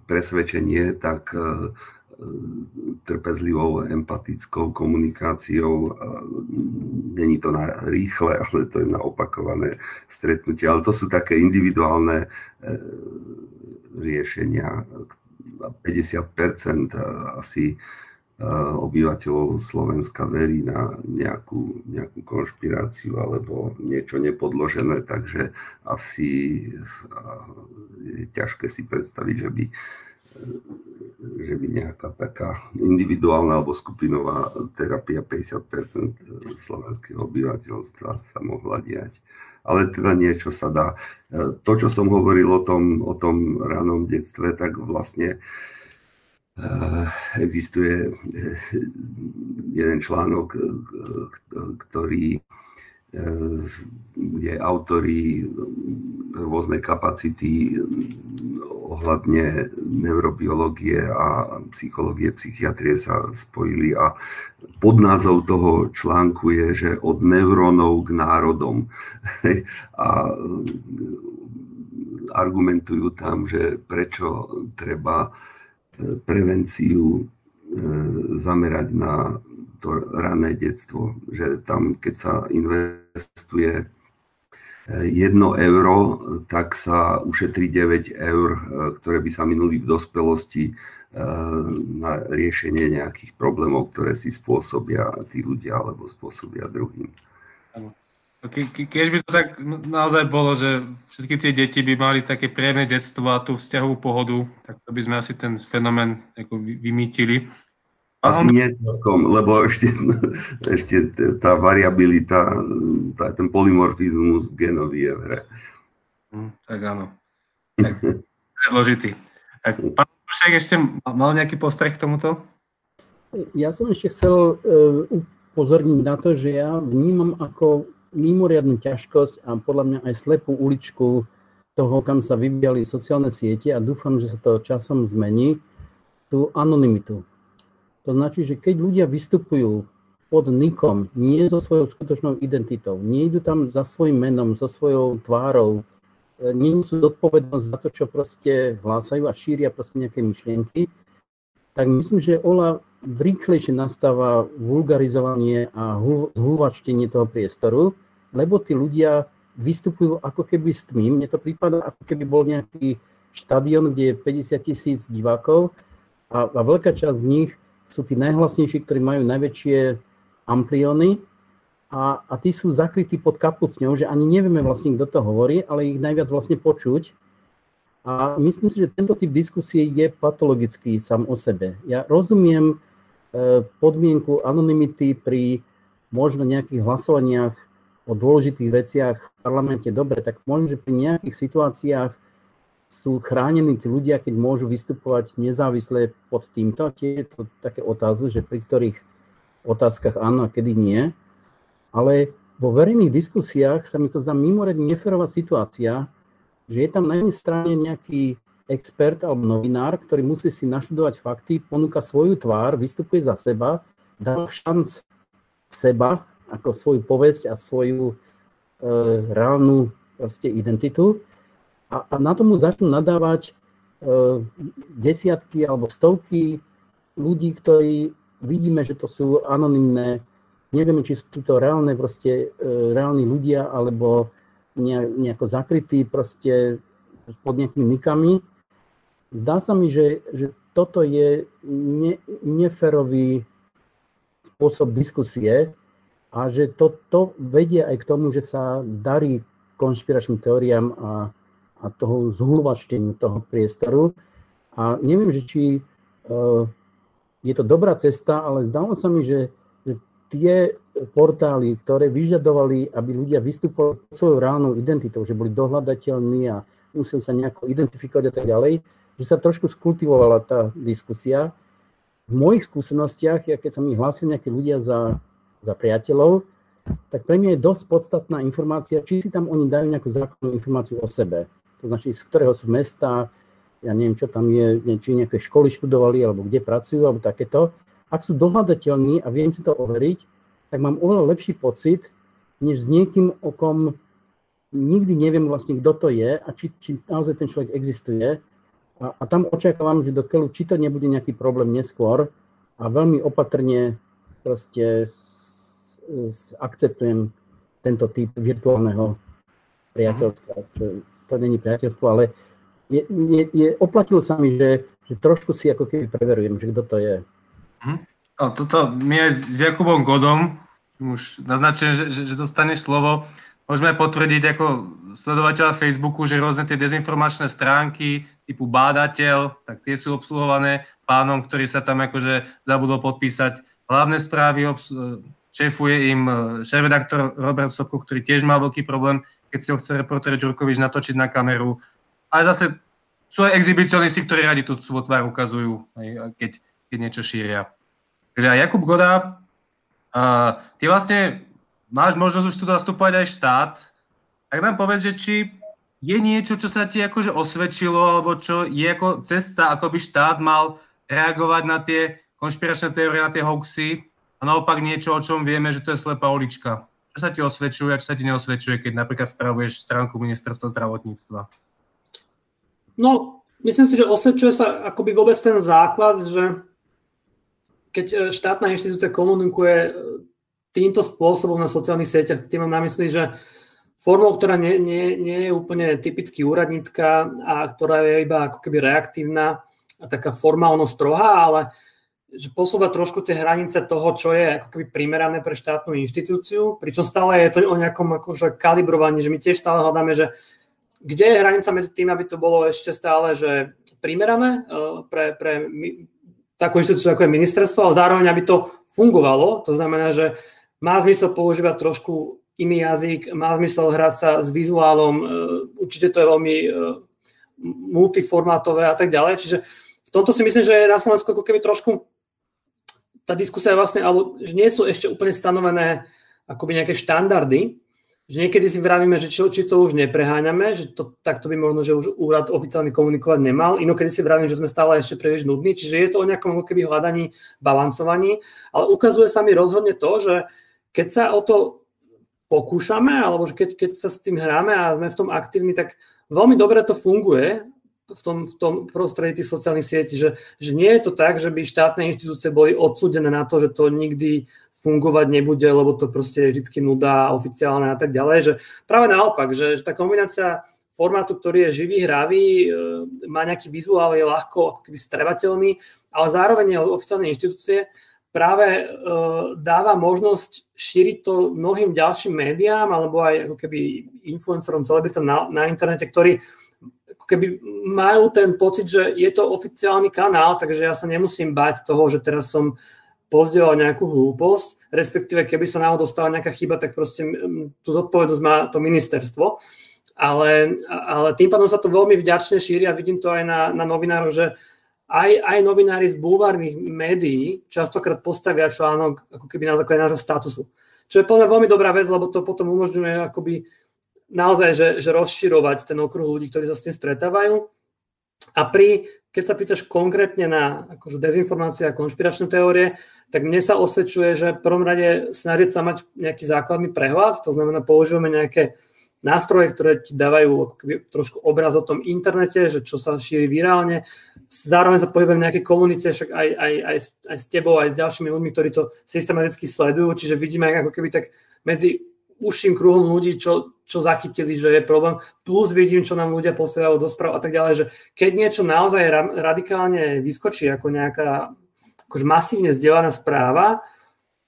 presvedčenie, tak e, trpezlivou, empatickou komunikáciou. Není to na rýchle, ale to je na opakované stretnutie. Ale to sú také individuálne riešenia. 50% asi obyvateľov Slovenska verí na nejakú, nejakú konšpiráciu alebo niečo nepodložené, takže asi je ťažké si predstaviť, že by, že by nejaká taká individuálna alebo skupinová terapia 50% slovenského obyvateľstva sa mohla diať. Ale teda niečo sa dá. To, čo som hovoril o tom, o tom ranom detstve, tak vlastne existuje eh, jeden článok, eh, ktorý kde autory rôzne kapacity ohľadne neurobiológie a psychológie, psychiatrie sa spojili a pod názov toho článku je, že od neurónov k národom. A argumentujú tam, že prečo treba prevenciu e, zamerať na to rané detstvo, že tam, keď sa investuje 1 e, euro, tak sa ušetrí 9 eur, e, ktoré by sa minuli v dospelosti na riešenie nejakých problémov, ktoré si spôsobia tí ľudia alebo spôsobia druhým. Ke, ke, keď by to tak naozaj bolo, že všetky tie deti by mali také príjemné detstvo a tú vzťahovú pohodu, tak to by sme asi ten fenomén ako vymýtili. Asi on... nie celkom, lebo ešte, ešte tá variabilita, tá, ten polymorfizmus genový je v hre. Hm, tak áno. Tak, to je zložitý. Tak, pán Pošek ešte mal nejaký postreh k tomuto? Ja som ešte chcel uh, upozorniť na to, že ja vnímam ako mimoriadnú ťažkosť a podľa mňa aj slepú uličku toho, kam sa vyvíjali sociálne siete a dúfam, že sa to časom zmení, tú anonymitu. To značí, že keď ľudia vystupujú pod nikom, nie so svojou skutočnou identitou, nie idú tam za svojim menom, so svojou tvárou, nie sú zodpovednosť za to, čo proste hlásajú a šíria proste nejaké myšlienky, tak myslím, že oľa rýchlejšie nastáva vulgarizovanie a zhúvačtenie toho priestoru, lebo tí ľudia vystupujú ako keby s tmým. Mne to prípada, ako keby bol nejaký štadión, kde je 50 tisíc divákov a, a veľká časť z nich sú tí najhlasnejší, ktorí majú najväčšie amplióny a, a tí sú zakrytí pod kapucňou, že ani nevieme vlastne, kto to hovorí, ale ich najviac vlastne počuť a myslím si, že tento typ diskusie je patologický sám o sebe. Ja rozumiem podmienku anonymity pri možno nejakých hlasovaniach o dôležitých veciach v parlamente dobre, tak možno, že pri nejakých situáciách sú chránení tí ľudia, keď môžu vystupovať nezávisle pod týmto. Tie je to také otázky, že pri ktorých otázkach áno a kedy nie. Ale vo verejných diskusiách sa mi to zdá mimoriadne neferová situácia, že je tam na jednej strane nejaký expert alebo novinár, ktorý musí si naštudovať fakty, ponúka svoju tvár, vystupuje za seba, dá šanc seba ako svoju povesť a svoju e, reálnu proste identitu a, a na tomu začnú nadávať e, desiatky alebo stovky ľudí, ktorí vidíme, že to sú anonimné, nevieme, či sú to reálne proste, e, reálni ľudia, alebo nejako zakrytý proste pod nejakými nikami. Zdá sa mi, že, že toto je ne, neferový spôsob diskusie a že to, to vedie aj k tomu, že sa darí konšpiračným teóriám a, a toho zhulvašteniu toho priestoru. A neviem, že či uh, je to dobrá cesta, ale zdalo sa mi, že, že tie portály, ktoré vyžadovali, aby ľudia vystupovali pod svojou reálnou identitou, že boli dohľadateľní a museli sa nejako identifikovať a tak ďalej, že sa trošku skultivovala tá diskusia. V mojich skúsenostiach, ja keď sa mi hlásia nejakí ľudia za, za priateľov, tak pre mňa je dosť podstatná informácia, či si tam oni dajú nejakú základnú informáciu o sebe. To znači, z ktorého sú mesta, ja neviem, čo tam je, či nejaké školy študovali, alebo kde pracujú, alebo takéto ak sú dohľadateľní a viem si to overiť, tak mám oveľa lepší pocit, než s niekým, o kom nikdy neviem vlastne, kto to je a či, či naozaj ten človek existuje. A, a tam očakávam, že do keľu, či to nebude nejaký problém neskôr a veľmi opatrne proste akceptujem tento typ virtuálneho priateľstva. Čo, to není priateľstvo, ale je, je, je, oplatilo sa mi, že, že trošku si ako keby preverujem, že kto to je. Hm? No, toto my aj s Jakubom Godom, už naznačujem, že, že, že dostaneš slovo, môžeme potvrdiť ako sledovateľa Facebooku, že rôzne tie dezinformačné stránky typu bádateľ, tak tie sú obsluhované pánom, ktorý sa tam akože zabudol podpísať hlavné správy, obs- šéfuje im e, šéf-redaktor Robert Sobko, ktorý tiež má veľký problém, keď si ho chce reporter Ďurkovič natočiť na kameru. Ale zase sú aj exhibicionisti, ktorí radi tú svoj tvár ukazujú, keď, keď niečo šíria. Takže aj Jakub Goda, uh, ty vlastne máš možnosť už tu zastupovať aj štát, tak nám povedz, že či je niečo, čo sa ti akože osvedčilo, alebo čo je ako cesta, ako by štát mal reagovať na tie konšpiračné teórie, na tie hoaxy, a naopak niečo, o čom vieme, že to je slepá ulička. Čo sa ti osvedčuje a čo sa ti neosvedčuje, keď napríklad spravuješ stránku ministerstva zdravotníctva? No, myslím si, že osvedčuje sa akoby vôbec ten základ, že keď štátna inštitúcia komunikuje týmto spôsobom na sociálnych sieťach, tým mám na mysli, že formou, ktorá nie, nie, nie je úplne typicky úradnícka a ktorá je iba ako keby reaktívna a taká formálno strohá, ale že posúva trošku tie hranice toho, čo je ako keby primerané pre štátnu inštitúciu, pričom stále je to o nejakom akože kalibrovaní, že my tiež stále hľadáme, že kde je hranica medzi tým, aby to bolo ešte stále že primerané e, pre, pre takú inštitúciu, ako je ministerstvo, ale zároveň, aby to fungovalo. To znamená, že má zmysel používať trošku iný jazyk, má zmysel hrať sa s vizuálom, e, určite to je veľmi e, multiformátové a tak ďalej. Čiže v tomto si myslím, že na Slovensku ako keby trošku tá diskusia vlastne, alebo že nie sú ešte úplne stanovené akoby nejaké štandardy, že niekedy si vravíme, že či, či to už nepreháňame, že to, takto by možno, že už úrad oficiálne komunikovať nemal. Inokedy si vravím, že sme stále ešte príliš nudní, čiže je to o nejakom keby hľadaní, balansovaní, ale ukazuje sa mi rozhodne to, že keď sa o to pokúšame, alebo keď, keď sa s tým hráme a sme v tom aktívni, tak veľmi dobre to funguje v tom, v tom prostredí tých sociálnych sietí, že, že nie je to tak, že by štátne inštitúcie boli odsúdené na to, že to nikdy fungovať nebude, lebo to proste je vždy nuda, oficiálne a tak ďalej. Že práve naopak, že, že tá kombinácia formátu, ktorý je živý, hravý, e, má nejaký vizuál, je ľahko ako keby strevateľný, ale zároveň je oficiálne inštitúcie práve e, dáva možnosť šíriť to mnohým ďalším médiám alebo aj ako keby influencerom, celebritám na, na internete, ktorí ako keby majú ten pocit, že je to oficiálny kanál, takže ja sa nemusím bať toho, že teraz som pozdielal nejakú hlúposť, respektíve keby sa náhodou stala nejaká chyba, tak proste tú zodpovednosť má to ministerstvo. Ale, ale tým pádom sa to veľmi vďačne šíri a vidím to aj na, na novinároch, že aj, aj novinári z bulvárnych médií častokrát postavia článok ako keby na základe nášho statusu. Čo je podľa veľmi dobrá vec, lebo to potom umožňuje akoby naozaj, že, že rozširovať ten okruh ľudí, ktorí sa s tým stretávajú. A pri, keď sa pýtaš konkrétne na akože dezinformácie a konšpiračné teórie, tak mne sa osvedčuje, že v prvom rade snažiť sa mať nejaký základný prehľad, to znamená používame nejaké nástroje, ktoré ti dávajú trošku obraz o tom internete, že čo sa šíri virálne. Zároveň sa pohybujem nejaké komunite, však aj, aj, aj, aj s tebou, aj s ďalšími ľuďmi, ktorí to systematicky sledujú, čiže vidíme ako keby tak medzi užším kruhom ľudí, čo, čo zachytili, že je problém, plus vidím, čo nám ľudia posielajú do správ a tak ďalej, že keď niečo naozaj radikálne vyskočí ako nejaká akože masívne zdieľaná správa,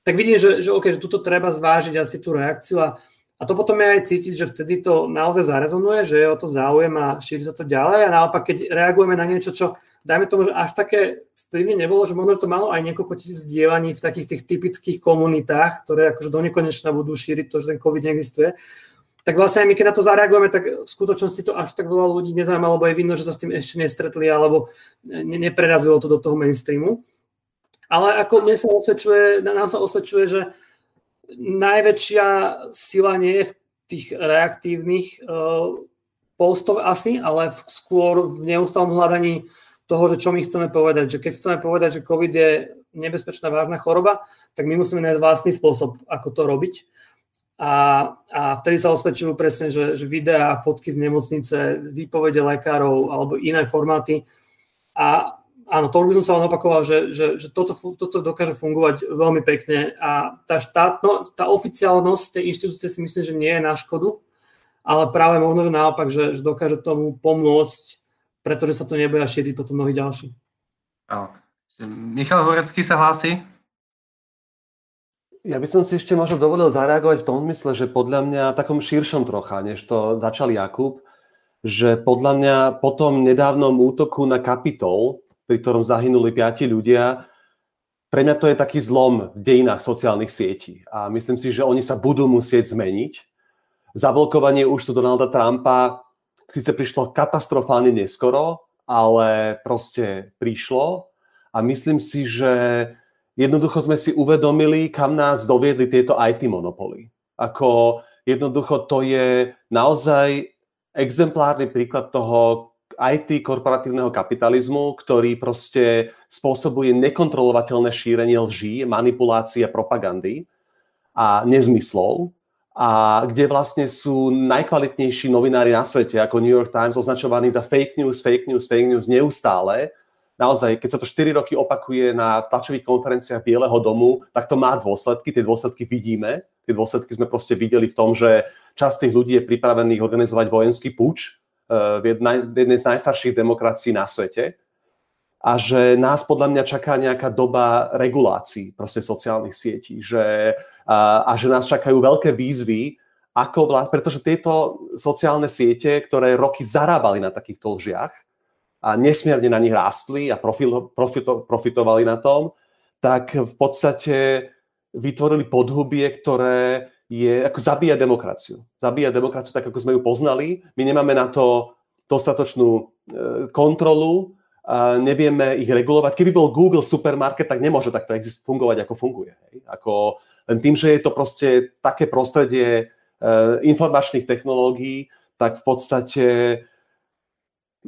tak vidím, že, že, okay, že tuto treba zvážiť asi tú reakciu a, a to potom je aj cítiť, že vtedy to naozaj zarezonuje, že je o to záujem a šíri sa to ďalej a naopak, keď reagujeme na niečo, čo dajme tomu, že až také vplyvne nebolo, že možno že to malo aj niekoľko tisíc zdieľaní v takých tých typických komunitách, ktoré akože do budú šíriť to, že ten COVID neexistuje. Tak vlastne aj my, keď na to zareagujeme, tak v skutočnosti to až tak veľa ľudí nezaujímalo, lebo je vidno, že sa s tým ešte nestretli alebo ne, neprerazilo to do toho mainstreamu. Ale ako mne sa osvedčuje, nám sa osvedčuje, že najväčšia sila nie je v tých reaktívnych uh, postoch asi, ale skôr v neustálom hľadaní toho, že čo my chceme povedať. Že keď chceme povedať, že COVID je nebezpečná vážna choroba, tak my musíme nájsť vlastný spôsob, ako to robiť. A, a vtedy sa osvedčujú presne, že, že videá, fotky z nemocnice, výpovede lekárov alebo iné formáty. A áno, to už by som sa len opakoval, že, že, že toto, toto dokáže fungovať veľmi pekne a tá, štátno, tá oficiálnosť tej inštitúcie si myslím, že nie je na škodu, ale práve možno, že naopak, že, že dokáže tomu pomôcť pretože sa to nebude šíriť potom mnohí ďalší. Michal Horecký sa hlási. Ja by som si ešte možno dovolil zareagovať v tom zmysle, že podľa mňa takom širšom trocha, než to začal Jakub, že podľa mňa po tom nedávnom útoku na Kapitol, pri ktorom zahynuli piati ľudia, pre mňa to je taký zlom v dejinách sociálnych sietí. A myslím si, že oni sa budú musieť zmeniť. Zablokovanie účtu Donalda Trumpa síce prišlo katastrofálne neskoro, ale proste prišlo a myslím si, že jednoducho sme si uvedomili, kam nás doviedli tieto IT monopoly. Ako jednoducho to je naozaj exemplárny príklad toho IT korporatívneho kapitalizmu, ktorý proste spôsobuje nekontrolovateľné šírenie lží, manipulácie, propagandy a nezmyslov a kde vlastne sú najkvalitnejší novinári na svete, ako New York Times, označovaní za fake news, fake news, fake news neustále. Naozaj, keď sa to 4 roky opakuje na tlačových konferenciách Bieleho domu, tak to má dôsledky, tie dôsledky vidíme. Tie dôsledky sme proste videli v tom, že časť tých ľudí je pripravených organizovať vojenský eh, v jednej z najstarších demokracií na svete a že nás podľa mňa čaká nejaká doba regulácií proste sociálnych sietí, že, a, a že nás čakajú veľké výzvy, ako vlád, pretože tieto sociálne siete, ktoré roky zarábali na takýchto lžiach a nesmierne na nich rástli a profil, profito, profitovali na tom, tak v podstate vytvorili podhubie, ktoré je, ako zabíja demokraciu. Zabíja demokraciu tak, ako sme ju poznali. My nemáme na to dostatočnú e, kontrolu, nevieme ich regulovať. Keby bol Google supermarket, tak nemôže takto exist- fungovať, ako funguje. Hej. Ako, len tým, že je to proste také prostredie e, informačných technológií, tak v podstate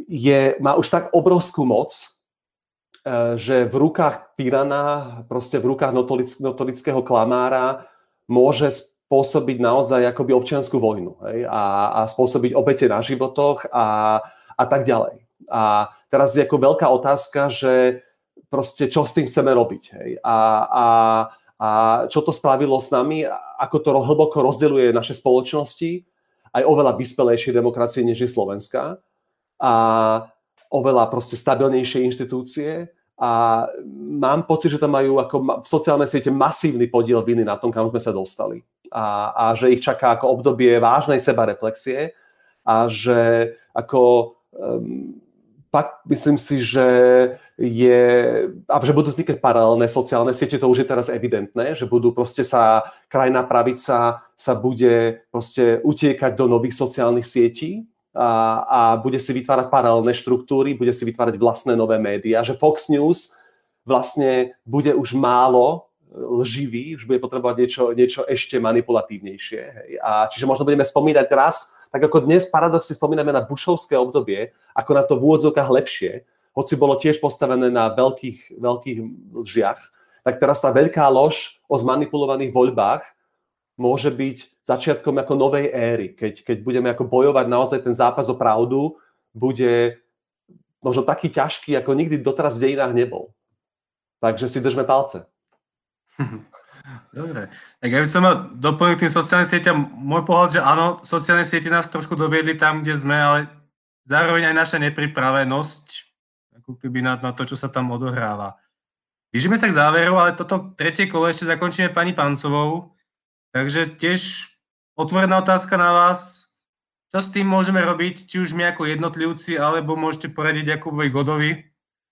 je, má už tak obrovskú moc, e, že v rukách tyrana, proste v rukách notorického klamára môže spôsobiť naozaj akoby občianskú vojnu hej? A, a spôsobiť obete na životoch a, a tak ďalej. A teraz je ako veľká otázka, že proste čo s tým chceme robiť. Hej? A, a, a čo to spravilo s nami, ako to hlboko rozdeľuje naše spoločnosti, aj oveľa vyspelejšie demokracie, než je Slovenska a oveľa proste stabilnejšie inštitúcie a mám pocit, že tam majú ako v sociálnej siete masívny podiel viny na tom, kam sme sa dostali. A, a že ich čaká ako obdobie vážnej sebareflexie a že ako um, pak myslím si, že je, a že budú vznikať paralelné sociálne siete, to už je teraz evidentné, že budú proste sa, krajná pravica sa bude proste utiekať do nových sociálnych sietí a, a bude si vytvárať paralelné štruktúry, bude si vytvárať vlastné nové médiá, že Fox News vlastne bude už málo lživý, už bude potrebovať niečo, niečo ešte manipulatívnejšie. Hej. A čiže možno budeme spomínať raz tak ako dnes paradoxne spomíname na Bushovské obdobie, ako na to v úvodzovkách lepšie, hoci bolo tiež postavené na veľkých, veľkých lžiach, tak teraz tá veľká lož o zmanipulovaných voľbách môže byť začiatkom ako novej éry, keď, keď budeme ako bojovať naozaj ten zápas o pravdu, bude možno taký ťažký, ako nikdy doteraz v dejinách nebol. Takže si držme palce. Dobre. Tak ja by som mal doplniť tým sociálnym sieťam môj pohľad, že áno, sociálne siete nás trošku doviedli tam, kde sme, ale zároveň aj naša nepripravenosť ako keby na, na to, čo sa tam odohráva. Blížime sa k záveru, ale toto tretie kolo ešte zakončíme pani Pancovou. Takže tiež otvorená otázka na vás. Čo s tým môžeme robiť, či už my ako jednotlivci, alebo môžete poradiť Jakubovi Godovi,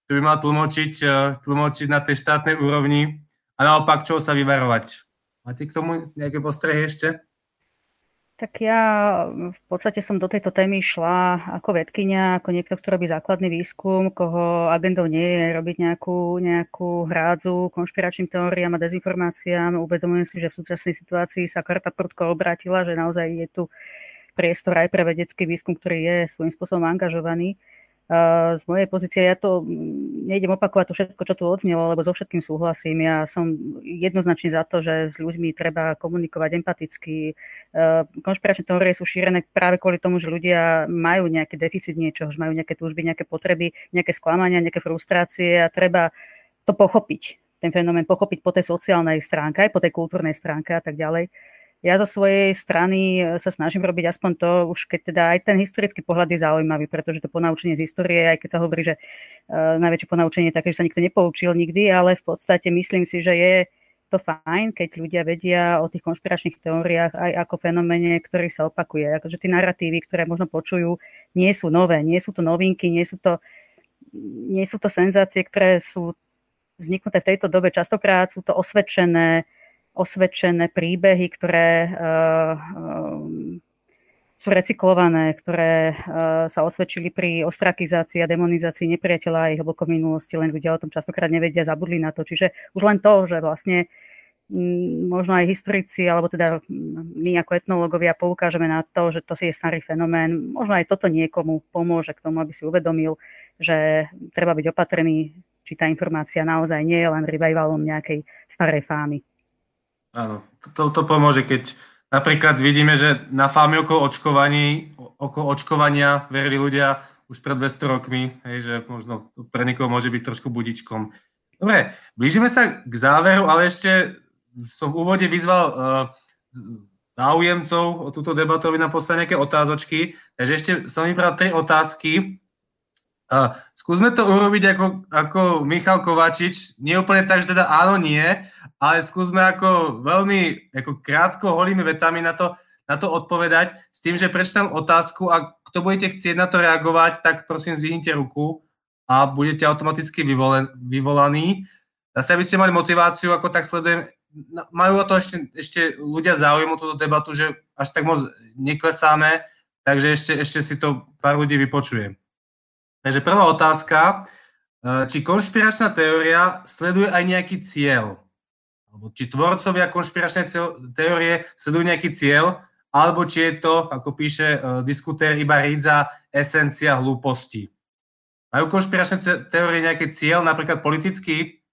čo by mal tlmočiť, e, tlmočiť na tej štátnej úrovni a naopak, čo sa vyvarovať. Máte k tomu nejaké postrehy ešte? Tak ja v podstate som do tejto témy šla ako vedkynia, ako niekto, kto robí základný výskum, koho agendou nie je robiť nejakú, nejakú hrádzu konšpiračným teóriám a dezinformáciám. Uvedomujem si, že v súčasnej situácii sa karta prudko obrátila, že naozaj je tu priestor aj pre vedecký výskum, ktorý je svojím spôsobom angažovaný z mojej pozície, ja to mm, nejdem opakovať to všetko, čo tu odznelo, lebo so všetkým súhlasím. Ja som jednoznačne za to, že s ľuďmi treba komunikovať empaticky. Konšpiračné teórie sú šírené práve kvôli tomu, že ľudia majú nejaký deficit niečoho, že majú nejaké túžby, nejaké potreby, nejaké sklamania, nejaké frustrácie a treba to pochopiť ten fenomén pochopiť po tej sociálnej stránke, aj po tej kultúrnej stránke a tak ďalej. Ja zo svojej strany e, sa snažím robiť aspoň to, už keď teda aj ten historický pohľad je zaujímavý, pretože to ponaučenie z histórie, aj keď sa hovorí, že uh, najväčšie ponaučenie je také, že sa nikto nepoučil nikdy, ale v podstate myslím si, že je to fajn, keď ľudia vedia o tých konšpiračných teóriách aj ako fenoméne, ktorý sa opakuje. Akože tie narratívy, ktoré možno počujú, nie sú nové, nie sú to novinky, nie sú to, nie sú to senzácie, ktoré sú vzniknuté v tejto dobe. Častokrát sú to osvedčené osvedčené príbehy, ktoré eh, eh, sú recyklované, ktoré eh, sa osvedčili pri ostrakizácii a demonizácii nepriateľa a ich hlboko minulosti, len ľudia o tom častokrát nevedia, zabudli na to. Čiže už len to, že vlastne mm, možno aj historici, alebo teda my ako etnológovia poukážeme na to, že to je starý fenomén. Možno aj toto niekomu pomôže k tomu, aby si uvedomil, že treba byť opatrný, či tá informácia naozaj nie je len revivalom nejakej starej fámy. Áno, to, to pomôže, keď napríklad vidíme, že na okolo, očkovaní, okolo očkovania verili ľudia už pred 200 rokmi, hej, že možno pre niekoho môže byť trošku budičkom. Dobre, blížime sa k záveru, ale ešte som v úvode vyzval uh, záujemcov o túto debatu, aby nám poslali nejaké otázočky. Takže ešte som vybral tri otázky. Uh, skúsme to urobiť ako, ako Michal Kovačič. Nie úplne tak, že teda áno, nie, ale skúsme ako veľmi ako krátko, holými vetami na to, na to odpovedať s tým, že prečítam otázku a kto budete chcieť na to reagovať, tak prosím zvihnite ruku a budete automaticky vyvolen, vyvolaní. Zase, aby ste mali motiváciu, ako tak sledujem, majú o to ešte, ešte ľudia záujem o túto debatu, že až tak moc neklesáme, takže ešte, ešte si to pár ľudí vypočuje. Takže prvá otázka, e, či konšpiračná teória sleduje aj nejaký cieľ? Alebo či tvorcovia konšpiračnej teórie sledujú nejaký cieľ, alebo či je to, ako píše uh, diskutér, iba rídza esencia hlúposti. Majú konšpiračné teórie nejaký cieľ, napríklad politický?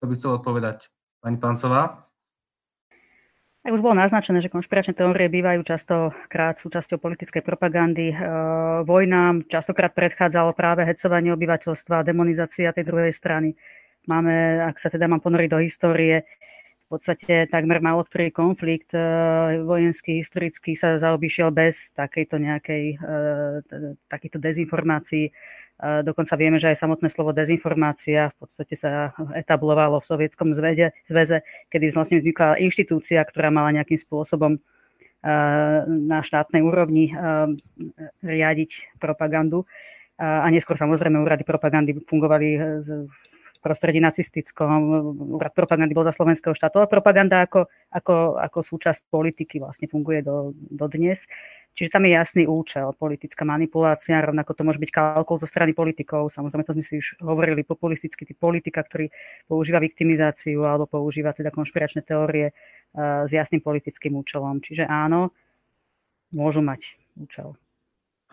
To by chcel odpovedať pani Pancová. Tak už bolo naznačené, že konšpiračné teórie bývajú častokrát súčasťou politickej propagandy. E, vojnám častokrát predchádzalo práve hecovanie obyvateľstva, demonizácia tej druhej strany. Máme, ak sa teda mám ponoriť do histórie, v podstate takmer malo ktorý konflikt e, vojenský, historický sa zaobišiel bez takejto nejakej, e, takýchto dezinformácií. E, dokonca vieme, že aj samotné slovo dezinformácia v podstate sa etablovalo v Sovietskom zvede, zväze, kedy vlastne vznikla inštitúcia, ktorá mala nejakým spôsobom na štátnej úrovni riadiť propagandu. A neskôr samozrejme úrady propagandy fungovali prostredí nacistickom, úrad propagandy bol za slovenského štátu, ale propaganda ako, ako, ako súčasť politiky vlastne funguje do, do dnes. Čiže tam je jasný účel, politická manipulácia, rovnako to môže byť kalkul zo strany politikov, samozrejme to sme si už hovorili, populistický typ politika, ktorý používa viktimizáciu alebo používa teda konšpiračné teórie uh, s jasným politickým účelom. Čiže áno, môžu mať účel.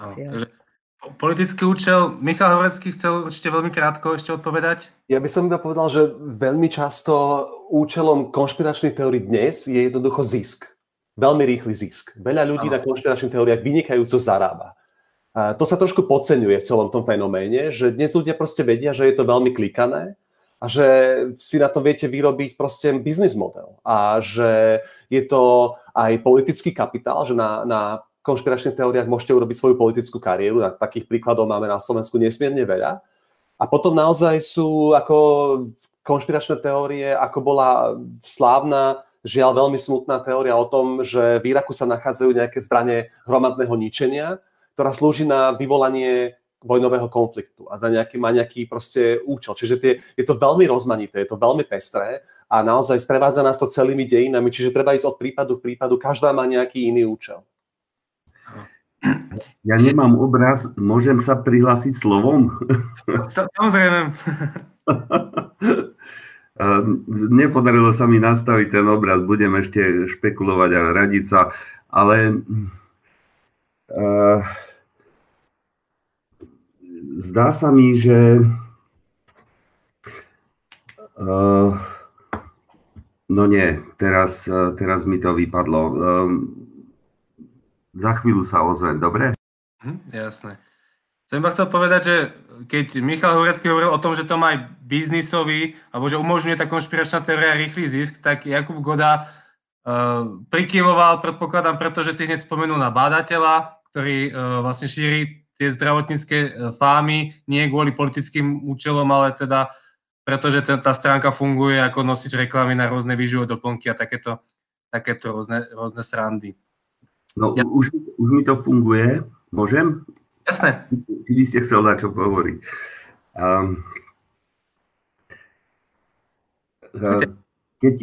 Áno, takže Politický účel, Michal Horecký chcel určite veľmi krátko ešte odpovedať. Ja by som iba povedal, že veľmi často účelom konšpiračných teórií dnes je jednoducho zisk. Veľmi rýchly zisk. Veľa ľudí ano. na konšpiračných teóriách vynikajúco zarába. A to sa trošku podceňuje v celom tom fenoméne, že dnes ľudia proste vedia, že je to veľmi klikané a že si na to viete vyrobiť proste biznis model. A že je to aj politický kapitál, že na, na konšpiračných teóriách môžete urobiť svoju politickú kariéru. Na takých príkladov máme na Slovensku nesmierne veľa. A potom naozaj sú ako konšpiračné teórie, ako bola slávna, žiaľ veľmi smutná teória o tom, že v Iraku sa nachádzajú nejaké zbranie hromadného ničenia, ktorá slúži na vyvolanie vojnového konfliktu a za nejaký, má nejaký proste účel. Čiže tie, je to veľmi rozmanité, je to veľmi pestré a naozaj sprevádza nás to celými dejinami, čiže treba ísť od prípadu k prípadu, každá má nejaký iný účel. Ja nemám obraz, môžem sa prihlásiť slovom? Samozrejme. Nepodarilo sa mi nastaviť ten obraz, budem ešte špekulovať a radiť sa, ale uh, zdá sa mi, že uh, no nie, teraz, uh, teraz mi to vypadlo. Um, za chvíľu sa ozvem, dobre? Hm, jasné. Chcem vám chcel povedať, že keď Michal Horecký hovoril o tom, že to má aj biznisový, alebo že umožňuje tá konšpiračná teória rýchly zisk, tak Jakub Goda uh, prikyvoval, predpokladám, pretože si hneď spomenul na bádateľa, ktorý uh, vlastne šíri tie zdravotnícke uh, fámy, nie kvôli politickým účelom, ale teda pretože ten, tá stránka funguje ako nosič reklamy na rôzne výživové doplnky a takéto, takéto rôzne, rôzne srandy. No ja. už, už mi to funguje, môžem? Jasné. Vy ste chcel dať čo hovoriť. Um, keď,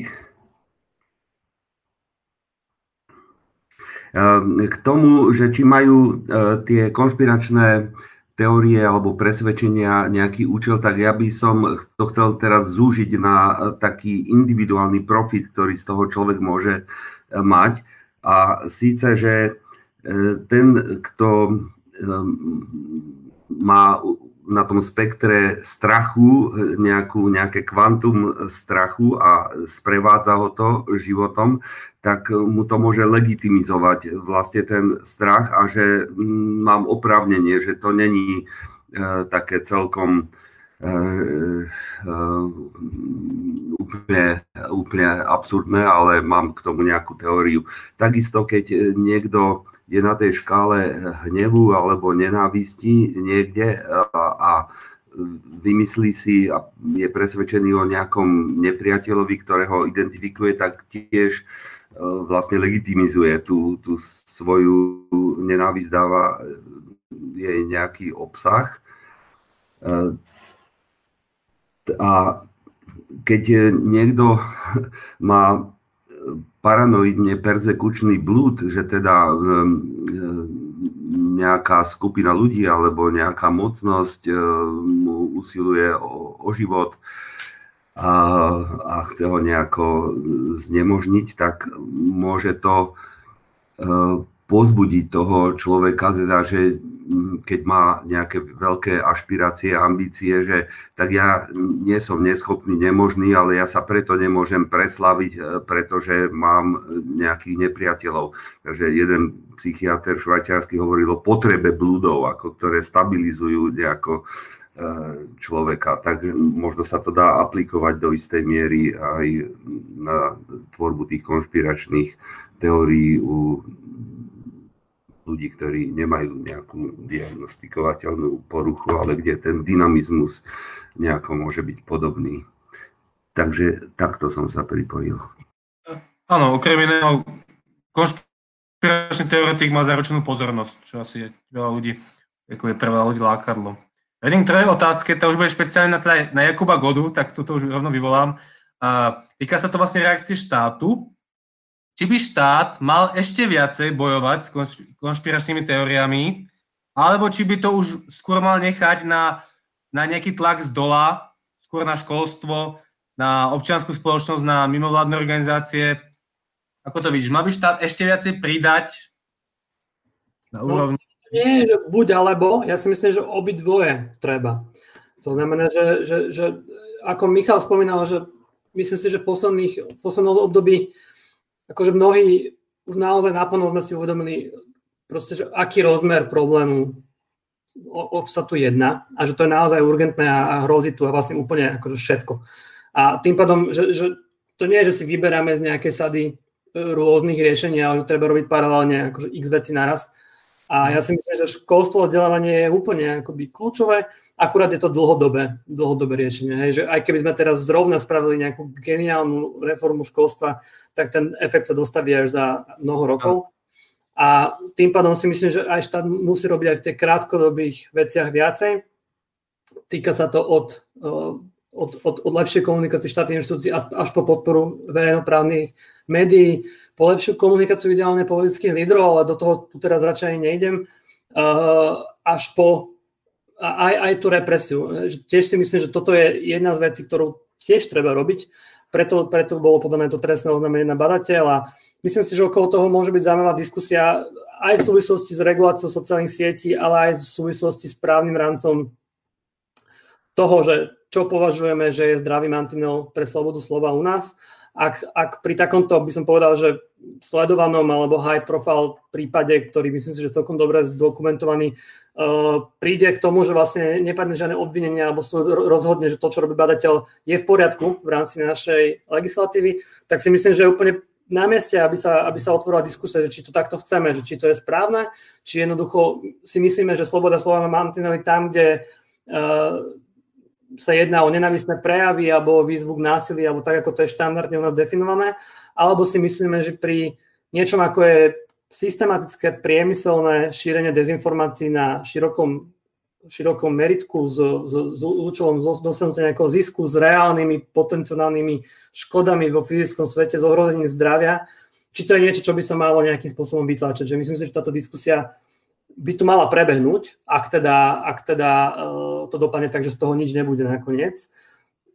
k tomu, že či majú uh, tie konšpiračné teórie alebo presvedčenia nejaký účel, tak ja by som to chcel teraz zúžiť na taký individuálny profit, ktorý z toho človek môže mať. A síce, že ten, kto Ehm, má na tom spektre strachu nejakú, nejaké kvantum strachu a sprevádza ho to životom, tak mu to môže legitimizovať vlastne ten strach a že mám oprávnenie, že to není e, také celkom e, e, úplne, úplne absurdné, ale mám k tomu nejakú teóriu. Takisto, keď niekto je na tej škále hnevu alebo nenávisti niekde a, a vymyslí si a je presvedčený o nejakom nepriateľovi, ktorého identifikuje, tak tiež vlastne legitimizuje tú, tú svoju nenávisť, dáva jej nejaký obsah. A keď niekto má paranoidne persekučný blúd, že teda nejaká skupina ľudí alebo nejaká mocnosť mu usiluje o, o život a, a chce ho nejako znemožniť, tak môže to pozbudiť toho človeka, teda, že keď má nejaké veľké ašpirácie, ambície, že tak ja nie som neschopný, nemožný, ale ja sa preto nemôžem preslaviť, e, pretože mám nejakých nepriateľov. Takže jeden psychiatr švajčiarsky hovoril o potrebe blúdov, ako ktoré stabilizujú nejako e, človeka. Tak možno sa to dá aplikovať do istej miery aj na tvorbu tých konšpiračných teórií u ľudí, ktorí nemajú nejakú diagnostikovateľnú poruchu, ale kde ten dynamizmus nejako môže byť podobný. Takže takto som sa pripojil. Áno, okrem iného, konšpiračný teoretik má zaručenú pozornosť, čo asi je veľa ľudí, ako je prvá ľudí lákadlo. Vedím k druhej otázke, to už bude špeciálne na, na Jakuba Godu, tak toto už rovno vyvolám. A týka sa to vlastne reakcie štátu či by štát mal ešte viacej bojovať s konšpiračnými teóriami, alebo či by to už skôr mal nechať na, na nejaký tlak z dola, skôr na školstvo, na občianskú spoločnosť, na mimovládne organizácie. Ako to vidíš? Má by štát ešte viacej pridať na no, úrovni? No, nie, že buď alebo, ja si myslím, že obidvoje treba. To znamená, že, že, že ako Michal spomínal, že myslím si, že v, posledných, v poslednom období akože mnohí už naozaj naplno sme si uvedomili proste, že aký rozmer problému o, o čo sa tu jedná a že to je naozaj urgentné a, a hrozí tu a vlastne úplne akože všetko. A tým pádom, že, že to nie je, že si vyberáme z nejakej sady e, rôznych riešení, ale že treba robiť paralelne akože x veci naraz. A ja si myslím, že školstvo a vzdelávanie je úplne akoby kľúčové, akurát je to dlhodobé, dlhodobé riešenie. Hej, že aj keby sme teraz zrovna spravili nejakú geniálnu reformu školstva, tak ten efekt sa dostaví až za mnoho rokov. A tým pádom si myslím, že aj štát musí robiť aj v tých krátkodobých veciach viacej. Týka sa to od, od, od, od lepšej komunikácie štátnych inštitúcií až po podporu verejnoprávnych médií, po lepšiu komunikáciu ideálne politických lídrov, ale do toho tu teraz radšej nejdem, až po aj, aj tú represiu. Tiež si myslím, že toto je jedna z vecí, ktorú tiež treba robiť. Preto, preto bolo podané to trestné oznámenie na badateľ a myslím si, že okolo toho môže byť zaujímavá diskusia aj v súvislosti s reguláciou sociálnych sietí, ale aj v súvislosti s právnym rámcom toho, že čo považujeme, že je zdravý mantinel pre slobodu slova u nás. Ak, ak pri takomto by som povedal, že sledovanom alebo high profile prípade, ktorý myslím si, že celkom dobre zdokumentovaný, Uh, príde k tomu, že vlastne nepadne žiadne obvinenie alebo súd rozhodne, že to, čo robí badateľ, je v poriadku v rámci našej legislatívy, tak si myslím, že je úplne na mieste, aby sa, aby sa otvorila diskusia, že či to takto chceme, že či to je správne, či jednoducho si myslíme, že sloboda slova má mantinely tam, kde uh, sa jedná o nenavistné prejavy alebo výzvu k násilí, alebo tak, ako to je štandardne u nás definované, alebo si myslíme, že pri niečom, ako je systematické priemyselné šírenie dezinformácií na širokom, širokom meritku s, s, s účelom dosiahnutia nejakého zisku s reálnymi potenciálnymi škodami vo fyzickom svete, s ohrozením zdravia, či to je niečo, čo by sa malo nejakým spôsobom vytlačať. Že myslím si, že táto diskusia by tu mala prebehnúť, ak teda, ak teda uh, to dopadne tak, že z toho nič nebude nakoniec.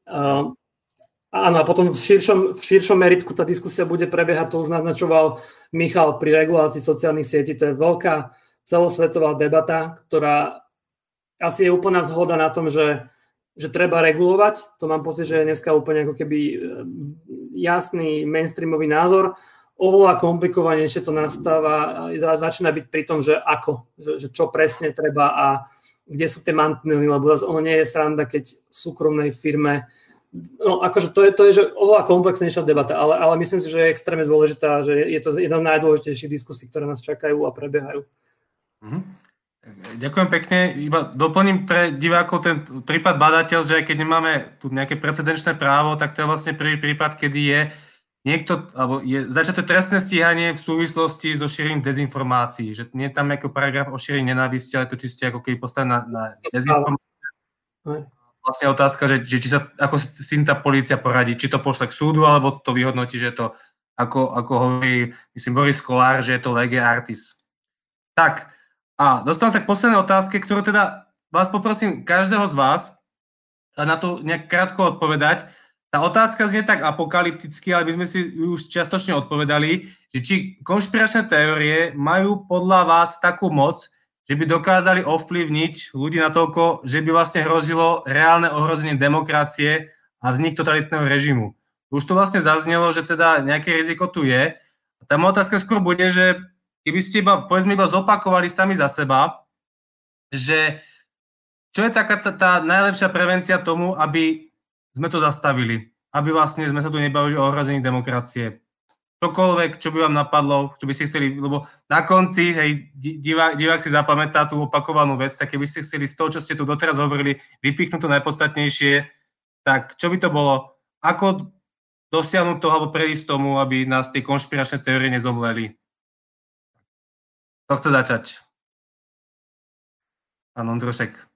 Uh, Áno, a potom v širšom, v širšom meritku tá diskusia bude prebiehať, to už naznačoval Michal pri regulácii sociálnych sietí. To je veľká celosvetová debata, ktorá asi je úplná zhoda na tom, že, že treba regulovať. To mám pocit, že je dneska úplne ako keby eh, jasný mainstreamový názor. Oveľa komplikovanejšie to nastáva, začína byť pri tom, že ako, že, že čo presne treba a kde sú tie mantinely, lebo ono nie je sranda, keď v súkromnej firme No, akože to je, to je že oveľa komplexnejšia debata, ale, ale myslím si, že je extrémne dôležitá, že je to jedna z najdôležitejších diskusí, ktoré nás čakajú a prebiehajú. Mm-hmm. Ďakujem pekne. Iba doplním pre divákov ten prípad badateľ, že aj keď nemáme tu nejaké precedenčné právo, tak to je vlastne prvý prípad, kedy je niekto, alebo je začaté trestné stíhanie v súvislosti so šírením dezinformácií. Že nie je tam nejaký paragraf o šírení nenávisti, ale to čiste ako keby postavené na, na dezinformácii vlastne otázka, že, že či sa, ako si tá policia poradí, či to pošle k súdu, alebo to vyhodnotí, že to, ako, ako hovorí, myslím, Boris Kolár, že je to lege artis. Tak, a dostávam sa k poslednej otázke, ktorú teda vás poprosím každého z vás na to nejak krátko odpovedať. Tá otázka znie tak apokalypticky, ale my sme si už čiastočne odpovedali, že či konšpiračné teórie majú podľa vás takú moc, že by dokázali ovplyvniť ľudí na toľko, že by vlastne hrozilo reálne ohrozenie demokracie a vznik totalitného režimu. Už to vlastne zaznelo, že teda nejaké riziko tu je. A tá moja otázka skôr bude, že keby ste iba, povedzme, iba zopakovali sami za seba, že čo je taká tá, tá najlepšia prevencia tomu, aby sme to zastavili, aby vlastne sme sa tu nebavili o ohrození demokracie čokoľvek, čo by vám napadlo, čo by ste chceli, lebo na konci, hej, divák, divák si zapamätá tú opakovanú vec, tak keby ste chceli z toho, čo ste tu doteraz hovorili, vypichnúť to najpodstatnejšie, tak čo by to bolo? Ako dosiahnuť to, alebo predísť tomu, aby nás tie konšpiračné teórie nezomleli? To chce začať? Pán Ondrošek.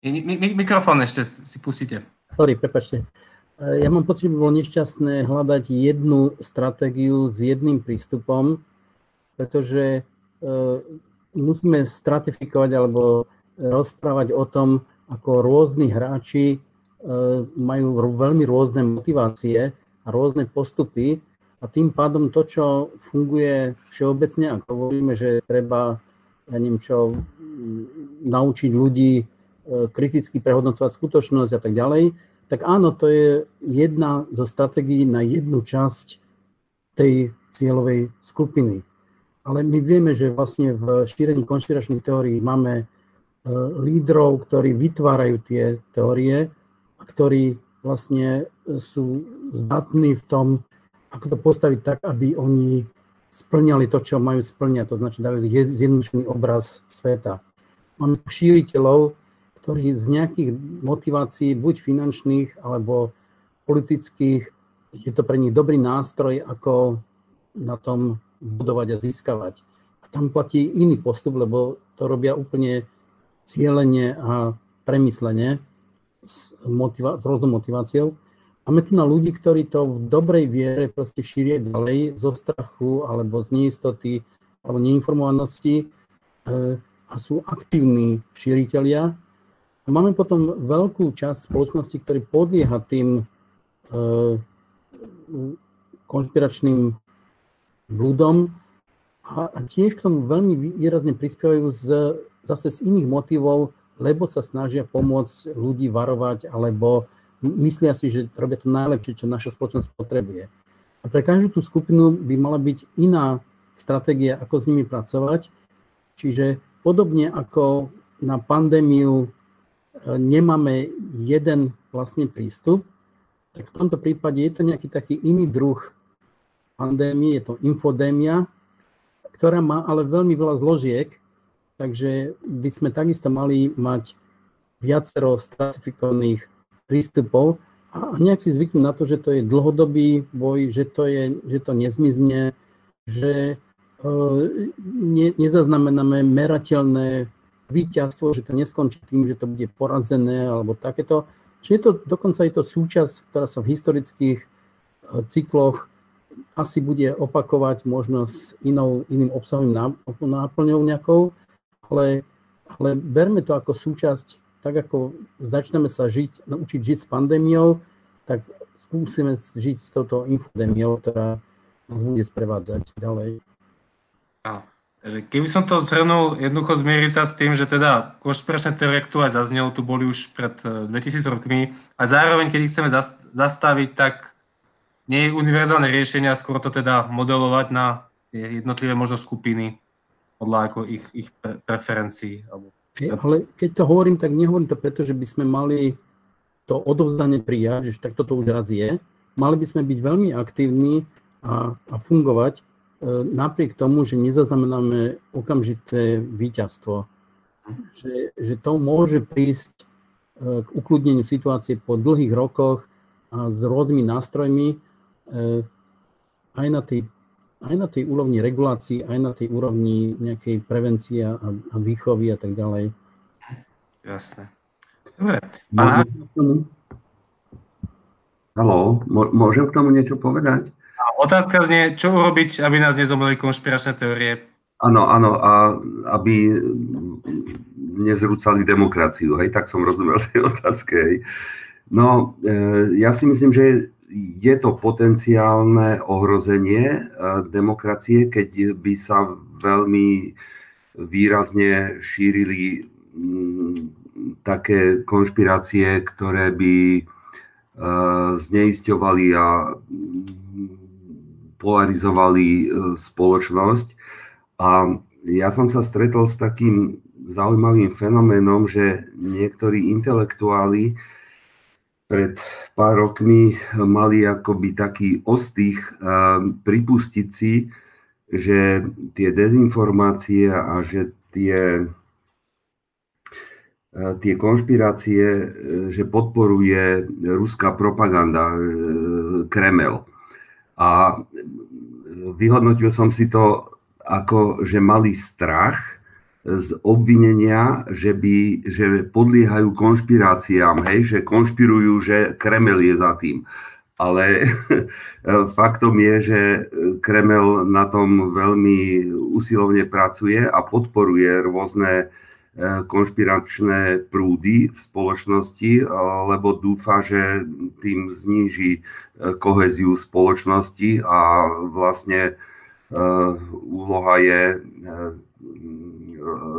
Mikrofón ešte si pustíte. Sorry, prepačte. Ja mám pocit, že by bolo nešťastné hľadať jednu stratégiu s jedným prístupom, pretože e, musíme stratifikovať alebo rozprávať o tom, ako rôzni hráči e, majú veľmi rôzne motivácie a rôzne postupy a tým pádom to, čo funguje všeobecne, ako hovoríme, že treba, ja neviem čo, naučiť ľudí E, kriticky prehodnocovať skutočnosť a tak ďalej, tak áno, to je jedna zo stratégií na jednu časť tej cieľovej skupiny. Ale my vieme, že vlastne v šírení konšpiračných teórií máme e, lídrov, ktorí vytvárajú tie teórie a ktorí vlastne sú zdatní v tom, ako to postaviť tak, aby oni splňali to, čo majú splňať, to znamená, dali zjednodušený obraz sveta. Máme šíriteľov, ktorí z nejakých motivácií, buď finančných alebo politických, je to pre nich dobrý nástroj, ako na tom budovať a získavať. A tam platí iný postup, lebo to robia úplne cieľene a premyslenie s, motiva- s rôznou motiváciou. Máme tu na ľudí, ktorí to v dobrej viere proste šíria ďalej zo strachu alebo z neistoty alebo neinformovanosti e, a sú aktívni šíriteľia. Máme potom veľkú časť spoločnosti, ktorí podlieha tým e, konšpiračným blúdom a, tiež k tomu veľmi výrazne prispievajú z, zase z iných motivov, lebo sa snažia pomôcť ľudí varovať alebo myslia si, že robia to najlepšie, čo naša spoločnosť potrebuje. A pre každú tú skupinu by mala byť iná stratégia, ako s nimi pracovať. Čiže podobne ako na pandémiu nemáme jeden vlastne prístup, tak v tomto prípade je to nejaký taký iný druh pandémie, je to infodémia, ktorá má ale veľmi veľa zložiek, takže by sme takisto mali mať viacero stratifikovaných prístupov a nejak si zvyknúť na to, že to je dlhodobý boj, že to, je, že to nezmizne, že ne, nezaznamenáme merateľné víťazstvo, že to neskončí tým, že to bude porazené alebo takéto. Čiže je to, dokonca je to súčasť, ktorá sa v historických e, cykloch asi bude opakovať možno s inou, iným obsahovým náplňou nejakou, ale, ale berme to ako súčasť, tak ako začneme sa žiť, naučiť žiť s pandémiou, tak skúsime žiť s touto infodémiou, ktorá nás bude sprevádzať ďalej. Takže keby som to zhrnul, jednoducho zmieriť sa s tým, že teda konšpiračné teórie, tu aj zaznelo, tu boli už pred 2000 e, rokmi a zároveň, keď ich chceme zastaviť, tak nie je univerzálne riešenie a skôr to teda modelovať na jednotlivé možno skupiny podľa ako ich, ich preferencií. Ale keď to hovorím, tak nehovorím to preto, že by sme mali to odovzdanie prijať, že takto to už raz je. Mali by sme byť veľmi aktívni a, a fungovať napriek tomu, že nezaznamenáme okamžité víťazstvo, že, že to môže prísť e, k ukludneniu situácie po dlhých rokoch a s rôznymi nástrojmi e, aj na tej, aj na tej úrovni regulácií, aj na tej úrovni nejakej prevencie a, a výchovy a tak ďalej. Jasné. Dobre. Halo, môžem k tomu niečo povedať? Otázka znie, čo urobiť, aby nás nezomreli konšpiračné teórie? Áno, áno, a aby nezrúcali demokraciu, hej, tak som rozumel tej otázke, hej. No, e, ja si myslím, že je to potenciálne ohrozenie e, demokracie, keď by sa veľmi výrazne šírili mm, také konšpirácie, ktoré by e, zneisťovali a polarizovali e, spoločnosť. A ja som sa stretol s takým zaujímavým fenoménom, že niektorí intelektuáli pred pár rokmi mali akoby taký ostých e, pripustiť si, že tie dezinformácie a že tie, e, tie konšpirácie, že podporuje ruská propaganda Kremel. A vyhodnotil som si to ako, že mali strach z obvinenia, že, by, že podliehajú konšpiráciám, hej, že konšpirujú, že Kremel je za tým. Ale faktom je, že Kremel na tom veľmi usilovne pracuje a podporuje rôzne E, konšpiračné prúdy v spoločnosti, lebo dúfa, že tým zníži e, koheziu spoločnosti a vlastne e, úloha je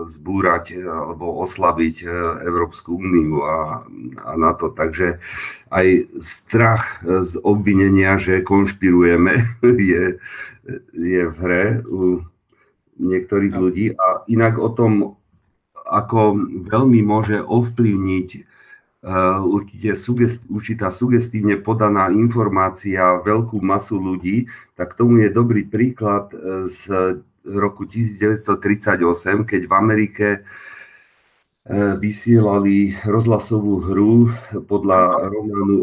zbúrať alebo oslabiť Európsku úniu a, a na to. Takže aj strach z obvinenia, že konšpirujeme, je, je v hre u niektorých ľudí. A inak o tom ako veľmi môže ovplyvniť určite sugest, určitá sugestívne podaná informácia veľkú masu ľudí, tak tomu je dobrý príklad uh, z roku 1938, keď v Amerike uh, vysielali rozhlasovú hru podľa románu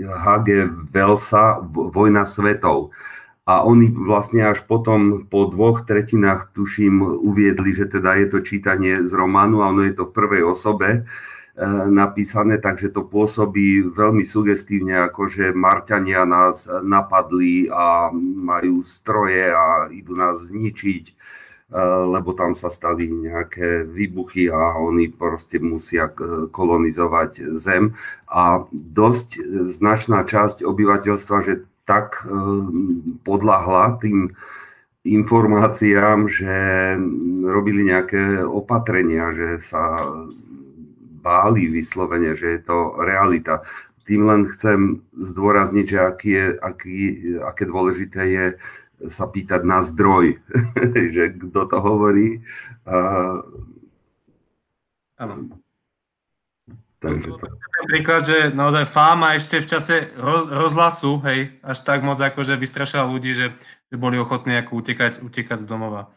H.G. Wellsa Vojna svetov. A oni vlastne až potom po dvoch tretinách, tuším, uviedli, že teda je to čítanie z románu a ono je to v prvej osobe napísané, takže to pôsobí veľmi sugestívne, ako že Marťania nás napadli a majú stroje a idú nás zničiť Eh, lebo tam sa stali nejaké výbuchy a oni proste musia kolonizovať zem. A dosť značná časť obyvateľstva, že tak eh, podľahla tým informáciám, že robili nejaké opatrenia, že sa báli vyslovene, že je to realita. Tým len chcem zdôrazniť, že aký je, aký, aké dôležité je sa pýtať na zdroj, že kto to hovorí. Áno. Takže to... Príklad, že naozaj fáma ešte v čase roz, rozhlasu, hej, až tak moc akože vystrašila ľudí, že, že boli ochotní ako utekať, utekať z domova.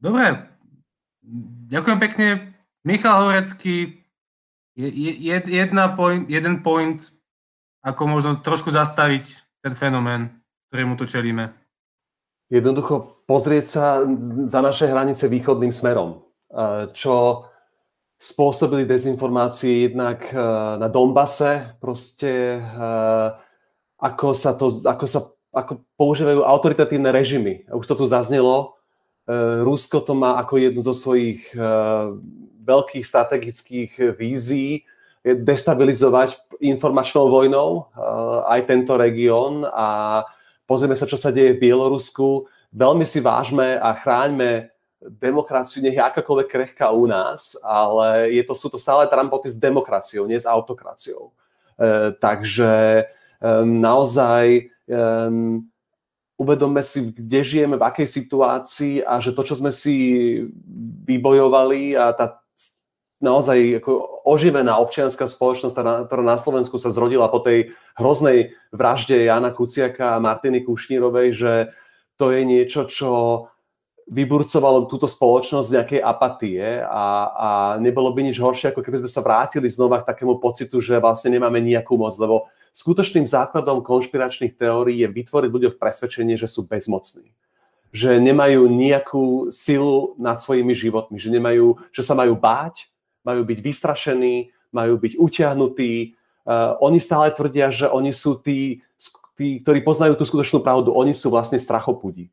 Dobre, ďakujem pekne. Michal Horecký, je, je, jedna point, jeden point, ako možno trošku zastaviť ten fenomén, ktorému tu čelíme jednoducho pozrieť sa za naše hranice východným smerom. Čo spôsobili dezinformácie jednak e, na Donbase, proste e, ako sa, to, ako sa ako používajú autoritatívne režimy. Už to tu zaznelo. E, Rusko to má ako jednu zo svojich veľkých strategických vízií destabilizovať informačnou vojnou aj tento región a pozrieme sa, čo sa deje v Bielorusku, veľmi si vážme a chráňme demokraciu, nech je akákoľvek krehká u nás, ale je to, sú to stále trampoty s demokraciou, nie s autokraciou. E, takže e, naozaj e, uvedomme si, kde žijeme, v akej situácii a že to, čo sme si vybojovali a tá naozaj ako oživená občianská spoločnosť, ktorá na Slovensku sa zrodila po tej hroznej vražde Jana Kuciaka a Martiny Kušnírovej, že to je niečo, čo vyburcovalo túto spoločnosť z nejakej apatie a, a nebolo by nič horšie, ako keby sme sa vrátili znova k takému pocitu, že vlastne nemáme nejakú moc, lebo skutočným základom konšpiračných teórií je vytvoriť ľuďom presvedčenie, že sú bezmocní že nemajú nejakú silu nad svojimi životmi, že, nemajú, že sa majú báť, majú byť vystrašení, majú byť utiahnutí. Uh, oni stále tvrdia, že oni sú tí, tí, ktorí poznajú tú skutočnú pravdu. Oni sú vlastne strachopudi,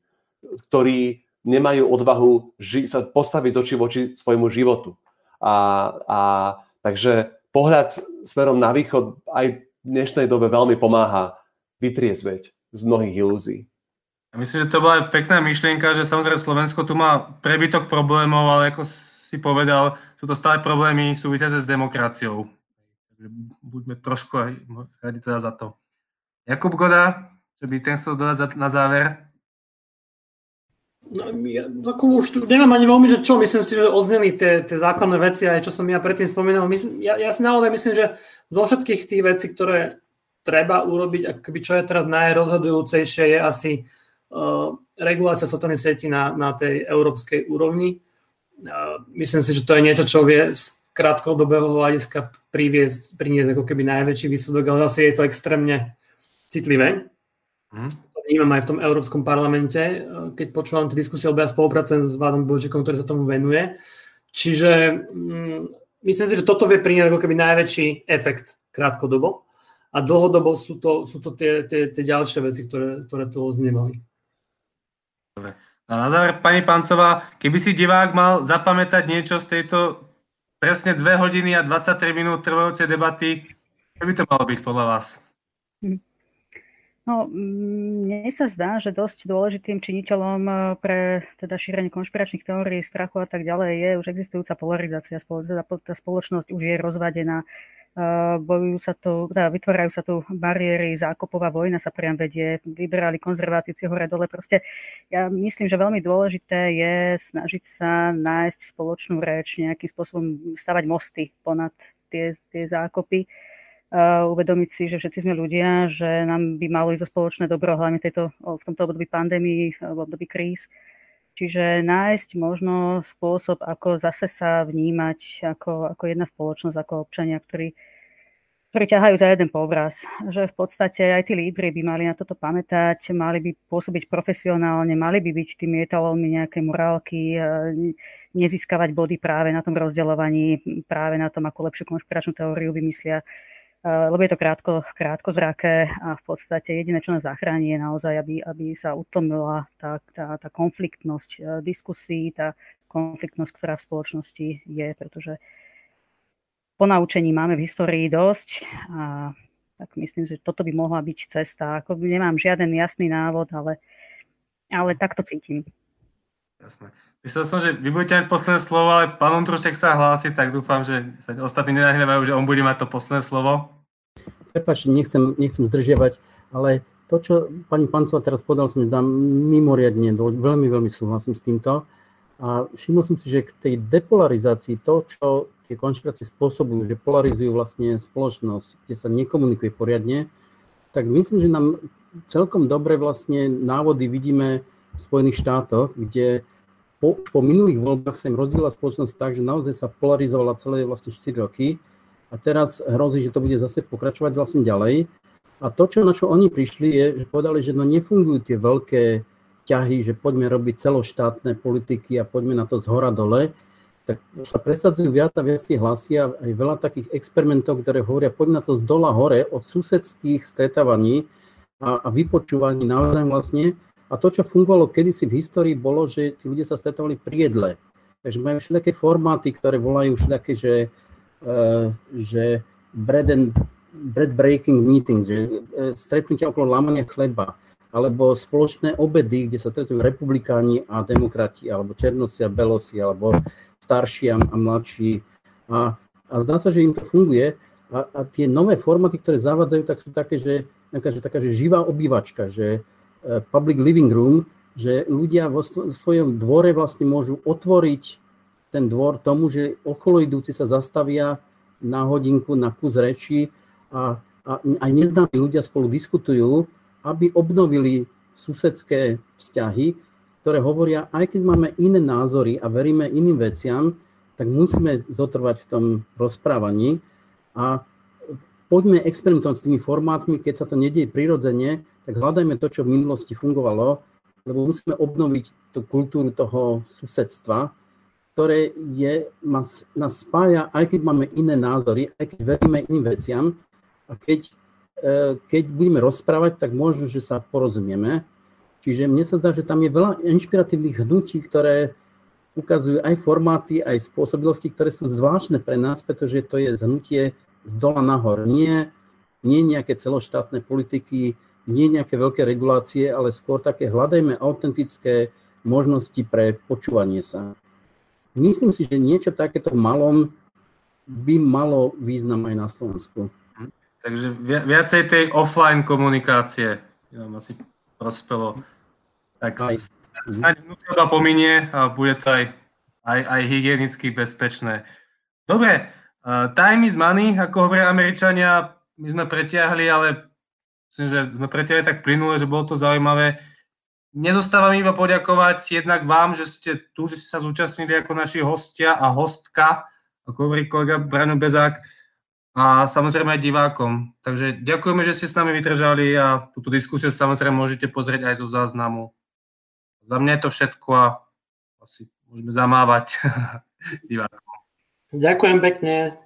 ktorí nemajú odvahu ži- sa postaviť z očí voči svojmu životu. A, a takže pohľad smerom na východ aj v dnešnej dobe veľmi pomáha vytriezveť z mnohých ilúzií. Myslím, že to bola pekná myšlienka, že samozrejme Slovensko tu má prebytok problémov, ale ako si povedal, sú to stále problémy súvisiace s demokraciou. Takže buďme trošku radi teda za to. Jakub Goda, čo by ten chcel dodať na záver? No, ja, ako už nemám ani veľmi, že čo, myslím si, že ozneli tie, tie základné veci, aj čo som ja predtým spomínal. Myslím, ja, ja si naozaj myslím, že zo všetkých tých vecí, ktoré treba urobiť, ako keby čo je teraz najrozhodujúcejšie, je asi uh, regulácia sociálnych sietí na, na tej európskej úrovni myslím si, že to je niečo, čo vie z krátkodobého hľadiska priviesť, priniesť ako keby najväčší výsledok, ale zase je to extrémne citlivé. Mm. Vnímam aj v tom Európskom parlamente, keď počúvam tie diskusie, lebo ja spolupracujem s Vádom Bočekom, ktorý sa tomu venuje. Čiže mm, myslím si, že toto vie priniesť ako keby najväčší efekt krátkodobo a dlhodobo sú to, sú to tie, tie, tie ďalšie veci, ktoré, ktoré tu odznievali. Dobre. A na záver, pani Pancová, keby si divák mal zapamätať niečo z tejto presne 2 hodiny a 23 minút trvajúcej debaty, čo by to malo byť podľa vás? No, mne sa zdá, že dosť dôležitým činiteľom eh, pre teda šírenie konšpiračných teórií, strachu a tak ďalej je už existujúca polarizácia. Teda tá spoločnosť už je rozvadená bojujú sa tu, teda vytvárajú sa tu bariéry, zákopová vojna sa priam vedie, vyberali konzervatíci hore dole. Proste ja myslím, že veľmi dôležité je snažiť sa nájsť spoločnú reč, nejakým spôsobom stavať mosty ponad tie, tie zákopy. Uh, uvedomiť si, že všetci sme ľudia, že nám by malo ísť o spoločné dobro, hlavne tejto, v tomto období pandémii, v období kríz. Čiže nájsť možno spôsob, ako zase sa vnímať ako, ako jedna spoločnosť, ako občania, ktorí ktorí ťahajú za jeden povraz. Že v podstate aj tí lídry by mali na toto pamätať, mali by pôsobiť profesionálne, mali by byť tými etalónmi nejaké morálky, nezískavať body práve na tom rozdeľovaní, práve na tom, akú lepšiu konšpiračnú teóriu vymyslia lebo je to krátko, krátko zraké a v podstate jediné, čo nás zachráni, je naozaj, aby, aby sa utlmila tá, tá, tá konfliktnosť diskusí, tá konfliktnosť, ktorá v spoločnosti je, pretože ponaučení máme v histórii dosť a tak myslím, že toto by mohla byť cesta. Ako nemám žiaden jasný návod, ale, ale takto cítim. Jasné. Myslel som, že vy budete mať posledné slovo, ale pán Ondrušek sa hlási, tak dúfam, že sa ostatní nenahnevajú, že on bude mať to posledné slovo. Prepač, nechcem, nechcem zdržiavať, ale to, čo pani Pancová teraz povedal, som zdá mimoriadne, veľmi, veľmi súhlasím s týmto. A všimol som si, že k tej depolarizácii to, čo tie konšpirácie spôsobujú, že polarizujú vlastne spoločnosť, kde sa nekomunikuje poriadne, tak myslím, že nám celkom dobre vlastne návody vidíme v Spojených štátoch, kde po, po minulých voľbách sa im rozdiela spoločnosť tak, že naozaj sa polarizovala celé vlastne 4 roky a teraz hrozí, že to bude zase pokračovať vlastne ďalej. A to, čo, na čo oni prišli, je, že povedali, že no nefungujú tie veľké ťahy, že poďme robiť celoštátne politiky a poďme na to z hora dole, tak sa presadzujú viac a viac tie hlasy a aj veľa takých experimentov, ktoré hovoria, poďme na to z dola hore od susedských stretávaní a, a vypočúvaní naozaj vlastne. A to, čo fungovalo kedysi v histórii, bolo, že tí ľudia sa stretávali pri jedle. Takže majú všetké formáty, ktoré volajú všetké, že, uh, že bread, and, bread breaking meetings, že uh, stretnutia okolo lámania chleba alebo spoločné obedy, kde sa stretujú republikáni a demokrati, alebo černosi a belosi, alebo starší a, a mladší. A, a zdá sa, že im to funguje. A, a tie nové formáty, ktoré zavádzajú, tak sú také, že, taká, že, taká, že živá obývačka, že public living room, že ľudia vo svojom dvore vlastne môžu otvoriť ten dvor tomu, že okolo idúci sa zastavia na hodinku, na kus reči a, a aj neznámi ľudia spolu diskutujú aby obnovili susedské vzťahy, ktoré hovoria, aj keď máme iné názory a veríme iným veciam, tak musíme zotrvať v tom rozprávaní. A poďme experimentovať s tými formátmi, keď sa to nedieje prirodzene, tak hľadajme to, čo v minulosti fungovalo, lebo musíme obnoviť tú kultúru toho susedstva, ktoré je, nás, nás spája, aj keď máme iné názory, aj keď veríme iným veciam a keď E, keď budeme rozprávať, tak možno, že sa porozumieme. Čiže mne sa zdá, že tam je veľa inšpiratívnych hnutí, ktoré ukazujú aj formáty, aj spôsobilosti, ktoré sú zvláštne pre nás, pretože to je zhnutie z dola nahor. Nie, nie nejaké celoštátne politiky, nie nejaké veľké regulácie, ale skôr také hľadajme autentické možnosti pre počúvanie sa. Myslím si, že niečo takéto malom by malo význam aj na Slovensku. Takže viacej tej offline komunikácie nám asi prospelo. Tak snáď vnútorba pominie a bude to aj, aj, aj hygienicky bezpečné. Dobre, uh, time is money, ako hovoria Američania, my sme pretiahli, ale myslím, že sme pretiahli tak plynule, že bolo to zaujímavé. Nezostáva mi iba poďakovať jednak vám, že ste tu, že ste sa zúčastnili ako naši hostia a hostka, ako hovorí kolega Brano Bezák a samozrejme aj divákom. Takže ďakujeme, že ste s nami vydržali a túto diskusiu samozrejme môžete pozrieť aj zo záznamu. Za mňa je to všetko a asi môžeme zamávať divákom. Ďakujem pekne.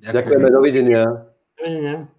Ďakujem. Ďakujeme, dovidenia. Dovidenia.